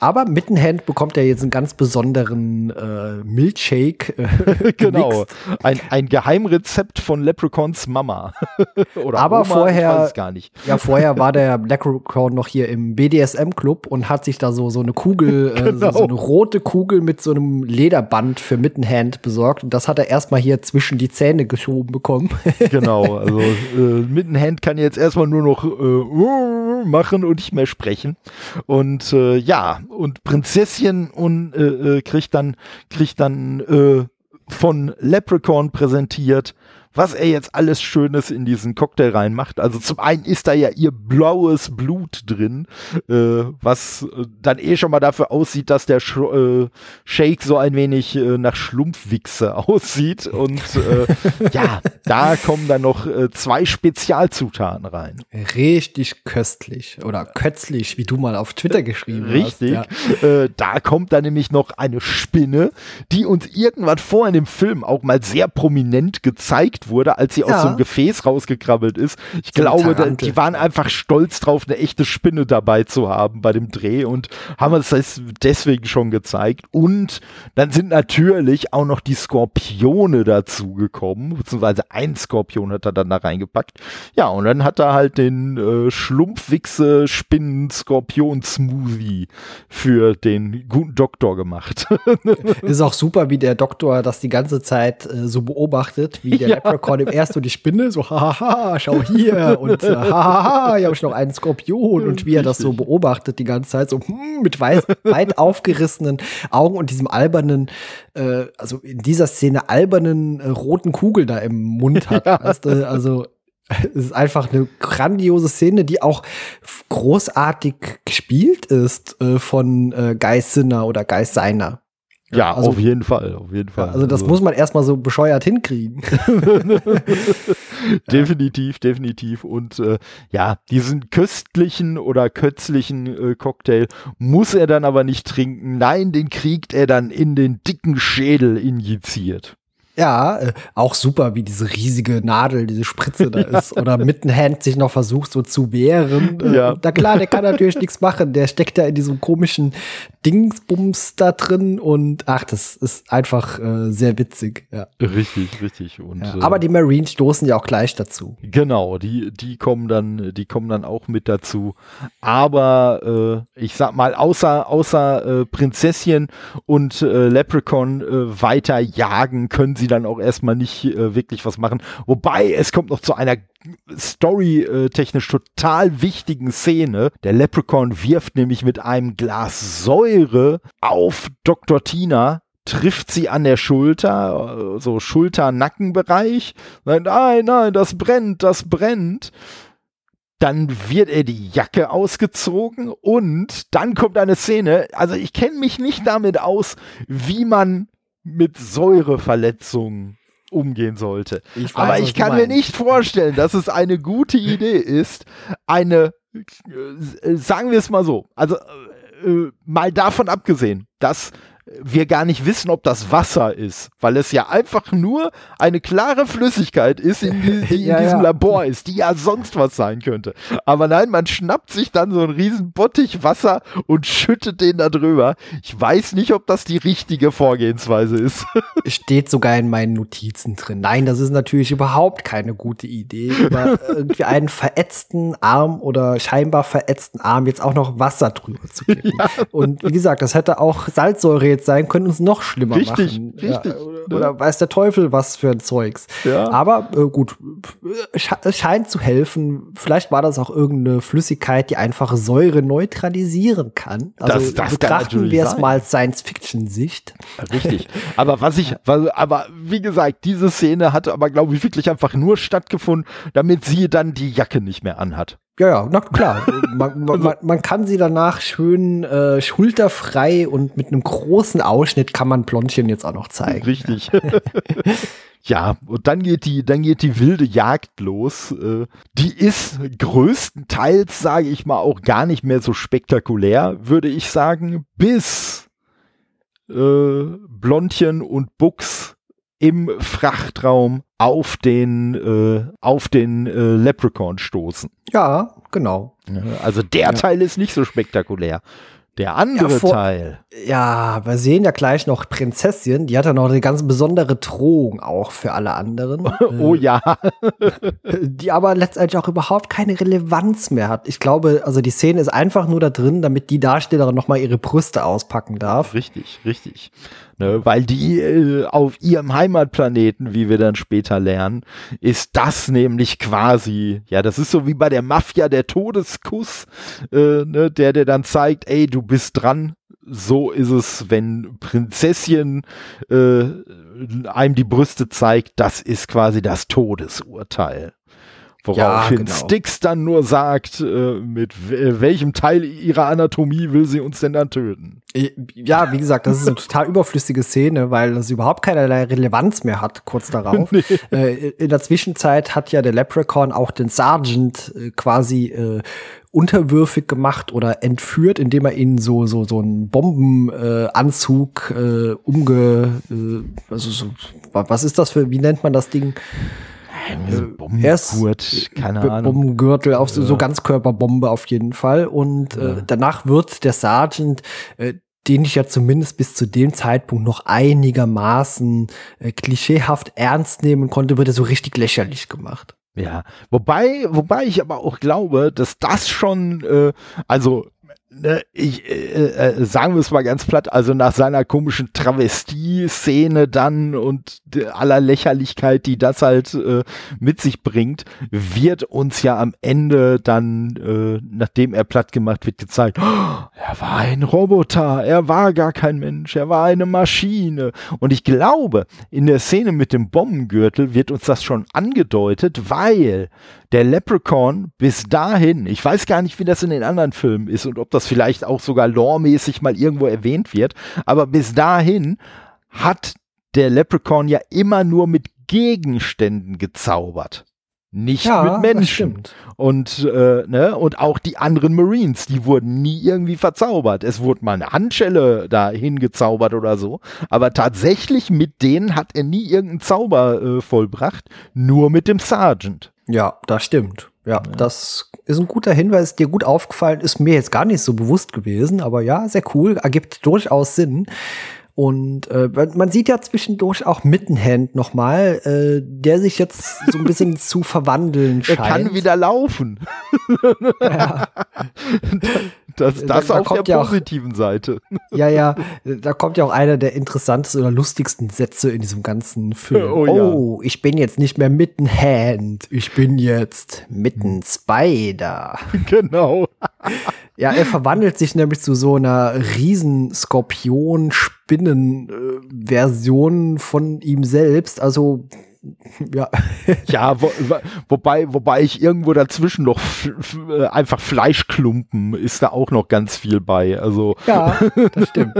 Aber Mittenhand bekommt er jetzt einen ganz besonderen äh, Milkshake. Äh, <laughs> Genau. Ein, ein Geheimrezept von Leprechauns Mama. <laughs> Oder Aber Oma, vorher- ich weiß es gar nicht. Ja, vorher war der <laughs> Leprechaun noch hier im BDSM-Club und hat sich da so, so eine Kugel, äh, so, Genau. so eine rote Kugel mit so einem Lederband für Mittenhand besorgt. Und das hat er erstmal hier zwischen die Zähne geschoben bekommen. Genau, also äh, Mittenhand kann jetzt erstmal nur noch äh, machen und nicht mehr sprechen. Und äh, ja, und Prinzesschen und äh, äh, kriegt dann kriegt dann äh, von Leprechaun präsentiert, was er jetzt alles Schönes in diesen Cocktail reinmacht. Also zum einen ist da ja ihr blaues Blut drin, äh, was äh, dann eh schon mal dafür aussieht, dass der Sch äh, Shake so ein wenig äh, nach Schlumpfwichse <laughs> aussieht. Und äh, ja, da kommen dann noch äh, zwei Spezialzutaten rein. Richtig köstlich oder kötzlich, wie du mal auf Twitter geschrieben Richtig. hast. Richtig. Ja. Da kommt dann nämlich noch eine Spinne, die uns irgendwann vor in dem Film auch mal sehr prominent gezeigt wurde, als sie ja. aus so einem Gefäß rausgekrabbelt ist. Ich so glaube, die waren einfach stolz drauf, eine echte Spinne dabei zu haben bei dem Dreh und haben das deswegen schon gezeigt. Und dann sind natürlich auch noch die Skorpione dazu gekommen, beziehungsweise ein Skorpion hat er dann da reingepackt. Ja, und dann hat er halt den äh, Schlumpfwichse Spinnen Skorpion Smoothie für den guten Doktor gemacht. <laughs> ist auch super, wie der Doktor das die ganze Zeit äh, so beobachtet, wie der ja. Leprechaun im erst so die Spinne so hahaha, schau hier und äh, hahaha, hier habe ich noch einen Skorpion und wie er das so beobachtet die ganze Zeit so hm, mit weit, weit aufgerissenen Augen und diesem albernen äh, also in dieser Szene albernen äh, roten Kugel da im Mund hat, ja. weißt du? Also es ist einfach eine grandiose Szene, die auch großartig gespielt ist äh, von äh, Guy Sinner oder Guy Seiner. Ja, also, auf jeden Fall, auf jeden Fall. Also das also. muss man erstmal so bescheuert hinkriegen. <laughs> definitiv, definitiv. Und äh, ja, diesen köstlichen oder kötzlichen äh, Cocktail muss er dann aber nicht trinken. Nein, den kriegt er dann in den dicken Schädel injiziert. Ja, äh, auch super, wie diese riesige Nadel, diese Spritze da <laughs> ist. Oder mit dem Hand sich noch versucht, so zu wehren. Äh, ja. Na klar, der kann natürlich nichts machen. Der steckt ja in diesem komischen Dingsbums da drin und ach, das ist einfach äh, sehr witzig. Ja. Richtig, richtig. Und, ja, aber die Marines stoßen ja auch gleich dazu. Genau, die, die kommen dann, die kommen dann auch mit dazu. Aber äh, ich sag mal, außer, außer äh, Prinzesschen und äh, Leprechaun äh, weiter jagen, können sie dann auch erstmal nicht äh, wirklich was machen. Wobei, es kommt noch zu einer story-technisch total wichtigen Szene. Der Leprechaun wirft nämlich mit einem Glas Säure auf Dr. Tina, trifft sie an der Schulter, so Schulter-Nackenbereich. Nein, nein, das brennt, das brennt. Dann wird er die Jacke ausgezogen und dann kommt eine Szene. Also ich kenne mich nicht damit aus, wie man mit Säureverletzungen umgehen sollte. Ich weiß, Aber ich kann mir nicht vorstellen, dass es eine gute Idee ist, eine, äh, sagen wir es mal so, also äh, äh mal davon abgesehen, dass wir gar nicht wissen, ob das Wasser ist, weil es ja einfach nur eine klare Flüssigkeit ist, in, die in <laughs> diesem ja. Labor ist, die ja sonst was sein könnte. Aber nein, man schnappt sich dann so einen riesen Bottich Wasser und schüttet den da drüber. Ich weiß nicht, ob das die richtige Vorgehensweise ist. <laughs> Steht sogar in meinen Notizen drin. Nein, das ist natürlich überhaupt keine gute Idee, über <laughs> irgendwie einen verätzten Arm oder scheinbar verätzten Arm jetzt auch noch Wasser drüber zu kippen. Ja. Und wie gesagt, das hätte auch Salzsäure jetzt sein können, uns noch schlimmer richtig, machen. Richtig, ja, oder, ne? oder, weiß der Teufel was für ein Zeugs. Ja. Aber äh, gut, es scheint zu helfen. Vielleicht war das auch irgendeine Flüssigkeit, die einfache Säure neutralisieren kann. Also das, das betrachten wir es mal Science-Fiction-Sicht. Richtig. Aber was ich, aber wie gesagt, diese Szene hat aber, glaube ich, wirklich einfach nur stattgefunden, damit sie dann die Jacke nicht mehr anhat. Ja, ja, na klar. <laughs> man, man, man, kann sie danach schön äh, schulterfrei und mit einem großen Ausschnitt kann man Blondchen jetzt auch noch zeigen. Richtig. <laughs> ja, und dann geht die, dann geht die wilde Jagd los. Äh, die ist größtenteils, sage ich mal, auch gar nicht mehr so spektakulär, würde ich sagen, bis äh, Blondchen und Buchs im Frachtraum auf den, äh, auf den äh, Leprechaun stoßen. Ja, genau. Also der ja. Teil ist nicht so spektakulär. Der andere ja, vor, Teil. Ja, wir sehen ja gleich noch Prinzessin, die hat ja noch eine ganz besondere Drohung auch für alle anderen. <laughs> oh ja. <laughs> die aber letztendlich auch überhaupt keine Relevanz mehr hat. Ich glaube, also die Szene ist einfach nur da drin, damit die Darstellerin noch mal ihre Brüste auspacken darf. Richtig, richtig. Ne, weil die äh, auf ihrem Heimatplaneten, wie wir dann später lernen, ist das nämlich quasi, ja, das ist so wie bei der Mafia der Todeskuss, äh, ne, der der dann zeigt, ey, du bist dran. So ist es, wenn Prinzesschen äh, einem die Brüste zeigt, das ist quasi das Todesurteil. Woraufhin ja, genau. Styx dann nur sagt, äh, mit welchem Teil ihrer Anatomie will sie uns denn dann töten? Ja, wie gesagt, das ist eine total überflüssige Szene, weil das überhaupt keinerlei Relevanz mehr hat, kurz darauf. <laughs> Nee. Äh, in der Zwischenzeit hat ja der Leprechaun auch den Sergeant äh, quasi äh, unterwürfig gemacht oder entführt, indem er ihnen so so so einen Bombenanzug äh, umge äh, also so, was ist das für wie nennt man das Ding? Äh, Bombengurt, keine Ahnung. Bombengürtel auf so, so Ganzkörperbombe auf jeden Fall. Und äh, ja. danach wird der Sergeant, äh, den ich ja zumindest bis zu dem Zeitpunkt noch einigermaßen äh, klischeehaft ernst nehmen konnte, wird er so richtig lächerlich gemacht. Ja, wobei, wobei ich aber auch glaube, dass das schon, äh, also ne, ich äh, äh, sagen wir es mal ganz platt, also nach seiner komischen Travestie-Szene dann und aller Lächerlichkeit, die das halt äh, mit sich bringt, wird uns ja am Ende dann, äh, nachdem er platt gemacht wird, gezeigt, oh, er war ein Roboter, er war gar kein Mensch, er war eine Maschine. Und ich glaube, in der Szene mit dem Bombengürtel wird uns das schon angedeutet, weil der Leprechaun bis dahin, ich weiß gar nicht, wie das in den anderen Filmen ist und ob das vielleicht auch sogar loremäßig mal irgendwo erwähnt wird, aber bis dahin hat der Leprechaun ja immer nur mit Gegenständen gezaubert. Nicht ja, mit Menschen. Und, äh, ne, und auch die anderen Marines, die wurden nie irgendwie verzaubert. Es wurde mal eine Handschelle da hingezaubert oder so. Aber tatsächlich mit denen hat er nie irgendeinen Zauber äh, vollbracht. Nur mit dem Sergeant. Ja, das stimmt. Ja, ja, das ist ein guter Hinweis, dir gut aufgefallen, ist mir jetzt gar nicht so bewusst gewesen, aber ja, sehr cool, ergibt durchaus Sinn. Und äh, man sieht ja zwischendurch auch Mittenhand nochmal, äh, der sich jetzt so ein bisschen <laughs> zu verwandeln scheint. Er kann wieder laufen. Ja. <laughs> Das, das da, da auf der ja positiven auch, Seite. <laughs> Ja, ja, da kommt ja auch einer der interessantesten oder lustigsten Sätze in diesem ganzen Film. Oh, ja. oh ich bin jetzt nicht mehr Mittenhand, ich bin jetzt Mitten Spider. <laughs> Genau. Ja, er verwandelt sich nämlich zu so einer riesen Skorpion-Spinnen-Version von ihm selbst. Also ja. ja, wo, wobei, wobei ich irgendwo dazwischen noch äh, einfach Fleischklumpen ist da auch noch ganz viel bei. Also ja, das <laughs> stimmt.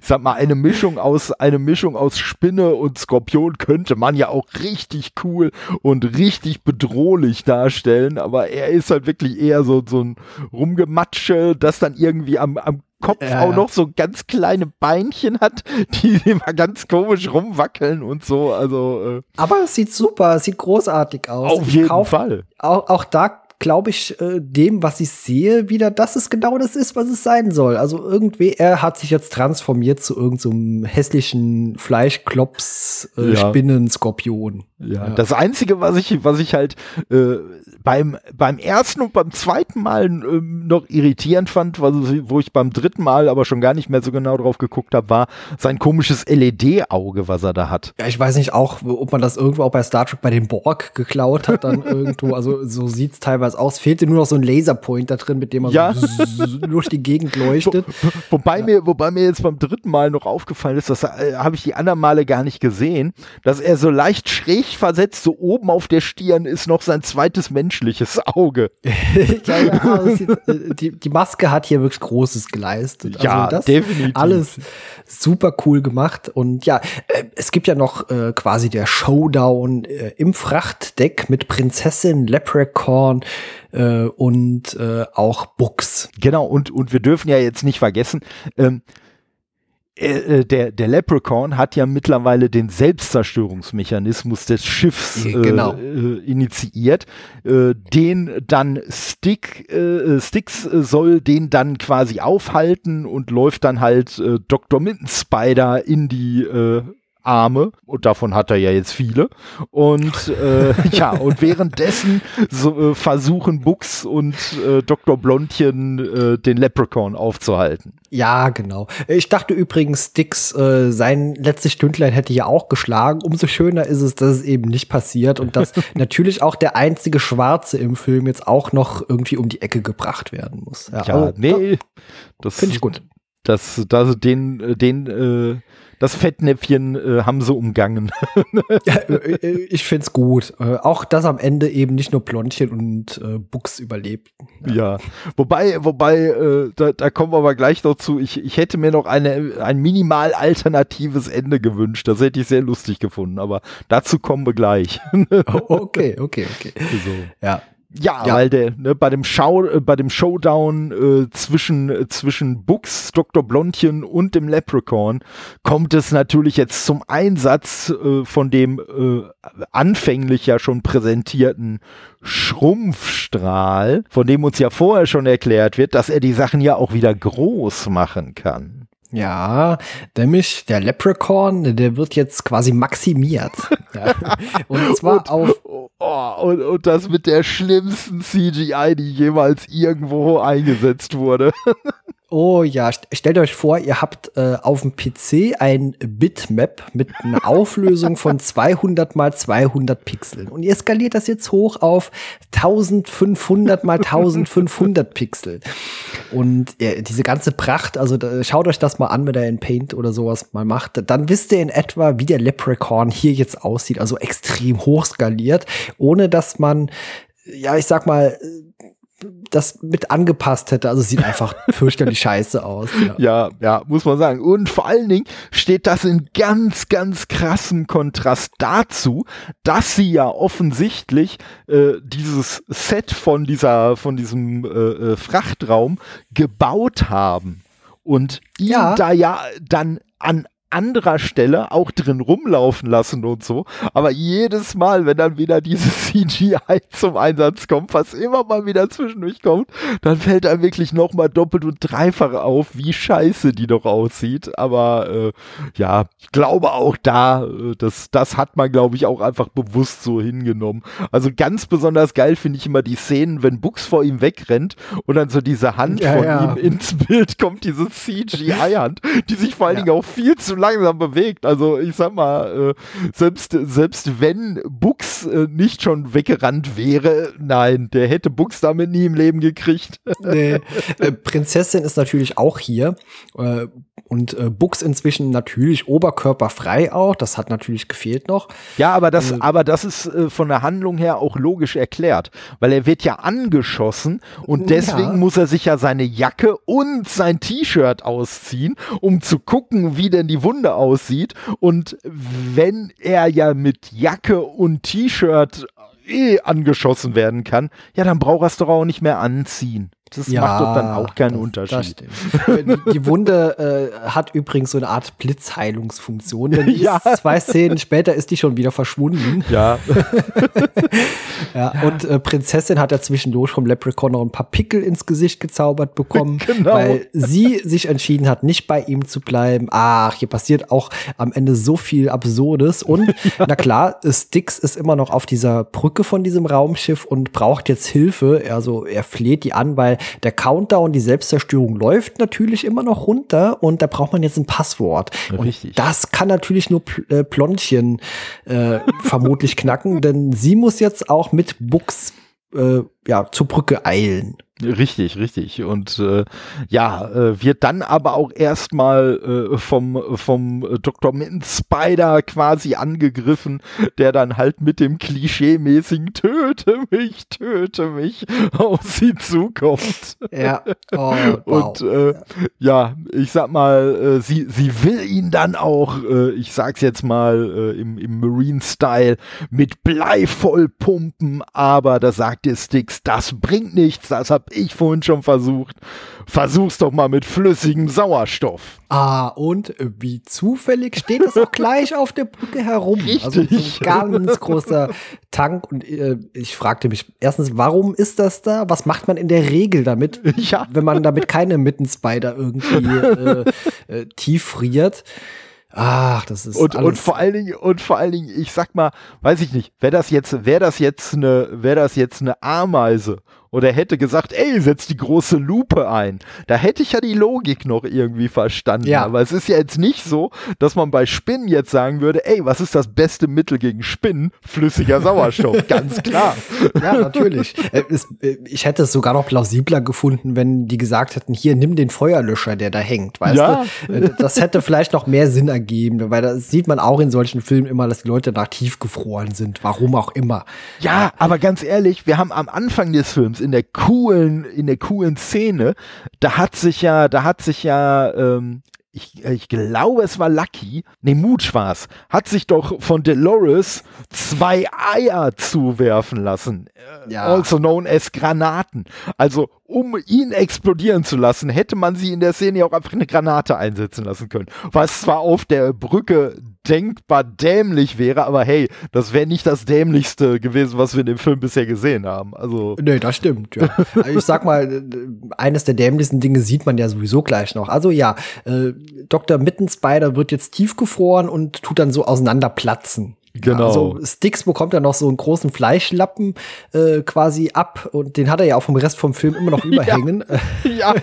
ich sag mal, eine Mischung aus eine Mischung aus Spinne und Skorpion könnte man ja auch richtig cool und richtig bedrohlich darstellen, aber er ist halt wirklich eher so so ein Rumgematsche, das dann irgendwie am, am Kopf ja, auch noch so ganz kleine Beinchen hat, <laughs> die immer ganz komisch rumwackeln und so. Also, äh Aber es sieht super, es sieht großartig aus. Auf ich jeden Fall. Auch, auch da glaube ich, äh, dem, was ich sehe, wieder, dass es genau das ist, was es sein soll. Also irgendwie, er hat sich jetzt transformiert zu irgendeinem so hässlichen Fleischklops, äh, ja. Spinnenskorpion. Ja. ja. Das Einzige, was ich, was ich halt äh, beim, beim ersten und beim zweiten Mal äh, noch irritierend fand, wo ich beim dritten Mal aber schon gar nicht mehr so genau drauf geguckt habe, war sein komisches LED-Auge, was er da hat. Ja, ich weiß nicht auch, ob man das irgendwo auch bei Star Trek bei den Borg geklaut hat, dann <laughs> irgendwo. Also so sieht's teilweise was aus. Fehlte nur noch so ein Laserpointer drin, mit dem man ja. so <laughs> durch die Gegend leuchtet. Wo, wobei, ja. mir, wobei mir jetzt beim dritten Mal noch aufgefallen ist, das äh, habe ich die anderen Male gar nicht gesehen, dass er so leicht schräg versetzt, so oben auf der Stirn ist noch sein zweites menschliches Auge. <laughs> ja, ja, sieht, äh, die, die Maske hat hier wirklich Großes geleistet. Also ja, das definitiv. Alles super cool gemacht. Und ja, äh, es gibt ja noch äh, quasi der Showdown äh, im Frachtdeck mit Prinzessin Leprechaun, äh, und äh, auch Books. Genau, und, und wir dürfen ja jetzt nicht vergessen, ähm, äh, äh, der, der Leprechaun hat ja mittlerweile den Selbstzerstörungsmechanismus des Schiffs äh, genau. äh, initiiert. Den dann Stick, äh, Sticks soll den dann quasi aufhalten und läuft dann halt Dr. Mitten Spider in die Arme und davon hat er ja jetzt viele und äh, <laughs> ja und währenddessen so, äh, versuchen Bux und äh, Dr. Blondchen äh, den Leprechaun aufzuhalten. Ja, genau. Ich dachte übrigens, Dix äh, sein letztes Stündlein hätte ja auch geschlagen. Umso schöner ist es, dass es eben nicht passiert und dass <laughs> natürlich auch der einzige Schwarze im Film jetzt auch noch irgendwie um die Ecke gebracht werden muss. Ja, ja nee, das finde ich gut. Das, das, den, den, äh, das Fettnäpfchen äh, haben sie umgangen. äh, äh, ich find's gut. Äh, auch, dass am Ende eben nicht nur Blondchen und äh, Buchs überlebt. Ja. ja. wobei, wobei, äh, da, da kommen wir aber gleich noch zu. Ich, ich hätte mir noch eine, ein minimal alternatives Ende gewünscht. Das hätte ich sehr lustig gefunden, aber dazu kommen wir gleich. <laughs> oh, okay, okay, okay. So. Ja. Ja, ja, weil der, ne, bei dem Show, äh, bei dem Showdown äh, zwischen, äh, zwischen Bux, Dr. Blondchen und dem Leprechaun kommt es natürlich jetzt zum Einsatz äh, von dem äh, anfänglich ja schon präsentierten Schrumpfstrahl, von dem uns ja vorher schon erklärt wird, dass er die Sachen ja auch wieder groß machen kann. Ja, nämlich der Leprechaun, der wird jetzt quasi maximiert. <laughs> ja. Und zwar und, auf. Oh, und, und das mit der schlimmsten CGI, die jemals irgendwo eingesetzt wurde. <laughs> Oh ja, stellt euch vor, ihr habt äh, auf dem PC ein Bitmap mit einer <laughs> Auflösung von 200 mal 200 Pixeln und ihr skaliert das jetzt hoch auf 1500 mal 1500 Pixel. Und ja, diese ganze Pracht, also da, schaut euch das mal an, wenn ihr in Paint oder sowas mal macht, dann wisst ihr in etwa, wie der Leprechaun hier jetzt aussieht, also extrem hoch skaliert, ohne dass man ja, ich sag mal, das mit angepasst hätte. Also sieht einfach <laughs> fürchterlich scheiße aus. Ja. ja. ja, muss man sagen. Und vor allen Dingen steht das in ganz, ganz krassem Kontrast dazu, dass sie ja offensichtlich äh, dieses Set von dieser, von diesem äh, äh Frachtraum gebaut haben und ihn ja. da ja dann an anderer Stelle auch drin rumlaufen lassen und so. Aber jedes Mal, wenn dann wieder dieses <laughs> CGI zum Einsatz kommt, was immer mal wieder zwischendurch kommt, dann fällt einem wirklich nochmal doppelt und dreifach auf, wie scheiße die doch aussieht. Aber äh, ja, ich glaube auch da, äh, das, das hat man, glaube ich, auch einfach bewusst so hingenommen. Also ganz besonders geil finde ich immer die Szenen, wenn Bux vor ihm wegrennt und dann so diese Hand ja, von ja. ihm ins Bild kommt, diese CGI-Hand, die sich vor allen ja. Dingen auch viel zu langsam bewegt. Also ich sag mal, äh, selbst, selbst wenn Bux äh, nicht schon weggerannt wäre, nein, der hätte Bux damit nie im Leben gekriegt. <laughs> Nee. Äh, Prinzessin ist natürlich auch hier. Und Bux inzwischen natürlich oberkörperfrei auch. Das hat natürlich gefehlt noch. Ja, aber das, äh, aber das ist von der Handlung her auch logisch erklärt, weil er wird ja angeschossen und deswegen ja. muss er sich ja seine Jacke und sein T-Shirt ausziehen, um zu gucken, wie denn die Wunde aussieht. Und wenn er ja mit Jacke und T-Shirt eh angeschossen werden kann, ja, dann braucht er es doch auch nicht mehr anziehen. Das ja, macht doch dann auch keinen das, Unterschied. Das die, die, Wunde äh, hat übrigens so eine Art Blitzheilungsfunktion. Denn <laughs> ja. zwei Szenen später ist die schon wieder verschwunden. Ja. <laughs> ja und äh, Prinzessin hat ja zwischendurch vom Leprechaun noch ein paar Pickel ins Gesicht gezaubert bekommen, <laughs> genau. weil sie sich entschieden hat, nicht bei ihm zu bleiben. Ach, hier passiert auch am Ende so viel Absurdes. Und ja. na klar, Styx ist immer noch auf dieser Brücke von diesem Raumschiff und braucht jetzt Hilfe. Also er fleht die an, weil der Countdown, die Selbstzerstörung läuft natürlich immer noch runter und da braucht man jetzt ein Passwort. Richtig. Und das kann natürlich nur Pl äh, Plontchen äh, <laughs> vermutlich knacken, denn sie muss jetzt auch mit Bux äh, ja, zur Brücke eilen. Richtig, richtig. Und äh, ja, äh, wird dann aber auch erstmal äh, vom, vom Dr. Mint Spider quasi angegriffen, der dann halt mit dem klischee-mäßigen Töte mich, töte mich auf sie zukommt. Ja. Oh, wow. Und äh, ja, ich sag mal, äh, sie, sie will ihn dann auch, äh, ich sag's jetzt mal äh, im, im Marine-Style, mit Blei vollpumpen, aber da sagt ihr Sticks, das bringt nichts, das ich vorhin schon versucht. Versuch's doch mal mit flüssigem Sauerstoff. Ah, und wie zufällig steht das auch gleich auf der Brücke herum. Richtig. Also ein ganz großer Tank. Und äh, ich fragte mich erstens, warum ist das da? Was macht man in der Regel damit, ja. wenn man damit keine Mitten-Spider irgendwie äh, äh, tief friert? Ach, das ist und, und vor allen Dingen und vor allen Dingen, ich sag mal, weiß ich nicht, wäre das jetzt wäre das jetzt eine wäre das jetzt eine Ameise Oder hätte gesagt, ey, setz die große Lupe ein. Da hätte ich ja die Logik noch irgendwie verstanden. Ja. Aber es ist ja jetzt nicht so, dass man bei Spinnen jetzt sagen würde, ey, was ist das beste Mittel gegen Spinnen? Flüssiger Sauerstoff. <laughs> Ganz klar. Ja, natürlich. Äh, äh, ich hätte es sogar noch plausibler gefunden, wenn die gesagt hätten, hier, nimm den Feuerlöscher, der da hängt, weißt Ja. du? Äh, Das hätte vielleicht noch mehr Sinn ergeben, weil da sieht man auch in solchen Filmen immer, dass die Leute nach tiefgefroren sind, warum auch immer. Ja, aber ganz ehrlich, wir haben am Anfang des Films in der coolen, in der coolen Szene, da hat sich ja, da hat sich ja, ähm, ich, ich glaube, es war Lucky, nee, Mooch war's, hat sich doch von Dolores zwei Eier zuwerfen lassen. Äh, Ja. Also known as Granaten. Also, um ihn explodieren zu lassen, hätte man sie in der Szene auch einfach eine Granate einsetzen lassen können. Was zwar auf der Brücke denkbar dämlich wäre, aber hey, das wäre nicht das dämlichste gewesen, was wir in dem Film bisher gesehen haben. Also, Nee, das stimmt, ja. Also ich sag mal, eines der dämlichsten Dinge sieht man ja sowieso gleich noch. Also ja, äh, Dr. Mittenspider wird jetzt tiefgefroren und tut dann so auseinanderplatzen. Genau. Ja, also Sticks bekommt ja noch so einen großen Fleischlappen äh, quasi ab und den hat er ja auch vom Rest vom Film immer noch <laughs> überhängen. <laughs> ja,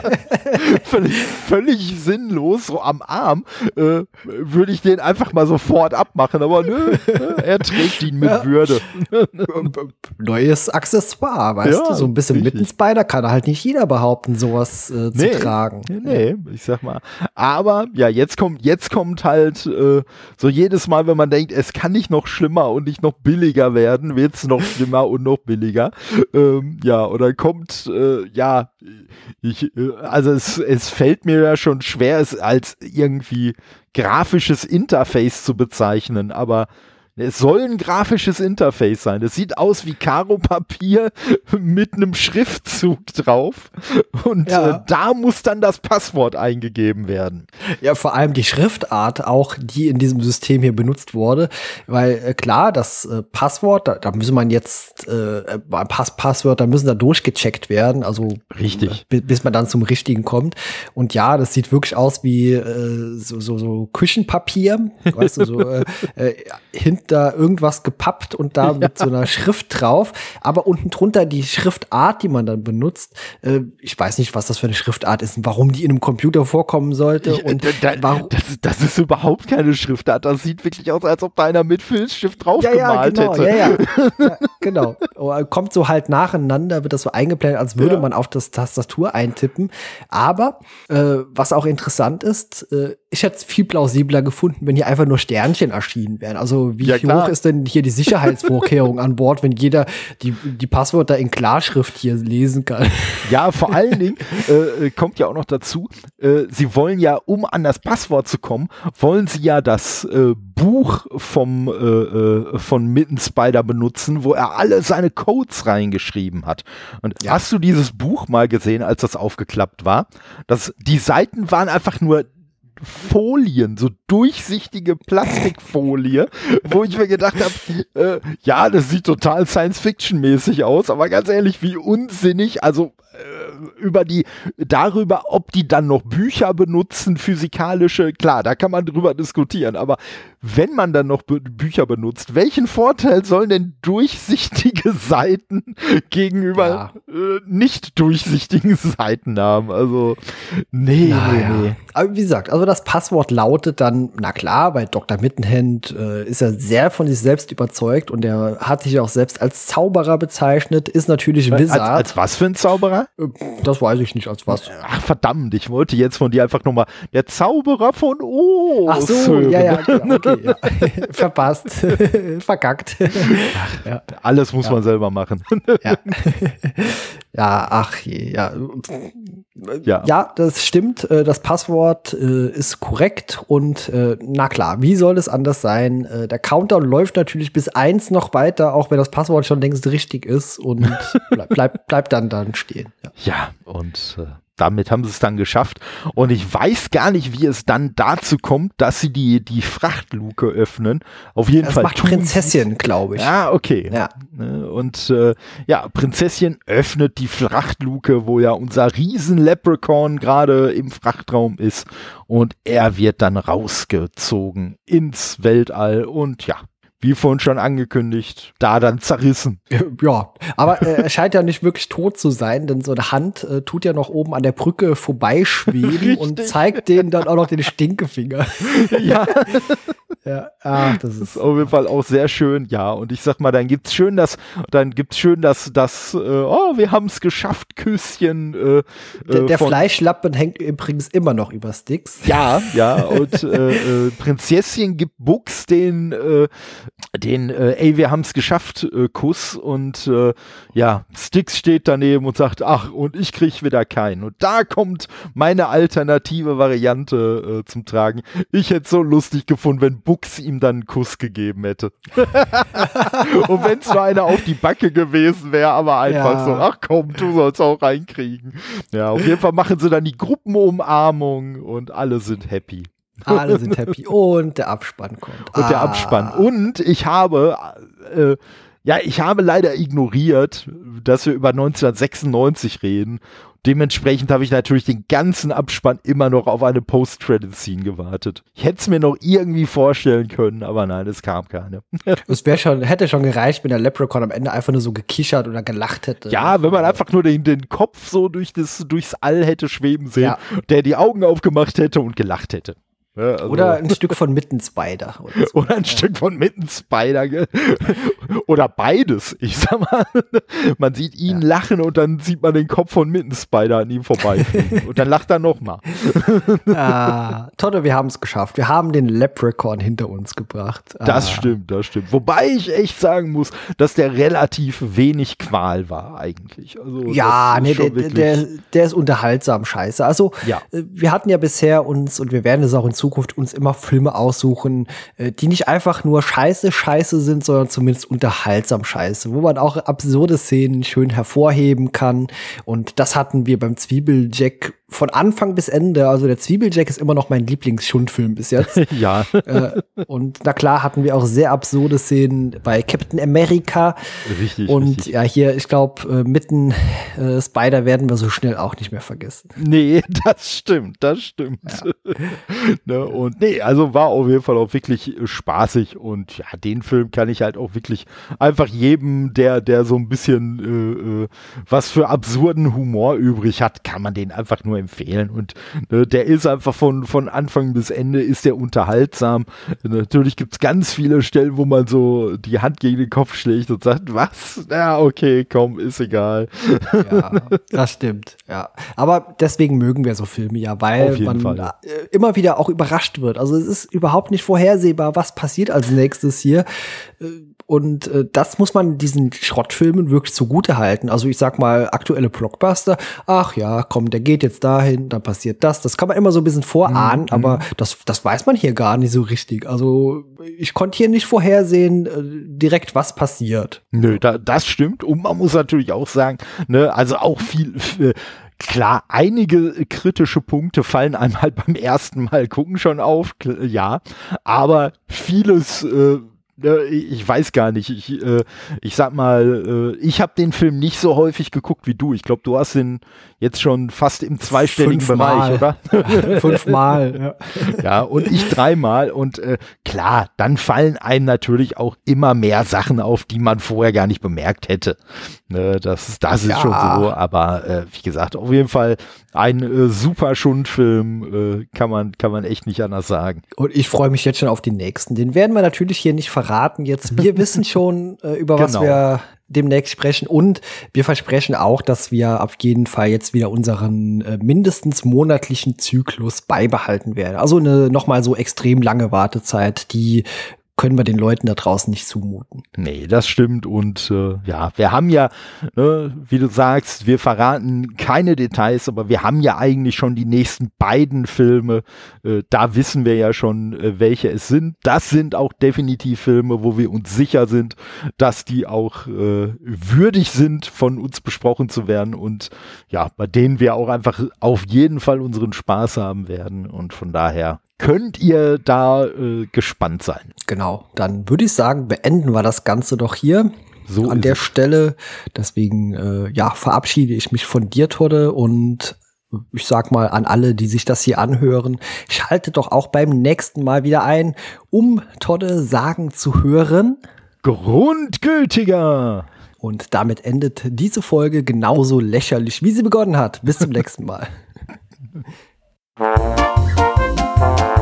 völlig, völlig sinnlos, so am Arm, äh, würde ich den einfach mal sofort abmachen, aber nö, er trägt ihn mit Ja. Würde. <laughs> Neues Accessoire, weißt Ja, du? So ein bisschen richtig. Mittenspider kann halt nicht jeder behaupten, sowas äh, zu tragen. Nee, ich sag mal. Aber ja, jetzt kommt, jetzt kommt halt äh, so jedes Mal, wenn man denkt, es kann nicht noch schlimmer und nicht noch billiger werden, wird es noch schlimmer und noch billiger. Ähm, ja, oder kommt, äh, ja, ich, äh, also es, es fällt mir ja schon schwer, es als irgendwie grafisches Interface zu bezeichnen, aber es soll ein grafisches Interface sein. Es sieht aus wie Karo-Papier <laughs> mit einem Schriftzug drauf. Und Ja. äh, da muss dann das Passwort eingegeben werden. Ja, vor allem die Schriftart auch, die in diesem System hier benutzt wurde, weil äh, klar, das äh, Passwort, da, da müssen man jetzt, äh, äh, Pass Passwörter müssen da durchgecheckt werden, also Richtig. äh, bi- bis man dann zum richtigen kommt. Und ja, das sieht wirklich aus wie äh, so, so, so Küchenpapier, weißt du, so äh, äh, hinter irgendwas gepappt und da mit so einer Schrift drauf, aber unten drunter die Schriftart, die man dann benutzt. Äh, ich weiß nicht, was das für eine Schriftart ist und warum die in einem Computer vorkommen sollte. Ich, und da, warum, das, ist- das ist überhaupt keine Schriftart. Das sieht wirklich aus, als ob da einer mit Filzstift drauf ja, ja, genau, hätte. ja, ja, <laughs> ja, genau. Aber Kommt so halt nacheinander, wird das so eingeblendet, als würde Ja. man auf das Tastatur eintippen. Aber äh, was auch interessant ist, äh, ich hätte es viel plausibler gefunden, wenn hier einfach nur Sternchen erschienen wären. Also wie Ja, klar. hoch ist denn hier die Sicherheitsvorkehrung an Bord, wenn jeder die, die Passwörter in Klarschrift hier lesen kann? Ja, vor allen Dingen äh, kommt ja auch noch dazu, äh, sie wollen ja, um an das Passwort zu kommen, wollen sie ja das äh, Buch vom, äh, äh, von Mitten Spider benutzen, wo er alle seine Codes reingeschrieben hat. Und Ja. hast du dieses Buch mal gesehen, als das aufgeklappt war? Das, die Seiten waren einfach nur Folien, so durchsichtige Plastikfolie, wo ich mir gedacht habe, äh, ja, das sieht total Science-Fiction-mäßig aus, aber ganz ehrlich, wie unsinnig, also äh, über die, darüber, ob die dann noch Bücher benutzen, physikalische, klar, da kann man drüber diskutieren, aber wenn man dann noch Bü Bücher benutzt, welchen Vorteil sollen denn durchsichtige <laughs> Seiten gegenüber Ja. äh, nicht durchsichtigen Seiten haben? Also, nee, nee, nee. Aber wie gesagt, also das Passwort lautet dann, na klar, bei Dr. Mittenhand äh, ist er sehr von sich selbst überzeugt und er hat sich auch selbst als Zauberer bezeichnet, ist natürlich Als, Wizard. als was für ein Zauberer? Äh, das weiß ich nicht, als was. Ach verdammt, ich wollte jetzt von dir einfach nochmal der Zauberer von Oz. Ach so, ja, ja, <laughs> okay, ja. <laughs> Verpasst. <laughs> Verkackt. ja, Alles muss man selber machen. ja. <laughs> ja, ach je, ja. ja. Ja, das stimmt. äh, Das Passwort äh, ist korrekt und äh, na klar, wie soll es anders sein? Der Countdown läuft natürlich bis eins noch weiter, auch wenn das Passwort schon längst richtig ist und bleib, bleib, bleibt dann dann stehen. Ja. Ja, und äh, damit haben sie es dann geschafft. Und ich weiß gar nicht, wie es dann dazu kommt, dass sie die, die Frachtluke öffnen. Auf jeden Das Fall. macht tun sie- Prinzessin, glaube ich. Ja, okay. Ja. Ne, Und äh, ja, Prinzessin öffnet die Frachtluke, wo ja unser riesen Leprechaun gerade im Frachtraum ist. Und er wird dann rausgezogen ins Weltall. Und ja, wie vorhin schon angekündigt, da dann zerrissen. Ja, aber äh, er scheint ja nicht wirklich tot zu sein, denn so eine Hand äh, tut ja noch oben an der Brücke vorbeischweben <laughs> und zeigt denen dann auch noch den Stinkefinger. <laughs> ja. <laughs> ja, ach, das Das ist ist auf jeden Fall auch sehr schön, ja. Und ich sag mal, dann gibt's schön das, dann gibt's schön das, das, äh, oh, wir haben's geschafft, Küsschen. Äh, der, äh, der von- Fleischlappen hängt übrigens immer noch über Sticks. Ja, ja, und äh, äh, Prinzesschen gibt Bux den, äh, den, äh, ey, wir haben's geschafft, äh, Kuss und äh, ja, Sticks steht daneben und sagt, ach, und ich krieg wieder keinen. Und da kommt meine alternative Variante äh, zum Tragen. Ich hätte so lustig gefunden, wenn Bux ihm dann einen Kuss gegeben hätte. <laughs> und wenn es nur einer auf die Backe gewesen wäre, aber einfach Ja. so, ach komm, du sollst auch reinkriegen. Ja, auf jeden Fall machen sie dann die Gruppenumarmung und alle sind happy. Alle sind happy. <laughs> Und der Abspann kommt. Und der Ah. Abspann. Und ich habe, äh, ja, ich habe leider ignoriert, dass wir über 1996 reden. Dementsprechend habe ich natürlich den ganzen Abspann immer noch auf eine Post-Credit-Scene gewartet. Ich hätte es mir noch irgendwie vorstellen können, aber nein, es kam keine. <laughs> Es wäre schon, hätte schon gereicht, wenn der Leprechaun am Ende einfach nur so gekichert oder gelacht hätte. Ja, wenn man einfach nur den, den Kopf so durch das, durchs All hätte schweben sehen, Ja. der die Augen aufgemacht hätte und gelacht hätte. Ja, also- Oder ein Stück von Mitten Spider. Oder <laughs> so. Oder ein Stück von Mitten Spider. gell? <laughs> Oder beides. Ich sag mal, <laughs> man sieht ihn lachen und dann sieht man den Kopf von Mitten Spider an ihm vorbeifliegen. und dann lacht er nochmal. ah, Toto, wir haben es geschafft. Wir haben den Leprechaun hinter uns gebracht. Das ah. stimmt, das stimmt. Wobei ich echt sagen muss, dass der relativ wenig Qual war eigentlich. Also, Ja, das nee, der, der, der ist unterhaltsam scheiße. Also, Ja. äh, wir hatten ja bisher uns, und wir werden es auch in Zukunft uns immer Filme aussuchen, äh, die nicht einfach nur scheiße, scheiße sind, sondern zumindest unterhaltsam scheiße, wo man auch absurde Szenen schön hervorheben kann. Und das hatten wir beim Zwiebeljack von Anfang bis Ende. Also der Zwiebeljack ist immer noch mein Lieblingsschundfilm bis jetzt. <laughs> ja, äh, und na klar hatten wir auch sehr absurde Szenen bei Captain America. richtig. Und richtig. ja, hier, ich glaube, äh, mitten äh, Spider werden wir so schnell auch nicht mehr vergessen. Nee, <laughs> das stimmt, das stimmt. <laughs> ne, und nee, also war auf jeden Fall auch wirklich spaßig und ja, den Film kann ich halt auch wirklich einfach jedem, der, der so ein bisschen äh, äh, was für absurden Humor übrig hat, kann man den einfach nur empfehlen. Und ne, der ist einfach von, von Anfang bis Ende ist der unterhaltsam. Natürlich gibt's ganz viele Stellen, wo man so die Hand gegen den Kopf schlägt und sagt, was? Ja, okay, komm, ist egal. Ja, das stimmt. Ja, aber deswegen mögen wir so Filme ja, weil man Fall. äh, immer wieder auch überrascht wird. Also es ist überhaupt nicht vorhersehbar, was passiert als nächstes hier. Und äh, das muss man diesen Schrottfilmen wirklich zugute halten. Also ich sag mal, aktuelle Blockbuster, ach ja, komm, der geht jetzt dahin, dann passiert das. Das kann man immer so ein bisschen vorahnen, aber das, das weiß man hier gar nicht so richtig. Also ich konnte hier nicht vorhersehen, äh, direkt was passiert. Nö, da, das stimmt. Und man muss natürlich auch sagen, ne, also auch viel, äh, klar, einige kritische Punkte fallen einem halt <laughs> beim ersten Mal gucken schon auf, ja, aber vieles, äh, ich weiß gar nicht, ich, äh, ich sag mal, äh, ich habe den Film nicht so häufig geguckt wie du. Ich glaube, du hast ihn jetzt schon fast im zweistelligen Fünfmal. Bereich, oder? <laughs> Fünfmal. Ja. Ja, und ich dreimal. Und äh, klar, dann fallen einem natürlich auch immer mehr Sachen auf, die man vorher gar nicht bemerkt hätte. Ne, das, ist- das ist Ja. schon so. Aber äh, wie gesagt, auf jeden Fall ein äh, super Schundfilm, äh, kann, man, kann man echt nicht anders sagen. Und ich freue mich jetzt schon auf den nächsten. Den werden wir natürlich hier nicht verraten jetzt. Wir <laughs> wissen schon, äh, über was Genau. wir demnächst sprechen. Und wir versprechen auch, dass wir auf jeden Fall jetzt wieder unseren äh, mindestens monatlichen Zyklus beibehalten werden. Also eine nochmal so extrem lange Wartezeit, die können wir den Leuten da draußen nicht zumuten. Nee, das stimmt. Und äh, ja, wir haben ja, ne, wie du sagst, wir verraten keine Details, aber wir haben ja eigentlich schon die nächsten beiden Filme. Äh, da wissen wir ja schon, äh, welche es sind. Das sind auch definitiv Filme, wo wir uns sicher sind, dass die auch äh, würdig sind, von uns besprochen zu werden und ja, bei denen wir auch einfach auf jeden Fall unseren Spaß haben werden. Und von daher könnt ihr da äh, gespannt sein. Genau, dann würde ich sagen, beenden wir das Ganze doch hier. So an der es. Stelle. Deswegen, äh, ja, verabschiede ich mich von dir, Todde, und ich sag mal an alle, die sich das hier anhören, schaltet doch auch beim nächsten Mal wieder ein, um tolle Sagen zu hören. Grundgültiger! Und damit endet diese Folge genauso lächerlich, wie sie begonnen hat. Bis zum <laughs> nächsten Mal. Bye.